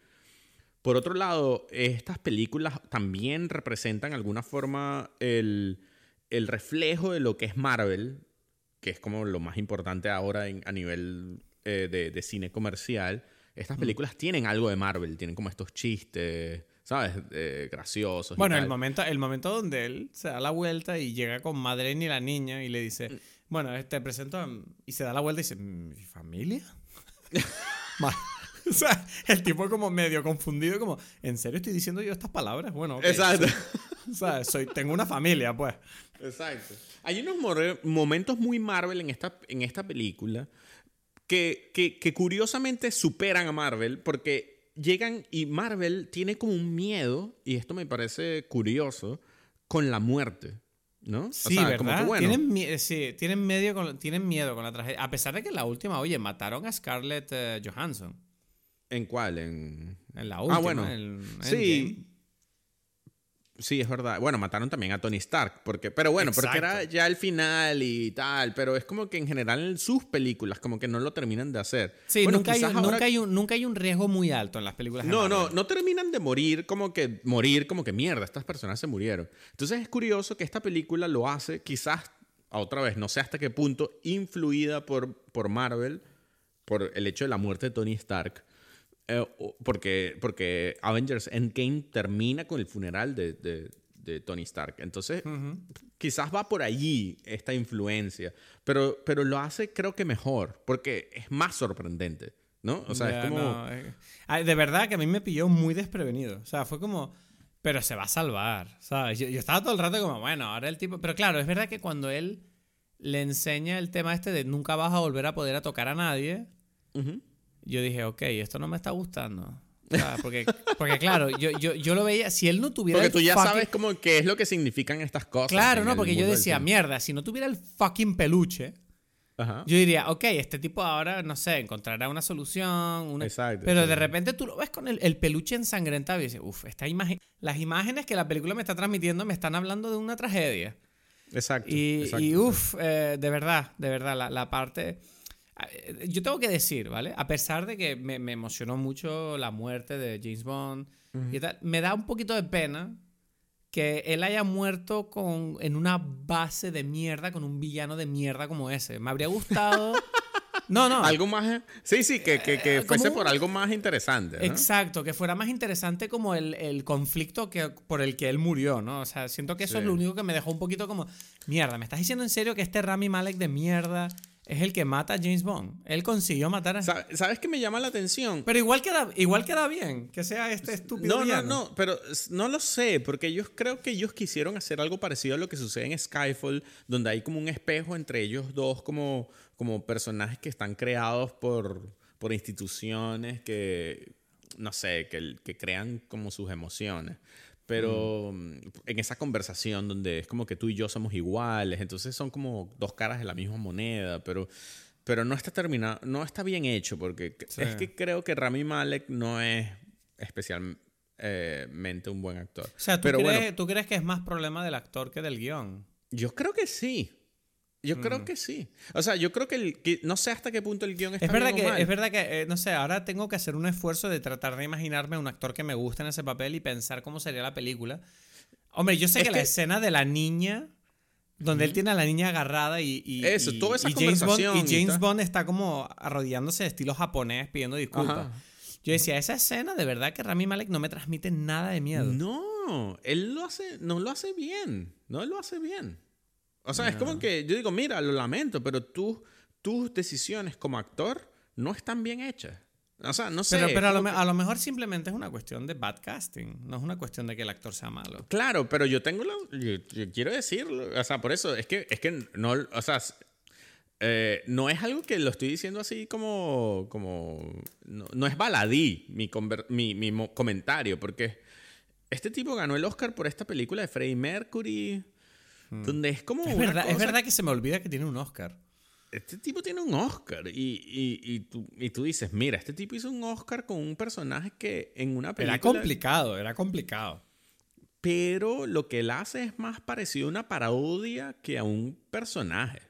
Por otro lado, estas películas también representan de alguna forma el, reflejo de lo que es Marvel, que es como lo más importante ahora a nivel eh, de, cine comercial. Estas películas tienen algo de Marvel, tienen como estos chistes, ¿sabes? graciosos. Bueno, El, momento, el momento donde él se da la vuelta y llega con Madeleine y la niña y le dice, mm. Bueno, te este, presento y se da la vuelta y dice, ¿mi familia? o sea, el tipo como medio confundido, como, ¿en serio estoy diciendo yo estas palabras? Bueno, Exacto. o sea, soy, tengo una familia, pues. Exacto. Hay unos momentos muy Marvel en esta, en esta película que, que, que curiosamente superan a Marvel porque llegan y Marvel tiene como un miedo, y esto me parece curioso, con la muerte. ¿no? Sí, ¿verdad? tienen, sí, tienen, medio con, tienen miedo con la tragedia. A pesar de que en la última, oye, mataron a Scarlett eh, Johansson. ¿En cuál? En, en la última. Ah, bueno. sí. Sí, es verdad. Bueno, mataron también a Tony Stark, porque, pero bueno, porque era ya el final y tal, pero es como que en general en sus películas como que no lo terminan de hacer. Sí, nunca, hay, nunca, hay un, nunca hay un riesgo muy alto en las películas. No, no, no terminan de morir como que morir como que mierda, estas personas se murieron. Entonces es curioso que esta película lo hace quizás a otra vez, no sé hasta qué punto, influida por, por Marvel, por el hecho de la muerte de Tony Stark eh, porque, porque Avengers Endgame termina con el funeral de, de, Tony Stark. Entonces, quizás va por allí esta influencia, pero, pero lo hace creo que mejor, porque es más sorprendente, ¿no? O sea, es como... Eh, de verdad que a mí me pilló muy desprevenido. O sea, fue como... pero se va a salvar, ¿sabes? Yo, yo estaba todo el rato como, bueno, ahora el tipo... Pero claro, es verdad que cuando él le enseña el tema este de nunca vas a volver a poder a tocar a nadie, Ujú. Yo dije, ok, esto no me está gustando. Porque, porque claro, yo, yo, yo lo veía, si él no tuviera... Porque tú ya fucking- sabes como qué es lo que significan estas cosas. Claro, no, porque yo decía, mierda, si no tuviera el fucking peluche, Ajá. yo diría, ok, este tipo ahora, no sé, encontrará una solución. Una... Exacto, Pero sí. de repente tú lo ves con el, el peluche ensangrentado y dices, uff, esta imagen, las imágenes que la película me está transmitiendo me están hablando de una tragedia. Exacto. Y, exacto, y uff, eh, de verdad, de verdad, la, la parte... eh, Yo tengo que decir, ¿vale? A pesar de que me, me emocionó mucho la muerte de James Bond y tal, me da un poquito de pena que él haya muerto con, en una base de mierda con un villano de mierda como ese. Me habría gustado... No, no. Algo más. Sí, sí, que, que, que Eh, fuese por algo más interesante. ¿no? Exacto, que fuera más interesante como el, el conflicto que, por el que él murió, ¿no? O sea, siento que eso Sí. es lo único que me dejó un poquito como, mierda, ¿me estás diciendo en serio que este Rami Malek de mierda es el que mata a James Bond? Él consiguió matar a... Sa- ¿Sabes qué me llama la atención? Pero igual queda, igual queda bien que sea este estúpido No, no, villano. no, pero no lo sé, porque ellos creo que ellos quisieron hacer algo parecido a lo que sucede en Skyfall, donde hay como un espejo entre ellos dos como, como personajes que están creados por, por instituciones que, no sé, que, que crean como sus emociones. Pero mm, en esa conversación donde es como que tú y yo somos iguales, entonces son como dos caras de la misma moneda, pero, pero no está terminado, no está bien hecho, porque Sí. es que creo que Rami Malek no es especialmente un buen actor. O sea, ¿tú, pero crees, bueno, ¿tú crees que es más problema del actor que del guion? yo creo que sí. Yo Mm. creo que sí. O sea, yo creo que, el, que- no sé hasta qué punto el guion está Es verdad, bien o que, mal. es verdad que, eh, no sé, ahora tengo que hacer un esfuerzo de tratar de imaginarme un actor que me guste en ese papel y pensar cómo sería la película. Hombre, yo sé Es que, la que- escena de la niña, donde él tiene a la niña agarrada y, y- Eso, y- toda esa y James Bond, y conversación y James. Bond está como arrodillándose de estilo japonés pidiendo disculpas. Ajá. Yo decía, esa escena de verdad que Rami Malek no me transmite nada de miedo. No, él lo hace, no lo hace bien. No lo hace bien. O sea, es como que yo digo, mira, lo lamento, pero tú, tus decisiones como actor no están bien hechas. O sea, no sé. pero pero a, lo, me- a lo mejor simplemente es una cuestión de bad casting, no es una cuestión de que el actor sea malo. Claro, pero yo tengo lo, yo, yo quiero decirlo, o sea, por eso es que es que no, o sea, eh, no es algo que lo estoy diciendo así como como no, no es baladí mi, conver- mi, mi comentario, porque este tipo ganó el Oscar por esta película de Freddie Mercury, donde es como Es verdad, es verdad que se me olvida que tiene un Oscar. este tipo tiene un Oscar y, y, y, tú, y tú dices, mira, este tipo hizo un Oscar con un personaje que en una película Era complicado, era complicado. pero lo que él hace es más parecido a una parodia que a un personaje.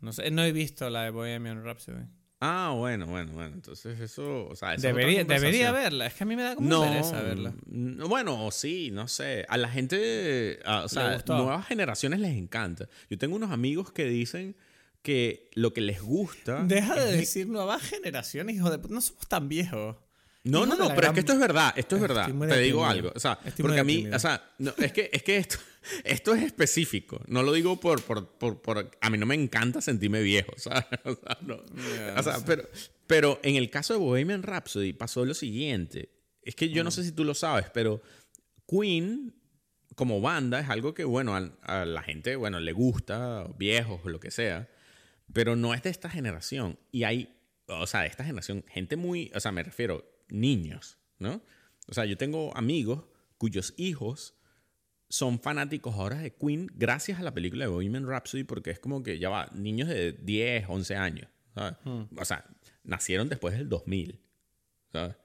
No sé, no he visto la de Bohemian Rhapsody. Ah, bueno, bueno, bueno. Entonces eso, o sea, esa es Debería, otra debería verla. Es que a mí me da como No, pereza verla. no, bueno, sí, no sé. A la gente, a- o sea, nuevas generaciones les encanta. Yo tengo unos amigos que dicen que lo que les gusta. Deja de es- decir nuevas generaciones, hijo de. No somos tan viejos. No, no, no, pero es que esto es verdad, esto es verdad. Te digo algo, o sea, porque a mí, o sea, no, es que, es que esto, esto es específico. No lo digo por, por, por, por- a mí no me encanta sentirme viejo, ¿sabes? O sea, no. O sea, pero, pero en el caso de Bohemian Rhapsody pasó lo siguiente. Es que yo no sé si tú lo sabes, pero Queen como banda es algo que, bueno, a, la gente, bueno, le gusta, viejos o lo que sea, pero no es de esta generación. Y hay, o sea, de esta generación, gente muy, o sea, me refiero, niños, ¿no? O sea, yo tengo amigos cuyos hijos son fanáticos ahora de Queen gracias a la película de Bohemian Rhapsody porque es como que ya va, niños de 10, 11 años, ¿sabes? O sea, nacieron después del 2000, ¿sabes?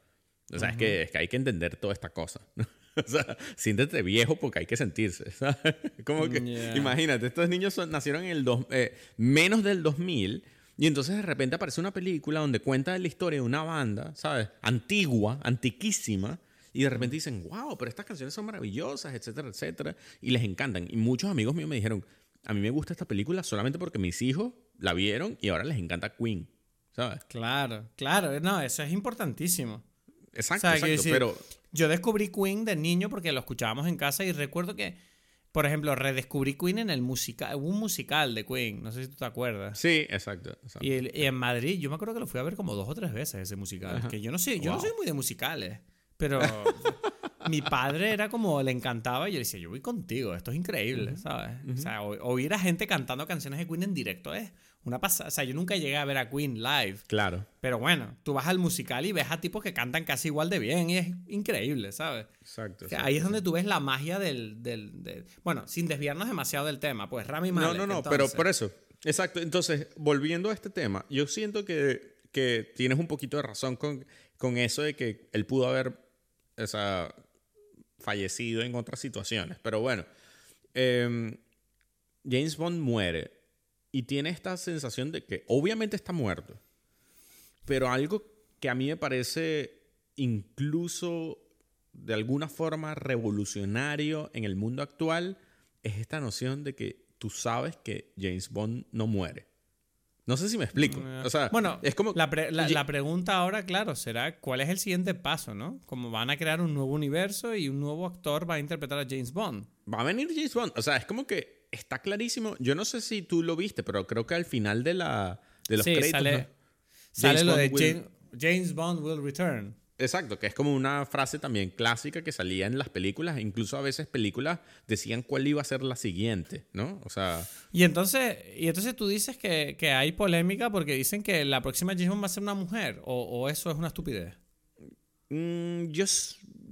O sea, es, que, es que hay que entender toda esta cosa. ¿no? O sea, siéntete viejo porque hay que sentirse, ¿sabes? Como que, Ya. imagínate, estos niños son- nacieron en el dos- eh, menos del 2000 y entonces de repente aparece una película donde cuenta la historia de una banda, ¿sabes? Antigua, antiquísima. Y de repente dicen, wow, pero estas canciones son maravillosas, etcétera, etcétera. Y les encantan. Y muchos amigos míos me dijeron, a mí me gusta esta película solamente porque mis hijos la vieron y ahora les encanta Queen, ¿sabes? Claro, claro. No, eso es importantísimo. Exacto, O sea, exacto. decir, pero Yo descubrí Queen de niño porque lo escuchábamos en casa y recuerdo que, por ejemplo, redescubrí Queen en el musical, hubo un musical de Queen, no sé si tú te acuerdas. sí, exacto. exacto. Y, el- y en Madrid, yo me acuerdo que lo fui a ver como dos o tres veces ese musical. Ajá. Que yo no sé, yo no soy muy de musicales, pero mi padre era como, le encantaba y yo decía, yo voy contigo, esto es increíble, ¿sabes? O sea, o- oír a gente cantando canciones de Queen en directo es una pasada. O sea, yo nunca llegué a ver a Queen live. Claro. Pero bueno, tú vas al musical y ves a tipos que cantan casi igual de bien y es increíble, ¿sabes? Exacto. O sea, ahí es donde tú ves la magia del, del, del- Bueno, sin desviarnos demasiado del tema, pues Rami Malek. No, no, no, entonces. pero por eso. Exacto. Entonces, volviendo a este tema, yo siento que, que tienes un poquito de razón con, con eso de que él pudo haber o sea, fallecido en otras situaciones. Pero bueno, em, James Bond muere y tiene esta sensación de que obviamente está muerto, pero algo que a mí me parece incluso de alguna forma revolucionario en el mundo actual es esta noción de que tú sabes que James Bond no muere. No sé si me explico. O sea, bueno, es como... la, pre- la- la pregunta ahora, claro, será cuál es el siguiente paso, ¿no? Como van a crear un nuevo universo y un nuevo actor va a interpretar a James Bond. Va a venir James Bond. O sea, es como que está clarísimo. Yo no sé si tú lo viste, pero creo que al final de, la, de los sí, créditos... sale, ¿no? sale James lo de Bond will- James, James Bond will return. Exacto, que es como una frase también clásica que salía en las películas. Incluso a veces películas decían cuál iba a ser la siguiente, ¿no? O sea, Y entonces, y entonces tú dices que, que hay polémica porque dicen que la próxima James Bond va a ser una mujer, o, o eso es una estupidez. mm, yo,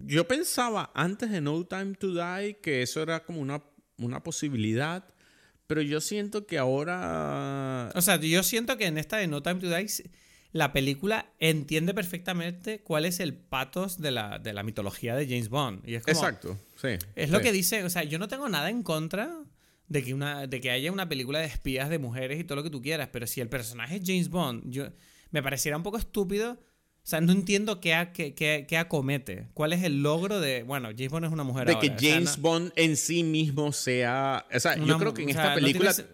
yo pensaba antes de No Time to Die que eso era como una, una posibilidad, pero yo siento que ahora... O sea, yo siento que en esta de No Time to Die, la película entiende perfectamente cuál es el patos de la, de la mitología de James Bond. Y es como, Exacto, sí. Es lo sí. que dice, o sea, yo no tengo nada en contra de que, una, de que haya una película de espías de mujeres y todo lo que tú quieras, pero si el personaje es James Bond, yo, me pareciera un poco estúpido. O sea, no entiendo qué, qué, qué- qué acomete. ¿Cuál es el logro de. Bueno, James Bond es una mujer De ahora, que o sea, James no- Bond en sí mismo sea... O sea, una yo creo que en o sea, esta no película... tienes-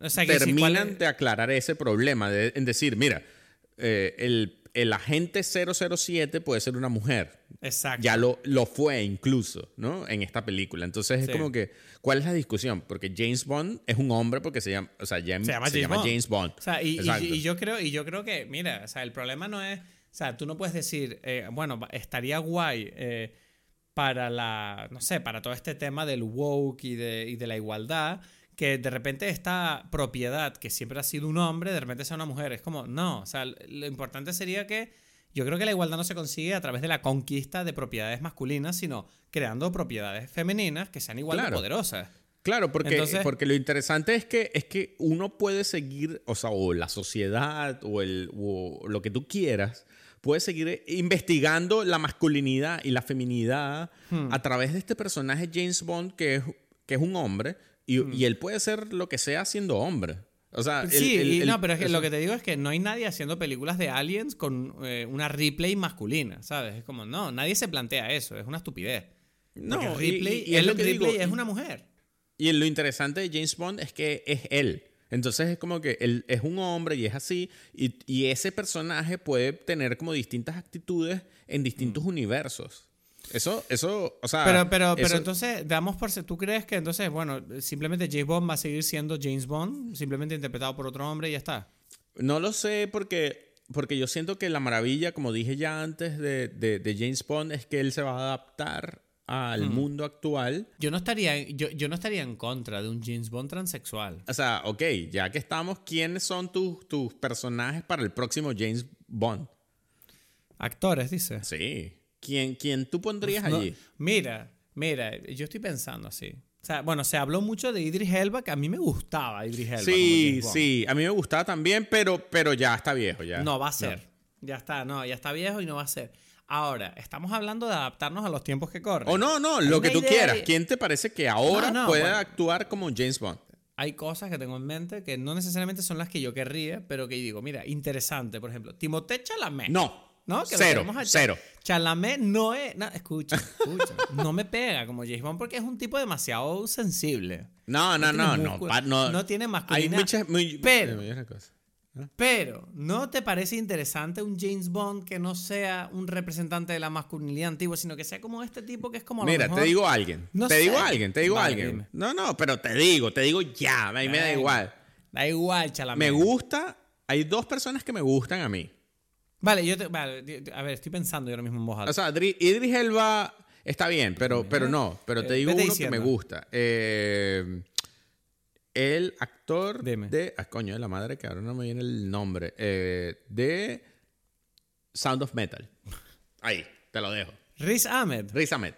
o sea, que si- ¿cuál terminan de aclarar ese problema, de, en decir, mira, eh, el, el agente 007 puede ser una mujer. Exacto. Ya lo, lo fue incluso, ¿no? En esta película. Entonces es Sí. como que, ¿cuál es la discusión? Porque James Bond es un hombre porque se llama, o sea, James- se llama, se James, llama Bond. James Bond. O sea, y, y yo creo, y yo creo que, mira, o sea, el problema no es. O sea, tú no puedes decir, eh, bueno, estaría guay eh, para la. No sé, para todo este tema del woke y de, y de la igualdad. Que de repente esta propiedad que siempre ha sido un hombre, de repente sea una mujer. Es como, no. O sea, lo importante sería que. Yo creo que la igualdad no se consigue a través de la conquista de propiedades masculinas, sino creando propiedades femeninas que sean igual de Claro. poderosas. Claro, porque, Entonces- porque lo interesante es que, es que uno puede seguir, o sea, o la sociedad o, el, o lo que tú quieras, puede seguir investigando la masculinidad y la feminidad Hmm. a través de este personaje James Bond que es, que es un hombre y, Hmm. y él puede ser lo que sea siendo hombre. O sea, Sí, el- y el- no, pero es que eso- lo que te digo es que no hay nadie haciendo películas de aliens con eh, una Ripley masculina, ¿sabes? Es como, no, nadie se plantea eso, es una estupidez. No, Porque y- Ripley, y- y es lo que Ripley digo, es una mujer. Y lo interesante de James Bond es que es él. Entonces es como que él es un hombre y es así. Y, y ese personaje puede tener como distintas actitudes en distintos universos. Eso, eso, o sea. Pero, pero, pero eso- entonces, damos por... ¿Tú crees que entonces, bueno, simplemente James Bond va a seguir siendo James Bond, simplemente interpretado por otro hombre y ya está? No lo sé porque, porque yo siento que la maravilla, como dije ya antes, de, de- de James Bond es que él se va a adaptar al Hmm. mundo actual. Yo no estaría, yo, yo no estaría en contra de un James Bond transexual. O sea, ok, ya que estamos, ¿quiénes son tus, tus personajes para el próximo James Bond? Actores, dice. Sí. ¿Quién, quién tú pondrías No, allí? mira, mira, yo estoy pensando así. O sea, bueno, se habló mucho de Idris Elba, que a mí me gustaba Idris Elba. Sí, sí. A mí me gustaba también, pero, pero ya está viejo. Ya. No va a ser. Ya está, no, ya está viejo y no va a ser. Ahora, estamos hablando de adaptarnos a los tiempos que corren. O no, no, Hay lo que tú idea quieras. ¿Quién te parece que ahora No, no, bueno. actuar como James Bond? Hay cosas que tengo en mente que no necesariamente son las que yo querría, pero que digo, mira, interesante. Por ejemplo, Timothée Chalamet. No. ¿No? Que lo cero, queremos a cero. Chalamet no es. No, escucha, escucha. no me pega como James Bond porque es un tipo demasiado sensible. No, no, no, no. no, no tiene Hay masculinidad, muchas. Muy, pero- hay muchas cosas. Pero, ¿no te parece interesante un James Bond que no sea un representante de la masculinidad antigua, sino que sea como este tipo que es como Mira, mejor- te digo a alguien. No te sé. digo a alguien, te digo a alguien. dime. No, no, pero te digo, te digo ya. A mí me da igual. Da igual, Chalamet. Me gusta. Hay dos personas que me gustan a mí. Vale, yo te, vale, a ver, estoy pensando yo ahora mismo en voz alta. O sea, Dri- Idris Elba Está bien, pero, pero no. Pero te Eh, digo vete uno que me gusta. Eh, el actor Dime. de. Ah, coño, de la madre que ahora no me viene el nombre. eh, de Sound of Metal. Ahí, te lo dejo. Riz Ahmed. Riz Ahmed.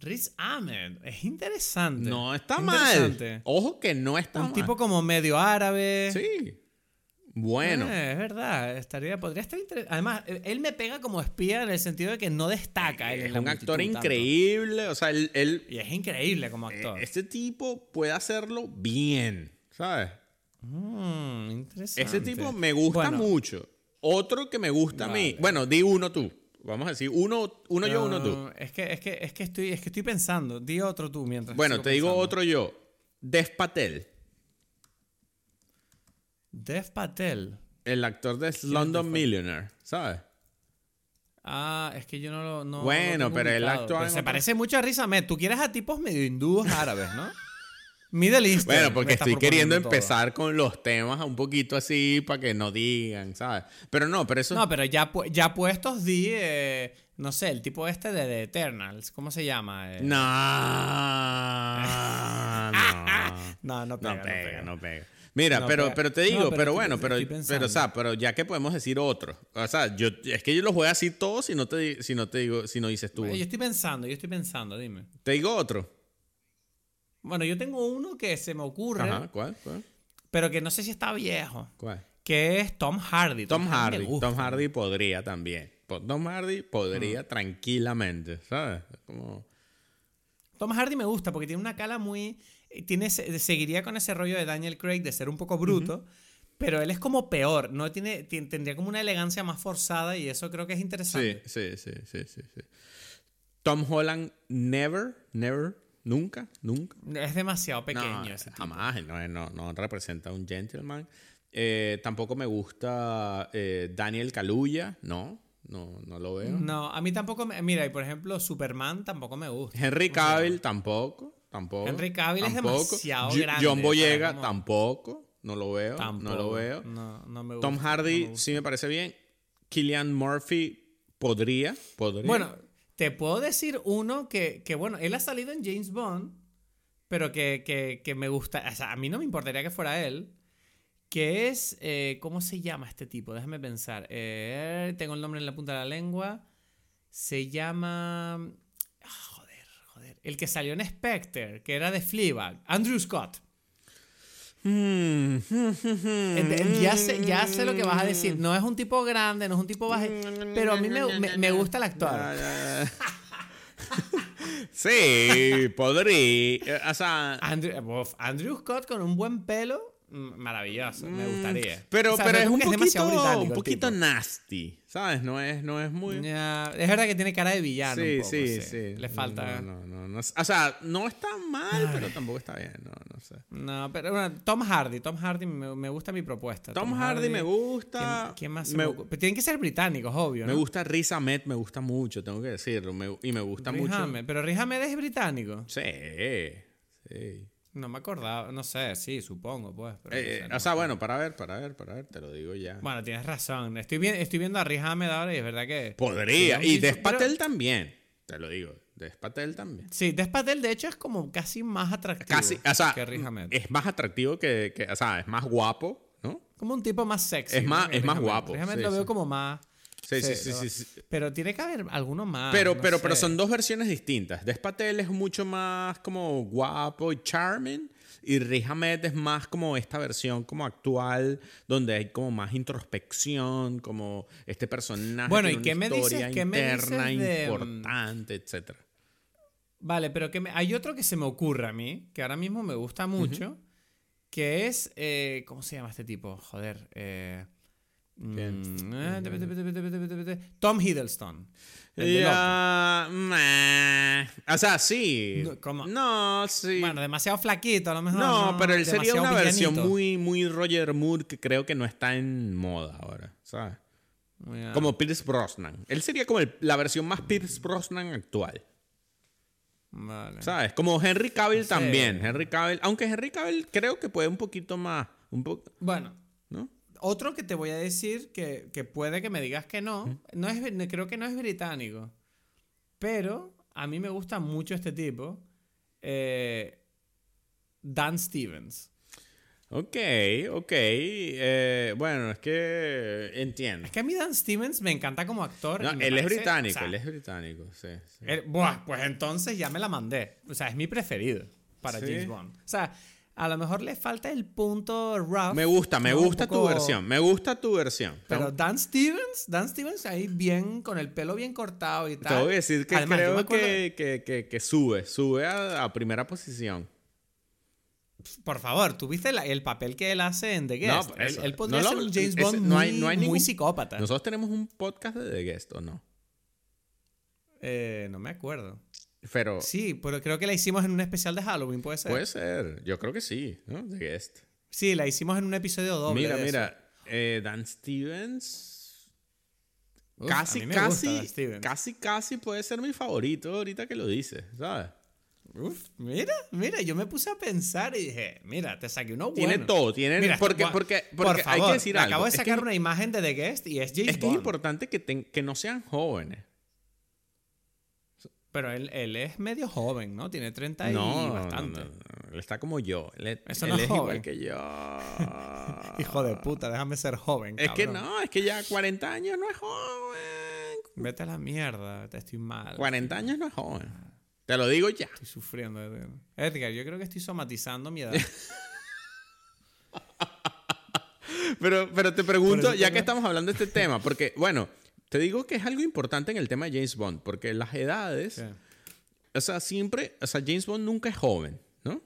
Riz Ahmed. Es interesante. No está Interesante. mal. Ojo que no está Un mal. tipo como medio árabe. Sí. Bueno. Eh, es verdad, estaría, podría estar interesante. Además, eh, él me pega como espía en el sentido de que no destaca. él es un actor tanto. increíble. O sea, él. él- Y es increíble como eh, actor. este tipo puede hacerlo bien. ¿Sabes? Mm, interesante. Ese tipo me gusta Bueno, mucho. Otro que me gusta a mí. Bueno, di uno tú. Vamos a decir, uno, uno yo, uno tú. no, Es que, es, que, es, que estoy, es que estoy pensando. Di otro tú mientras. Bueno, te digo pensando. otro yo. Dev Patel, Dev Patel. el actor de London Millionaire, ¿sabes? Ah, es que yo no lo. No, Bueno, no pero él actúa Pero Se parece mucho a Riz Ahmed. Tú quieres a tipos medio hindúes árabes, ¿no? Middle East. Bueno, porque estoy queriendo empezar con los temas un poquito así para que no digan, ¿sabes? Pero no, pero eso... No, pero ya, pu- ya puestos di. eh, no sé, el tipo este de The Eternals. ¿Cómo se llama? Eh, No, no. No, no pega. No pega, no pega. Mira, No pero, pero te No, digo, pero bueno, pero, pero, o sea, pero ya que podemos decir otro. O sea, yo, es que yo los voy a decir todos si no te, si no te digo, si no dices tú. Yo estoy pensando, yo estoy pensando, dime. Te digo otro. Bueno, yo tengo uno que se me ocurre, Ajá, ¿cuál? ¿Cuál? pero que no sé si está viejo. ¿Cuál? Que es Tom Hardy. Tom Hardy. Tom Hardy podría también. Po- Tom Hardy podría tranquilamente, ¿sabes? Como... Tom Hardy me gusta porque tiene una cara muy. Eh, Tiene, seguiría con ese rollo de Daniel Craig de ser un poco bruto. Pero él es como peor, no tiene, ti- tendría como una elegancia más forzada y eso creo que es interesante. sí, sí, sí, sí, sí. Tom Holland, never, never, nunca, nunca. Es demasiado pequeño no, ese tipo. jamás, no, no, no representa un gentleman. Eh, tampoco me gusta eh, Daniel Kaluuya, no, no, no lo veo. No, a mí tampoco me. Mira, y por ejemplo, Superman tampoco me gusta. Henry Cavill tampoco, tampoco. Henry Cavill es demasiado grande, John Boyega tampoco, no lo veo, Tampoco. no lo veo. No, no me gusta. Tom no me Hardy sí me parece bien. Killian Murphy podría, podría. Bueno, te puedo decir uno que, que, bueno, él ha salido en James Bond, pero que, que, que me gusta. O sea, a mí no me importaría que fuera él. Que es. eh, ¿Cómo se llama este tipo? Déjame pensar. Eh, tengo el nombre en la punta de la lengua. Se llama. Joder. El que salió en Spectre, que era de Fleabag. Andrew Scott. Mm. Ent- Ya sé, ya sé lo que vas a decir. No es un tipo grande, no es un tipo bajo. Pero a mí me, me- me gusta el actor. sí, podría. O sea, Andrew, Andrew Scott con un buen pelo, mm, maravilloso, me gustaría. Mm, pero, O sea, pero es un gusta que poquito, británico un poquito nasty, ¿sabes? No es, no es muy... Ya, es verdad que tiene cara de villano. sí, un poco, sí, sí. Le falta. No, no, no, no. O sea, no está mal, pero tampoco está bien. No, no sé. No, pero bueno, Tom Hardy. Tom Hardy me, me gusta mi propuesta. Tom, Hardy, me gusta. ¿Quién, quién más me? Pero tienen que ser británicos, obvio. me gusta Riz Ahmed, me gusta mucho, tengo que decirlo. y me gusta Riz mucho. Ahmed, Pero Riz Ahmed es británico. Sí, sí. No me acordaba. No sé, sí, supongo, pues. pero no Eh, sé, o sea, bueno, para ver, para ver, para ver, te lo digo ya. Bueno, tienes razón. Estoy, estoy viendo a Riz Ahmed ahora y es verdad que. Podría. Y sí, Dev pero- Patel también, te lo digo. Dev Patel también. Sí, Dev Patel de hecho es como casi más atractivo Casi, o sea, que Riz Ahmed. es más atractivo que, que, o sea, es más guapo, ¿no? Como un tipo más sexy. Es más- es Riz más Ahmed. guapo, Riz Ahmed sí, lo veo sí. como más. Sí, sí, sí, sí, sí. Pero tiene que haber alguno más. Pero, no pero, pero son dos versiones distintas. Dev Patel es mucho más como guapo y charming. Y Riz Ahmed es más como esta versión como actual, donde hay como más introspección, como este personaje Bueno, ¿y qué me dices- qué me interna dices de, mm, importante, etcétera. Vale, pero que me- hay otro que se me ocurre a mí, que ahora mismo me gusta mucho, que es. eh, ¿Cómo se llama este tipo? Joder. eh. Tom Hiddleston. O sea, sí. No, no, sí. Bueno, demasiado flaquito, a lo mejor. No, pero él sería una versión muy, muy Roger Moore que creo que no está en moda ahora, ¿sabes? Como Pierce Brosnan. Él sería como la versión más Pierce Brosnan actual. Vale. ¿Sabes? Como Henry Cavill también. Henry Cavill. Aunque Henry Cavill creo que puede un poquito más. Un po... bueno otro que te voy a decir que, que puede que me digas que no, no es, creo que no es británico. Pero a mí me gusta mucho este tipo. eh, Dan Stevens. Ok, ok. eh, bueno, es que entiendo. Es que a mí Dan Stevens me encanta como actor. No, él es británico, o sea, él es británico, sí. sí. él- buah, pues entonces ya me la mandé. O sea, es mi preferido para Sí. James Bond. O sea, a lo mejor le falta el punto rough. Me gusta, me ¿no? Gusta tu poco- versión, me gusta tu versión. Pero Dan Stevens, Dan Stevens ahí bien, con el pelo bien cortado y Te tal. voy a decir que Además, creo acuerdo- que, que, que, que sube, sube a, a primera posición. Por favor, ¿tú viste la- el papel que él hace en The Guest? por él, él podría No lo- ser un James ese- Bond no hay- muy, no hay muy ningún- psicópata. Nosotros tenemos un podcast de The Guest, ¿o no? Eh, no me acuerdo. Pero Sí, pero creo que la hicimos en un especial de Halloween, ¿puede ser? puede ser, yo creo que sí, ¿no? The Guest. Sí, la hicimos en un episodio doble. mira, de mira, eh, Dan Stevens Uf, casi, casi, Stevens. casi, casi puede ser mi favorito ahorita que lo dices, ¿sabes? Uf, mira, mira, yo me puse a pensar y dije, mira, te saqué uno bueno. Tiene todo, tiene... Mira, porque porque, por porque hay favor, que decir algo. acabo de es que sacar una imagen de The Guest y es James Es que es importante que, que no sean jóvenes. Pero él, él es medio joven, ¿no? Tiene 30 y No, bastante. no, no, Él está como yo. Él, es- Eso él no es es igual joven. que yo. Hijo de puta, déjame ser joven. Es que no, es que ya 40 años no es joven. Vete a la mierda, te estoy mal. 40 años no es joven. Te lo digo ya. Estoy sufriendo. Edgar. Edgar, yo creo que estoy somatizando mi edad. Pero, pero te pregunto, ya que estamos hablando de este tema, porque, bueno, te digo que es algo importante en el tema de James Bond, porque las edades, o sea, siempre, o sea, James Bond nunca es joven, ¿no?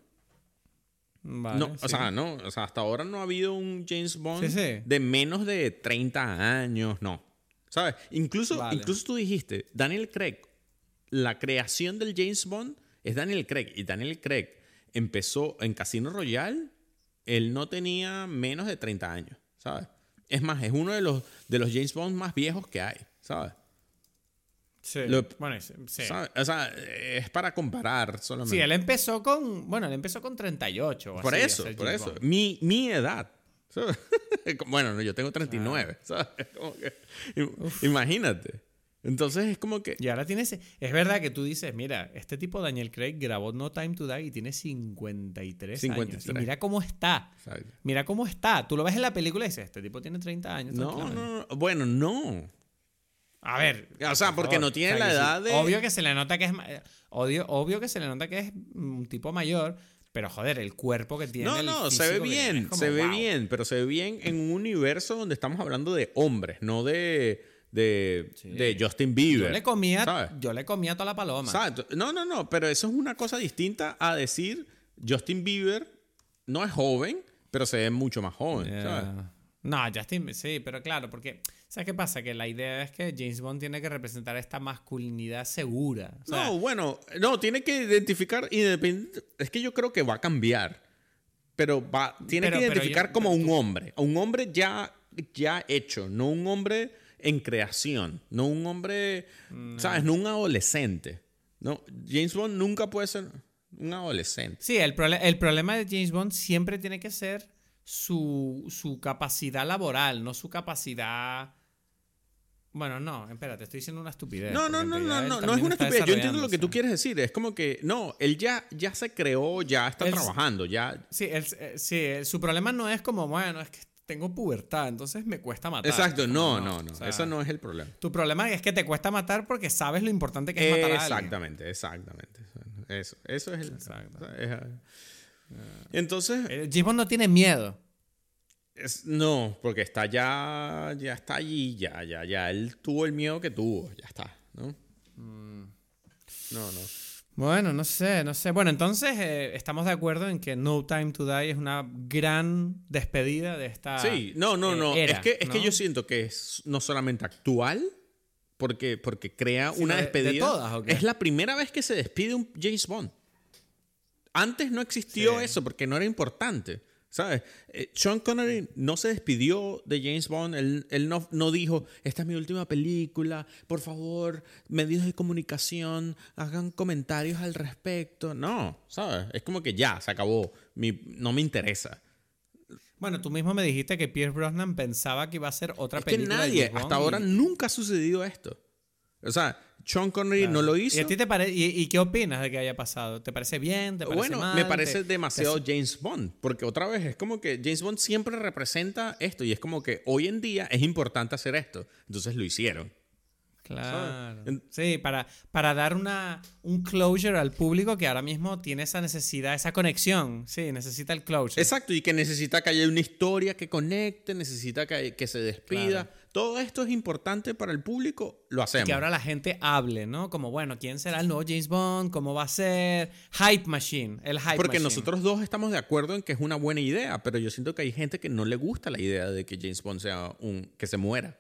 Vale, no, sí. o sea, no, o sea, hasta ahora no ha habido un James Bond Sí, sí. de menos de 30 años, no. ¿Sabes? Incluso, Vale. incluso tú dijiste, Daniel Craig, la creación del James Bond es Daniel Craig. Y Daniel Craig empezó en Casino Royale, él no tenía menos de 30 años, ¿sabes? Es más, es uno de los, de los James Bond más viejos que hay, ¿sabes? Sí. Lo- bueno, sí. ¿Sabes? O sea, es para comparar solamente. Sí, él empezó con. Bueno, él empezó con 38. o Por así, eso, por James eso. Bond. Mi, mi edad. ¿sabes? bueno, no, yo tengo 39. ¿sabes? Como que- im- imagínate. Entonces es como que. Y ahora tienes. Es verdad que tú dices, mira, este tipo Daniel Craig grabó No Time to Die y tiene 53, años. 53. Y mira cómo está. Mira cómo está. Tú lo ves en la película y dices, este tipo tiene 30 años. No, tranquilamente". no, no. Bueno, no. A ver. O sea, por porque favor. no tiene O sea, la sí, edad de- Obvio que se le nota que es. eh, Obvio, obvio que se le nota que es un tipo mayor. Pero joder, el cuerpo que tiene. No, el no, se ve bien, como, se ve wow. bien, pero se ve bien en un universo donde estamos hablando de hombres, no de, de, Sí. de Justin Bieber. Yo le comía, ¿sabes? yo le comía toda la paloma. No, no, no, pero eso es una cosa distinta a decir Justin Bieber no es joven, pero se ve mucho más joven. ¿sabes? No, Justin, sí, pero claro, porque ¿sabes qué pasa? Que la idea es que James Bond tiene que representar esta masculinidad segura. O sea, no, bueno, no, tiene que identificar independiente. Es que yo creo que va a cambiar. Pero va, tiene Pero- que identificar yo- como un hombre. Un hombre ya, ya hecho, no un hombre en creación. No un hombre, Mm. ¿sabes? No un adolescente. No, James Bond nunca puede ser un adolescente. Sí, el, el problema de James Bond siempre tiene que ser su, su capacidad laboral, no su capacidad. Bueno, no, espérate, estoy diciendo una estupidez. No, no, no, no, no, no es una estupidez. Yo entiendo lo que tú quieres decir. Es como que, no, él ya, ya se creó, ya está Él- trabajando, ya. Sí, él- eh, sí, eh, su problema no es como, bueno, es que tengo pubertad, entonces me cuesta matar. Exacto, no, no, no. o sea, Eso no es el problema. Tu problema es que te cuesta matar porque sabes lo importante que es matar a alguien. Exactamente, exactamente. Eso, eso es el. Exacto. es- entonces, Eh, Bond no tiene miedo. es- no, porque está ya, ya está allí, ya, ya, ya. Él tuvo el miedo que tuvo, ya está, ¿no? Mm. No, no. Bueno, no sé, no sé. Bueno, entonces eh, estamos de acuerdo en que No Time to Die es una gran despedida de esta. Sí, no, no, eh, no. era, es que, es que yo siento que es no solamente actual, porque, porque crea una de- de despedida. Es la primera vez que se despide un James Bond. Antes no existió Sí. eso porque no era importante. ¿Sabes? Eh, Sean Connery no se despidió de James Bond. Él, él no, no dijo, esta es mi última película, por favor, medios de comunicación, hagan comentarios al respecto. No, ¿sabes? Es como que ya, se acabó. Mi- no me interesa. Bueno, tú mismo me dijiste que Pierce Brosnan pensaba que iba a ser otra Es que película. de nadie, James Bond hasta ahora nunca ha sucedido esto. O sea, Sean Connery no lo hizo. ¿Y a ti te parece y, y qué opinas de que haya pasado? ¿Te parece bien? ¿Te parece Bueno, mal? me ¿Te- parece demasiado James Bond, porque otra vez es como que James Bond siempre representa esto y es como que hoy en día es importante hacer esto, entonces lo hicieron. Claro. Sí, para, para dar una, un closure al público que ahora mismo tiene esa necesidad, esa conexión. Sí, necesita el closure. Exacto, y que necesita que haya una historia que conecte, necesita que, que se despida. Claro. Todo esto es importante para el público, lo hacemos. que ahora la gente hable, ¿no? Como, bueno, ¿quién será el nuevo James Bond? ¿Cómo va a ser? Hype Machine, el Hype Porque Machine. nosotros dos estamos de acuerdo en que es una buena idea, pero yo siento que hay gente que no le gusta la idea de que James Bond sea un que se muera.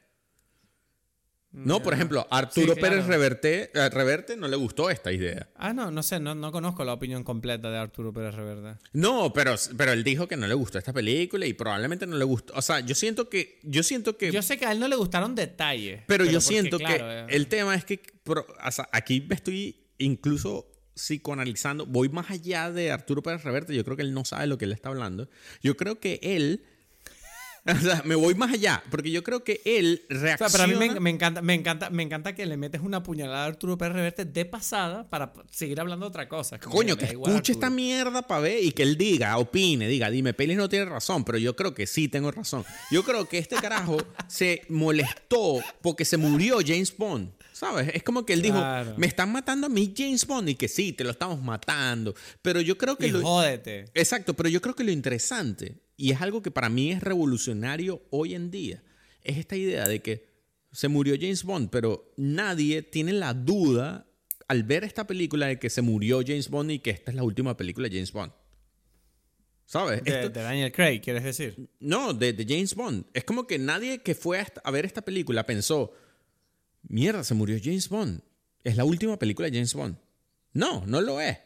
No, por ejemplo, Arturo Sí, Pérez. Reverte, eh, Reverte no le gustó esta idea. Ah, no, no sé, no, no conozco la opinión completa de Arturo Pérez Reverde. No, pero, pero él dijo que no le gustó esta película y probablemente no le gustó. O sea, yo siento que. Yo siento que. Yo sé que a él no le gustaron detalles. pero, yo porque, siento claro, que eh, el tema es que. pro- o sea, aquí me estoy incluso psicoanalizando. Voy más allá de Arturo Pérez Reverte. Yo creo que él no sabe lo que él está hablando. Yo creo que él. O sea, me voy más allá. Porque yo creo que él O sea, reacciona. pero a mí me, me encanta, me, encanta, me encanta que le metes una puñalada a Arturo Pérez Reverte de pasada para seguir hablando de otra cosa. Coño, que escuche esta mierda para ver y que él diga, opine, diga, dime, Pelis no tiene razón, pero yo creo que sí tengo razón. Yo creo que este carajo se molestó porque se murió James Bond. ¿Sabes? Es como que él dijo, me están matando a mí James Bond y que sí, te lo estamos matando. Pero yo creo que Y lo... jódete. Exacto, pero yo creo que lo interesante, y es algo que para mí es revolucionario hoy en día, es esta idea de que se murió James Bond, pero nadie tiene la duda al ver esta película de que se murió James Bond y que esta es la última película de James Bond. ¿Sabes? De, Esto- de Daniel Craig, ¿quieres decir? no, de, de James Bond. Es como que nadie que fue a ver esta película pensó, mierda, se murió James Bond. Es la última película de James Bond. No, no lo es.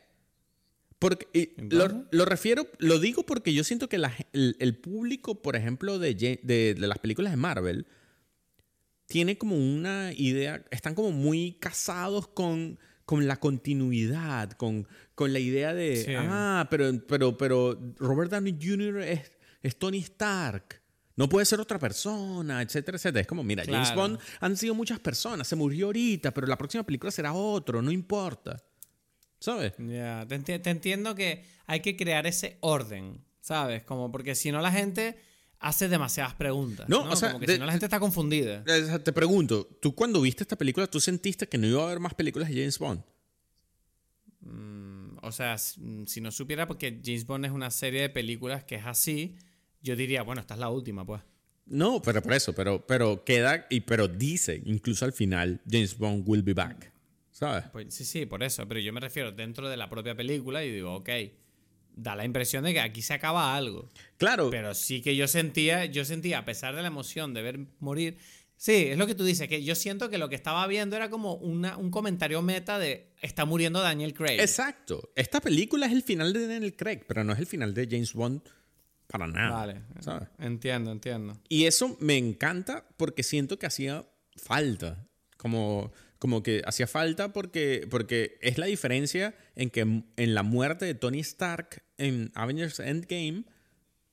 Porque, y lo, lo refiero, lo digo porque yo siento que la el, el público, por ejemplo, de, de, de las películas de Marvel, tiene como una idea, están como muy casados con, con la continuidad, con, con la idea de, Sí. ah, pero, pero, pero Robert Downey Jr. es, es Tony Stark. No puede ser otra persona, etcétera, etcétera. Es como, mira, James Claro. Bond han sido muchas personas, se murió ahorita, pero la próxima película será otro, no importa. ¿Sabes? Ya, te, enti- te entiendo que hay que crear ese orden, ¿sabes? Como porque si no la gente hace demasiadas preguntas. No, No, o sea, Como que de- si no la gente está confundida. Te pregunto, ¿tú cuando viste esta película, tú sentiste que no iba a haber más películas de James Bond? Mm, O sea, mm, si no supiera porque James Bond es una serie de películas que es así, yo diría, bueno, esta es la última, pues. No, pero por eso, pero, pero queda, y pero dice, incluso al final, James Bond will be back. ¿Sabes? Pues sí, sí, por eso. Pero yo me refiero dentro de la propia película y digo, ok, da la impresión de que aquí se acaba algo. Claro, Pero sí que yo sentía, yo sentía, a pesar de la emoción de ver morir, sí, es lo que tú dices, que yo siento que lo que estaba viendo era como una, un comentario meta de está muriendo Daniel Craig. exacto. Esta película es el final de Daniel Craig, pero no es el final de James Bond para nada. Vale, ¿sabes? entiendo, entiendo. Y eso me encanta porque siento que hacía falta. Como, como que hacía falta porque, porque es la diferencia en que en la muerte de Tony Stark en Avengers Endgame,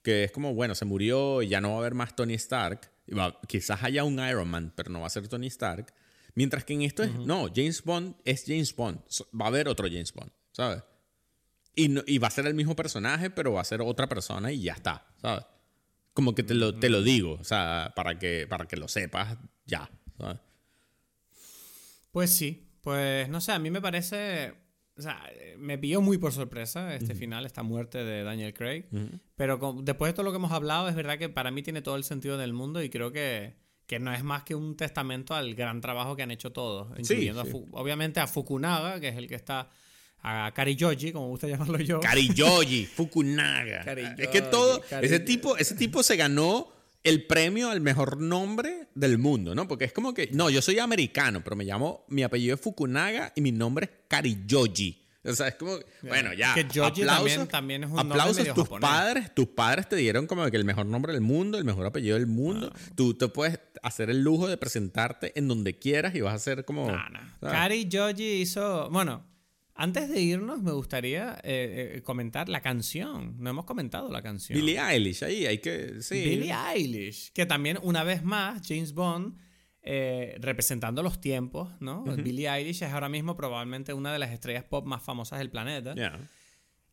que es como, bueno, se murió y ya no va a haber más Tony Stark. y va- quizás haya un Iron Man, pero no va a ser Tony Stark. Mientras que en esto es, no, James Bond es James Bond. Va a haber otro James Bond, ¿sabes? Y, no- y va a ser el mismo personaje, pero va a ser otra persona y ya está, ¿sabes? Como que te lo, te lo digo, o sea, para que, para que lo sepas ya, ¿sabes? Pues sí, pues no sé, a mí me parece, o sea, me pilló muy por sorpresa este final, esta muerte de Daniel Craig, pero con- después de todo lo que hemos hablado, es verdad que para mí tiene todo el sentido del mundo y creo que, que no es más que un testamento al gran trabajo que han hecho todos, incluyendo a sí. Fu- obviamente a Fukunaga, que es el que está, a Kariyoji, como gusta llamarlo yo. Kariyoji, Fukunaga. Kariyoji, es que todo, ese Kariyoji. tipo, ese tipo se ganó el premio al mejor nombre del mundo, ¿no? Porque es como que, no, yo soy americano, pero me llamo, mi apellido es Fukunaga y mi nombre es Kariyoji. O sea, es como, bueno, ya. Que Yoji aplausos, también- también es un nombre aplausos, medio tus japonés. padres, tus padres te dieron como que el mejor nombre del mundo, el mejor apellido del mundo. Ah. Tú te puedes hacer el lujo de presentarte en donde quieras y vas a ser como... No, no. Kari Yoji hizo. Bueno, antes de irnos, me gustaría eh, eh, comentar la canción. No hemos comentado la canción. Billie Eilish, ahí hay que... Sí. Billie Eilish. Que también, una vez más, James Bond eh, representando los tiempos, ¿no? Billie Eilish es ahora mismo probablemente una de las estrellas pop más famosas del planeta. Ya.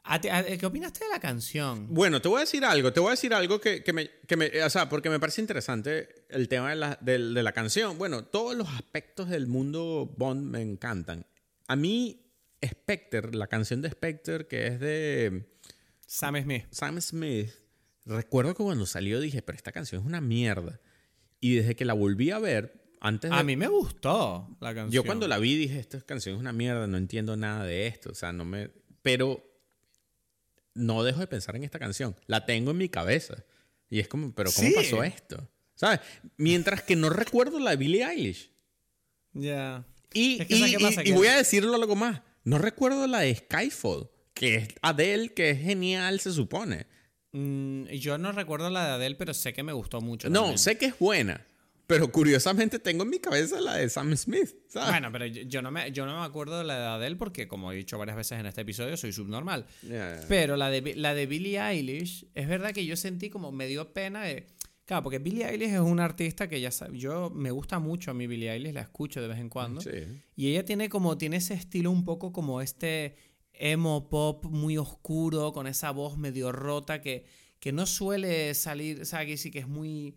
¿A ti- a- ¿Qué opinaste de la canción? Bueno, te voy a decir algo, te voy a decir algo que, que me, que me- o sea, porque me parece interesante el tema de la, del- de la canción. Bueno, todos los aspectos del mundo Bond me encantan. A mí, Spectre, la canción de Spectre, que es de Sam Smith. Sam Smith, recuerdo que cuando salió dije, pero esta canción es una mierda. Y desde que la volví a ver, antes de... A mí me gustó la canción. Yo cuando la vi dije, esta canción es una mierda, no entiendo nada de esto, o sea, no me... Pero no dejo de pensar en esta canción, la tengo en mi cabeza. Y es como, pero ¿cómo Sí. pasó esto? ¿Sabes? Mientras que no recuerdo la de Billie Eilish. Ya. Y, Es que ¿sabes y- y voy a decirlo algo más, no recuerdo la de Skyfall, que es Adele, que es genial, se supone. Mm, yo no recuerdo la de Adele, pero sé que me gustó mucho. No, también. sé que es buena, pero curiosamente tengo en mi cabeza la de Sam Smith, ¿sabes? Bueno, pero yo, yo no me, yo no me acuerdo de la de Adele porque, como he dicho varias veces en este episodio, soy subnormal. Pero la de, la de Billie Eilish, es verdad que yo sentí como me dio pena de... Claro, porque Billie Eilish es una artista que ya sabe, yo me gusta mucho a mi Billie Eilish, la escucho de vez en cuando. Sí. Y ella tiene como, tiene ese estilo un poco como este emo pop muy oscuro, con esa voz medio rota que, que no suele salir, o sea, que sí que es muy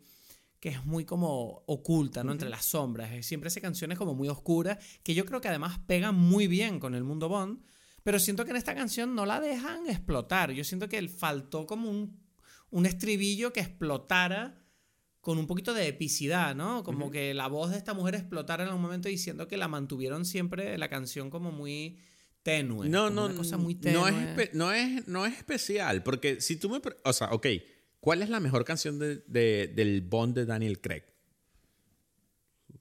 que es muy como oculta, ¿no? Entre las sombras. Siempre hace canciones como muy oscuras, que yo creo que además pegan muy bien con el mundo Bond, pero siento que en esta canción no la dejan explotar. Yo siento que faltó como un, un estribillo que explotara con un poquito de epicidad, ¿no? Como que la voz de esta mujer explotara en un momento diciendo que la mantuvieron siempre la canción como muy tenue. No, no, una cosa muy no es, tenue. no, es, no es especial, porque si tú me... O sea, ok, ¿cuál es la mejor canción de- de- del Bond de Daniel Craig?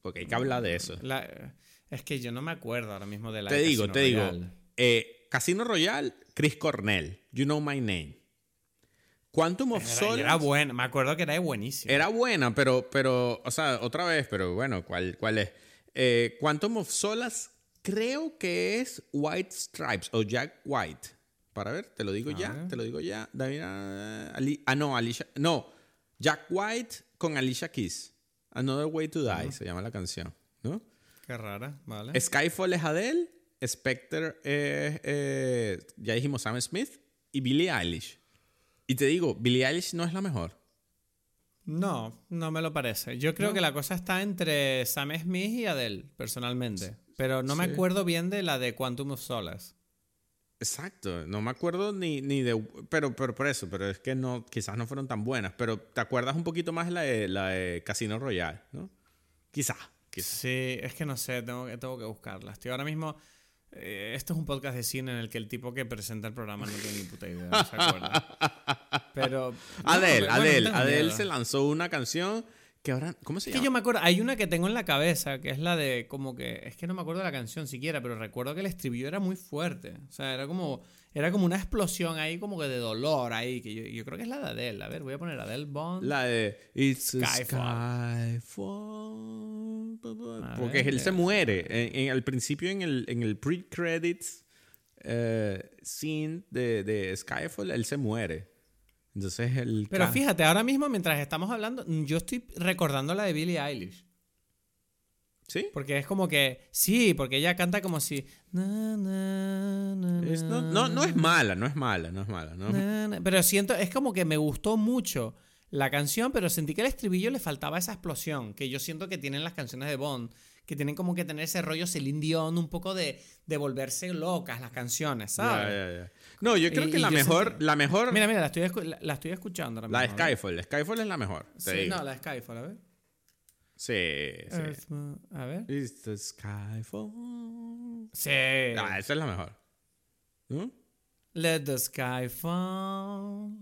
Porque hay que hablar de eso. La- es que yo no me acuerdo ahora mismo de la Te digo, Casino te digo. Eh, Casino Royale, Chris Cornell, You Know My Name. Quantum of Solace era buena, me acuerdo que era buenísima. era buena, pero, pero, o sea, otra vez, pero bueno, ¿cuál, cuál es? Eh, Quantum of Solace creo que es White Stripes o Jack White. Para ver, te lo digo ya, te lo digo ya. David, ah, Ali- ah, no, Alicia, no, Jack White con Alicia Keys. Another Way to Die se llama la canción, ¿no? Qué rara, ¿vale? Skyfall es Adele, Spectre es, eh, ya dijimos Sam Smith y Billie Eilish. Y te digo, Billie Eilish no es la mejor. No, no me lo parece. Yo creo que la cosa está entre Sam Smith y Adele, personalmente. Pero no me acuerdo bien de la de Quantum of Solace. Exacto, no me acuerdo ni, ni de... Pero, pero por eso, pero es que no, quizás no fueron tan buenas, pero te acuerdas un poquito más la de, la de Casino Royale, ¿no? Quizás, quizás. Sí, es que no sé, tengo que, tengo que buscarla. Estoy ahora mismo. Eh, esto es un podcast de cine en el que el tipo que presenta el programa no tiene ni puta idea, no se acuerda. Pero. no, bueno, no Adele miedo. se lanzó una canción que ahora... ¿Cómo se Es que llama? yo me acuerdo, hay una que tengo en la cabeza, que es la de como que, es que no me acuerdo de la canción siquiera, pero recuerdo que el estribillo era muy fuerte. O sea, era como, era como una explosión ahí, como que de dolor ahí, que yo, yo creo que es la de Adele. A ver, voy a poner Adele Bond. La de It's Skyfall. Porque ver, él se muere. En, en- al principio, en el, en el pre-credits eh, scene de, de Skyfall, él se muere. Entonces el. Pero fíjate, ahora mismo mientras estamos hablando, yo estoy recordando la de Billie Eilish. ¿Sí? Porque es como que, sí, porque ella canta como si... na, na, na, Es- no, no, no es mala, no es mala, no es mala. ¿no? Pero siento, es como que me gustó mucho la canción, pero sentí que el estribillo le faltaba esa explosión que yo siento que tienen las canciones de Bond, que tienen como que tener ese rollo Celine Dion, un poco de, de volverse locas las canciones, ¿sabes? ya, ya. No, yo creo Y- que y la mejor, sentí- la mejor, Mira, mira, la estoy, escu- la, la estoy escuchando ahora la de. Skyfall. Skyfall es la mejor. Sí, digo. no, la de Skyfall, a ver. Sí, sí. A ver. It's the Skyfall. Sí. Ah, esa es la mejor. ¿No? Let the sky fall.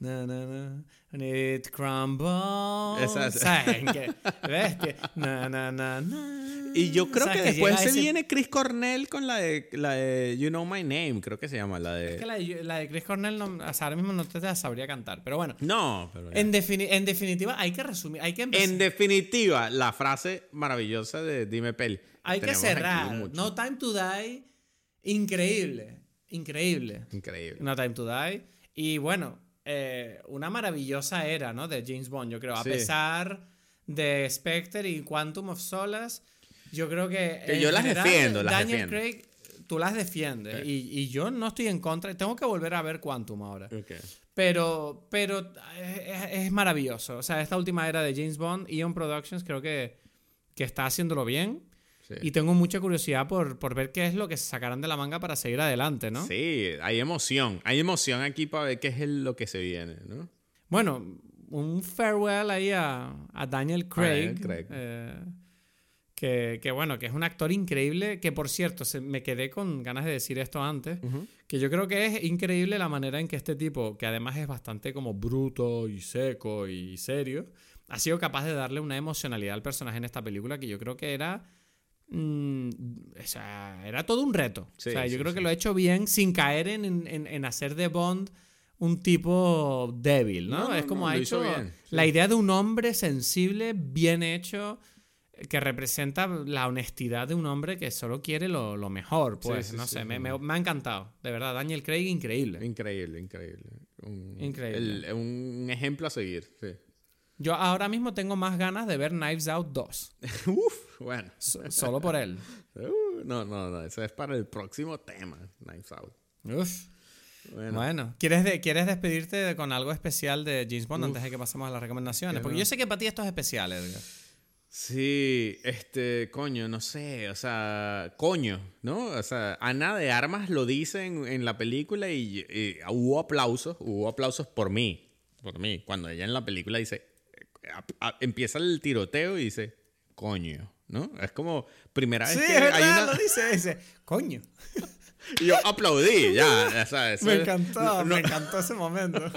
Na, na, na, and it crumbles. ¿Saben qué? ¿Ves? Que- Na, na, na, na. Y yo creo ¿Sabes que después se ese- viene Chris Cornell con la de, la de You Know My Name, creo que se llama la de... Es que la de, la de Chris Cornell no, o sea, ahora mismo no te la sabría cantar. Pero bueno, No, pero... en, defini- en definitiva hay que resumir, hay que empezar. En definitiva, la frase maravillosa de Dime Peli. hay que Tenemos cerrar. No Time to Die, increíble. Increíble. Increíble. No Time to Die. Y bueno, eh, una maravillosa era, ¿no? De James Bond, yo creo. A Sí. pesar de Spectre y Quantum of Solace, yo creo que. Yo las general, defiendo, las Daniel defiendo. Craig, tú las defiendes. Y, y yo no estoy en contra. Tengo que volver a ver Quantum ahora. Pero, pero es, es maravilloso. O sea, esta última era de James Bond, Eon Productions, creo que, que está haciéndolo bien. Sí. Y tengo mucha curiosidad por, por ver qué es lo que se sacarán de la manga para seguir adelante, ¿no? Sí, hay emoción. Hay emoción aquí para ver qué es lo que se viene, ¿no? Bueno, un farewell ahí a, a Daniel Craig. Daniel Craig. eh, que, que bueno, que es un actor increíble. Que por cierto, se- me quedé con ganas de decir esto antes. Que yo creo que es increíble la manera en que este tipo, que además es bastante como bruto y seco y serio, ha sido capaz de darle una emocionalidad al personaje en esta película que yo creo que era. Mm, o sea, era todo un reto. Sí, o sea, yo sí, creo sí. que lo ha hecho bien sin caer en, en- en hacer de Bond un tipo débil, ¿no? Es como no, ha hecho bien, la idea de un hombre sensible, bien hecho, que representa la honestidad de un hombre que solo quiere lo, lo mejor, pues, no sé, me, me- me ha encantado, de verdad, Daniel Craig, increíble. Increíble, increíble. Un, Increíble. el- un ejemplo a seguir, sí. Yo ahora mismo tengo más ganas de ver Knives Out 2, Uf, bueno. so- solo por él. Uh, no, no, no, eso es para el próximo tema, Knives Out. Uf. Bueno, Bueno, ¿quieres, de- ¿quieres despedirte de- con algo especial de James Bond Uf. antes de que pasemos a las recomendaciones? Porque no. yo sé que para ti esto es especial, Edgar. Sí, este, coño, no sé, o sea, coño, ¿no? O sea, Ana de Armas lo dice en, en la película y, y hubo aplausos, hubo aplausos por mí, por mí, cuando ella en la película dice, a- a- empieza el tiroteo y dice, coño, ¿no? Es como primera vez Sí, que es verdad, hay una... lo dice ese. Coño. Y yo aplaudí, ya, Me encantó, no- me encantó ese momento.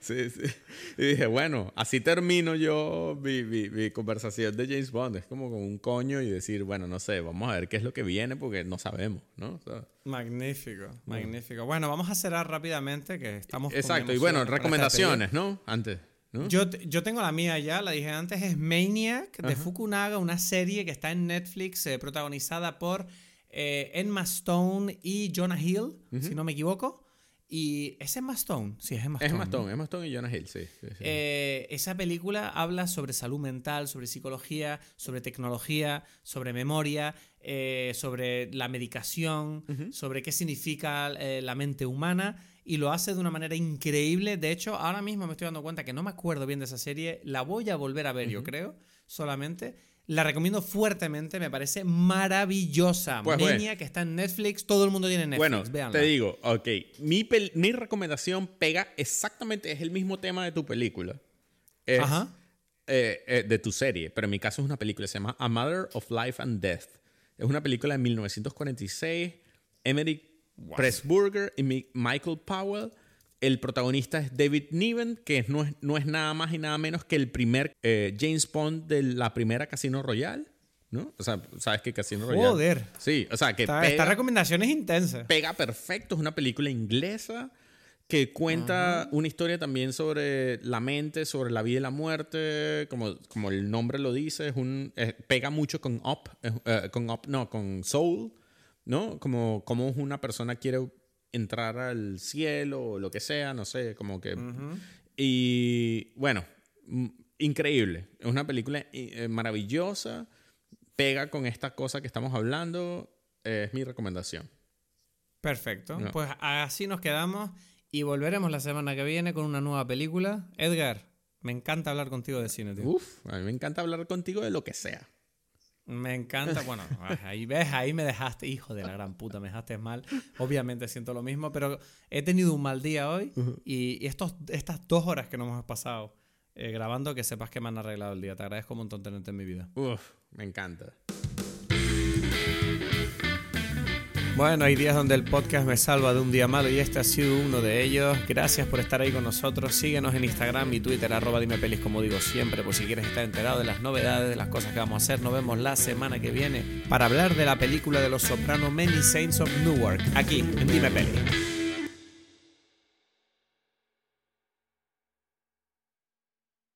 Sí, sí. Y dije, bueno, así termino yo mi, mi- mi conversación de James Bond. Es como con un coño y decir, bueno, no sé, vamos a ver qué es lo que viene porque no sabemos, ¿no? O sea, Magnífico, magnífico. Bueno, vamos a cerrar rápidamente que estamos exacto. Y bueno, recomendaciones, ¿no? Antes, Yo, yo tengo la mía ya, la dije antes, es Maniac de Ajá. Fukunaga, una serie que está en Netflix eh, protagonizada por eh, Emma Stone y Jonah Hill, si no me equivoco. Y es Emma Stone, sí, es Emma Stone. Es ¿no? Maston, es Maston y Jonah Hill, sí. sí, sí. Eh, esa película habla sobre salud mental, sobre psicología, sobre tecnología, sobre memoria, eh, sobre la medicación, sobre qué significa eh, la mente humana y lo hace de una manera increíble. De hecho, ahora mismo me estoy dando cuenta que no me acuerdo bien de esa serie. La voy a volver a ver, yo creo, solamente. La recomiendo fuertemente, me parece maravillosa. Pues bueno. que está en Netflix, todo el mundo tiene Netflix. bueno, véanla. te digo, ok, mi, mi recomendación pega exactamente, es el mismo tema de tu película. Es, Ajá. eh, eh, de tu serie, pero en mi caso es una película, se llama A Matter of Life and Death. Es una película de 1946, Emmerich Pressburger y Mi- Michael Powell. El protagonista es David Niven, que no es, no es nada más y nada menos que el primer eh, James Bond de la primera Casino Royale, ¿no? O sea, sabes que Casino Royale... Joder. Sí, o sea, que Esta, pega- esta recomendación es intensa. pega perfecto. Es una película inglesa que cuenta una historia también sobre la mente, sobre la vida y la muerte. Como, como el nombre lo dice, es un, eh, pega mucho con Up, eh, eh, con Up, no, con Soul, ¿no? Como, como una persona quiere entrar al cielo o lo que sea, no sé, como que... Y bueno, increíble. Es una película eh, maravillosa. Pega con esta cosa que estamos hablando. eh, es mi recomendación. Perfecto. No. Pues así nos quedamos y volveremos la semana que viene con una nueva película. Edgar, me encanta hablar contigo de cine, tío. Uf, a mí me encanta hablar contigo de lo que sea. Me encanta, bueno, ahí ves, ahí me dejaste, hijo de la gran puta, me dejaste mal. Obviamente siento lo mismo, pero he tenido un mal día hoy y, y estos, estas dos horas que nos hemos pasado eh, grabando, que sepas que me han arreglado el día. Te agradezco un montón tenerte en mi vida. Uf, me encanta. Bueno, hay días donde el podcast me salva de un día malo y este ha sido uno de ellos. Gracias por estar ahí con nosotros. Síguenos en Instagram y Twitter, arroba dime pelis, como digo siempre, por si quieres estar enterado de las novedades, de las cosas que vamos a hacer. Nos vemos la semana que viene para hablar de la película de los sopranos Many Saints of Newark, aquí en Dime Peli.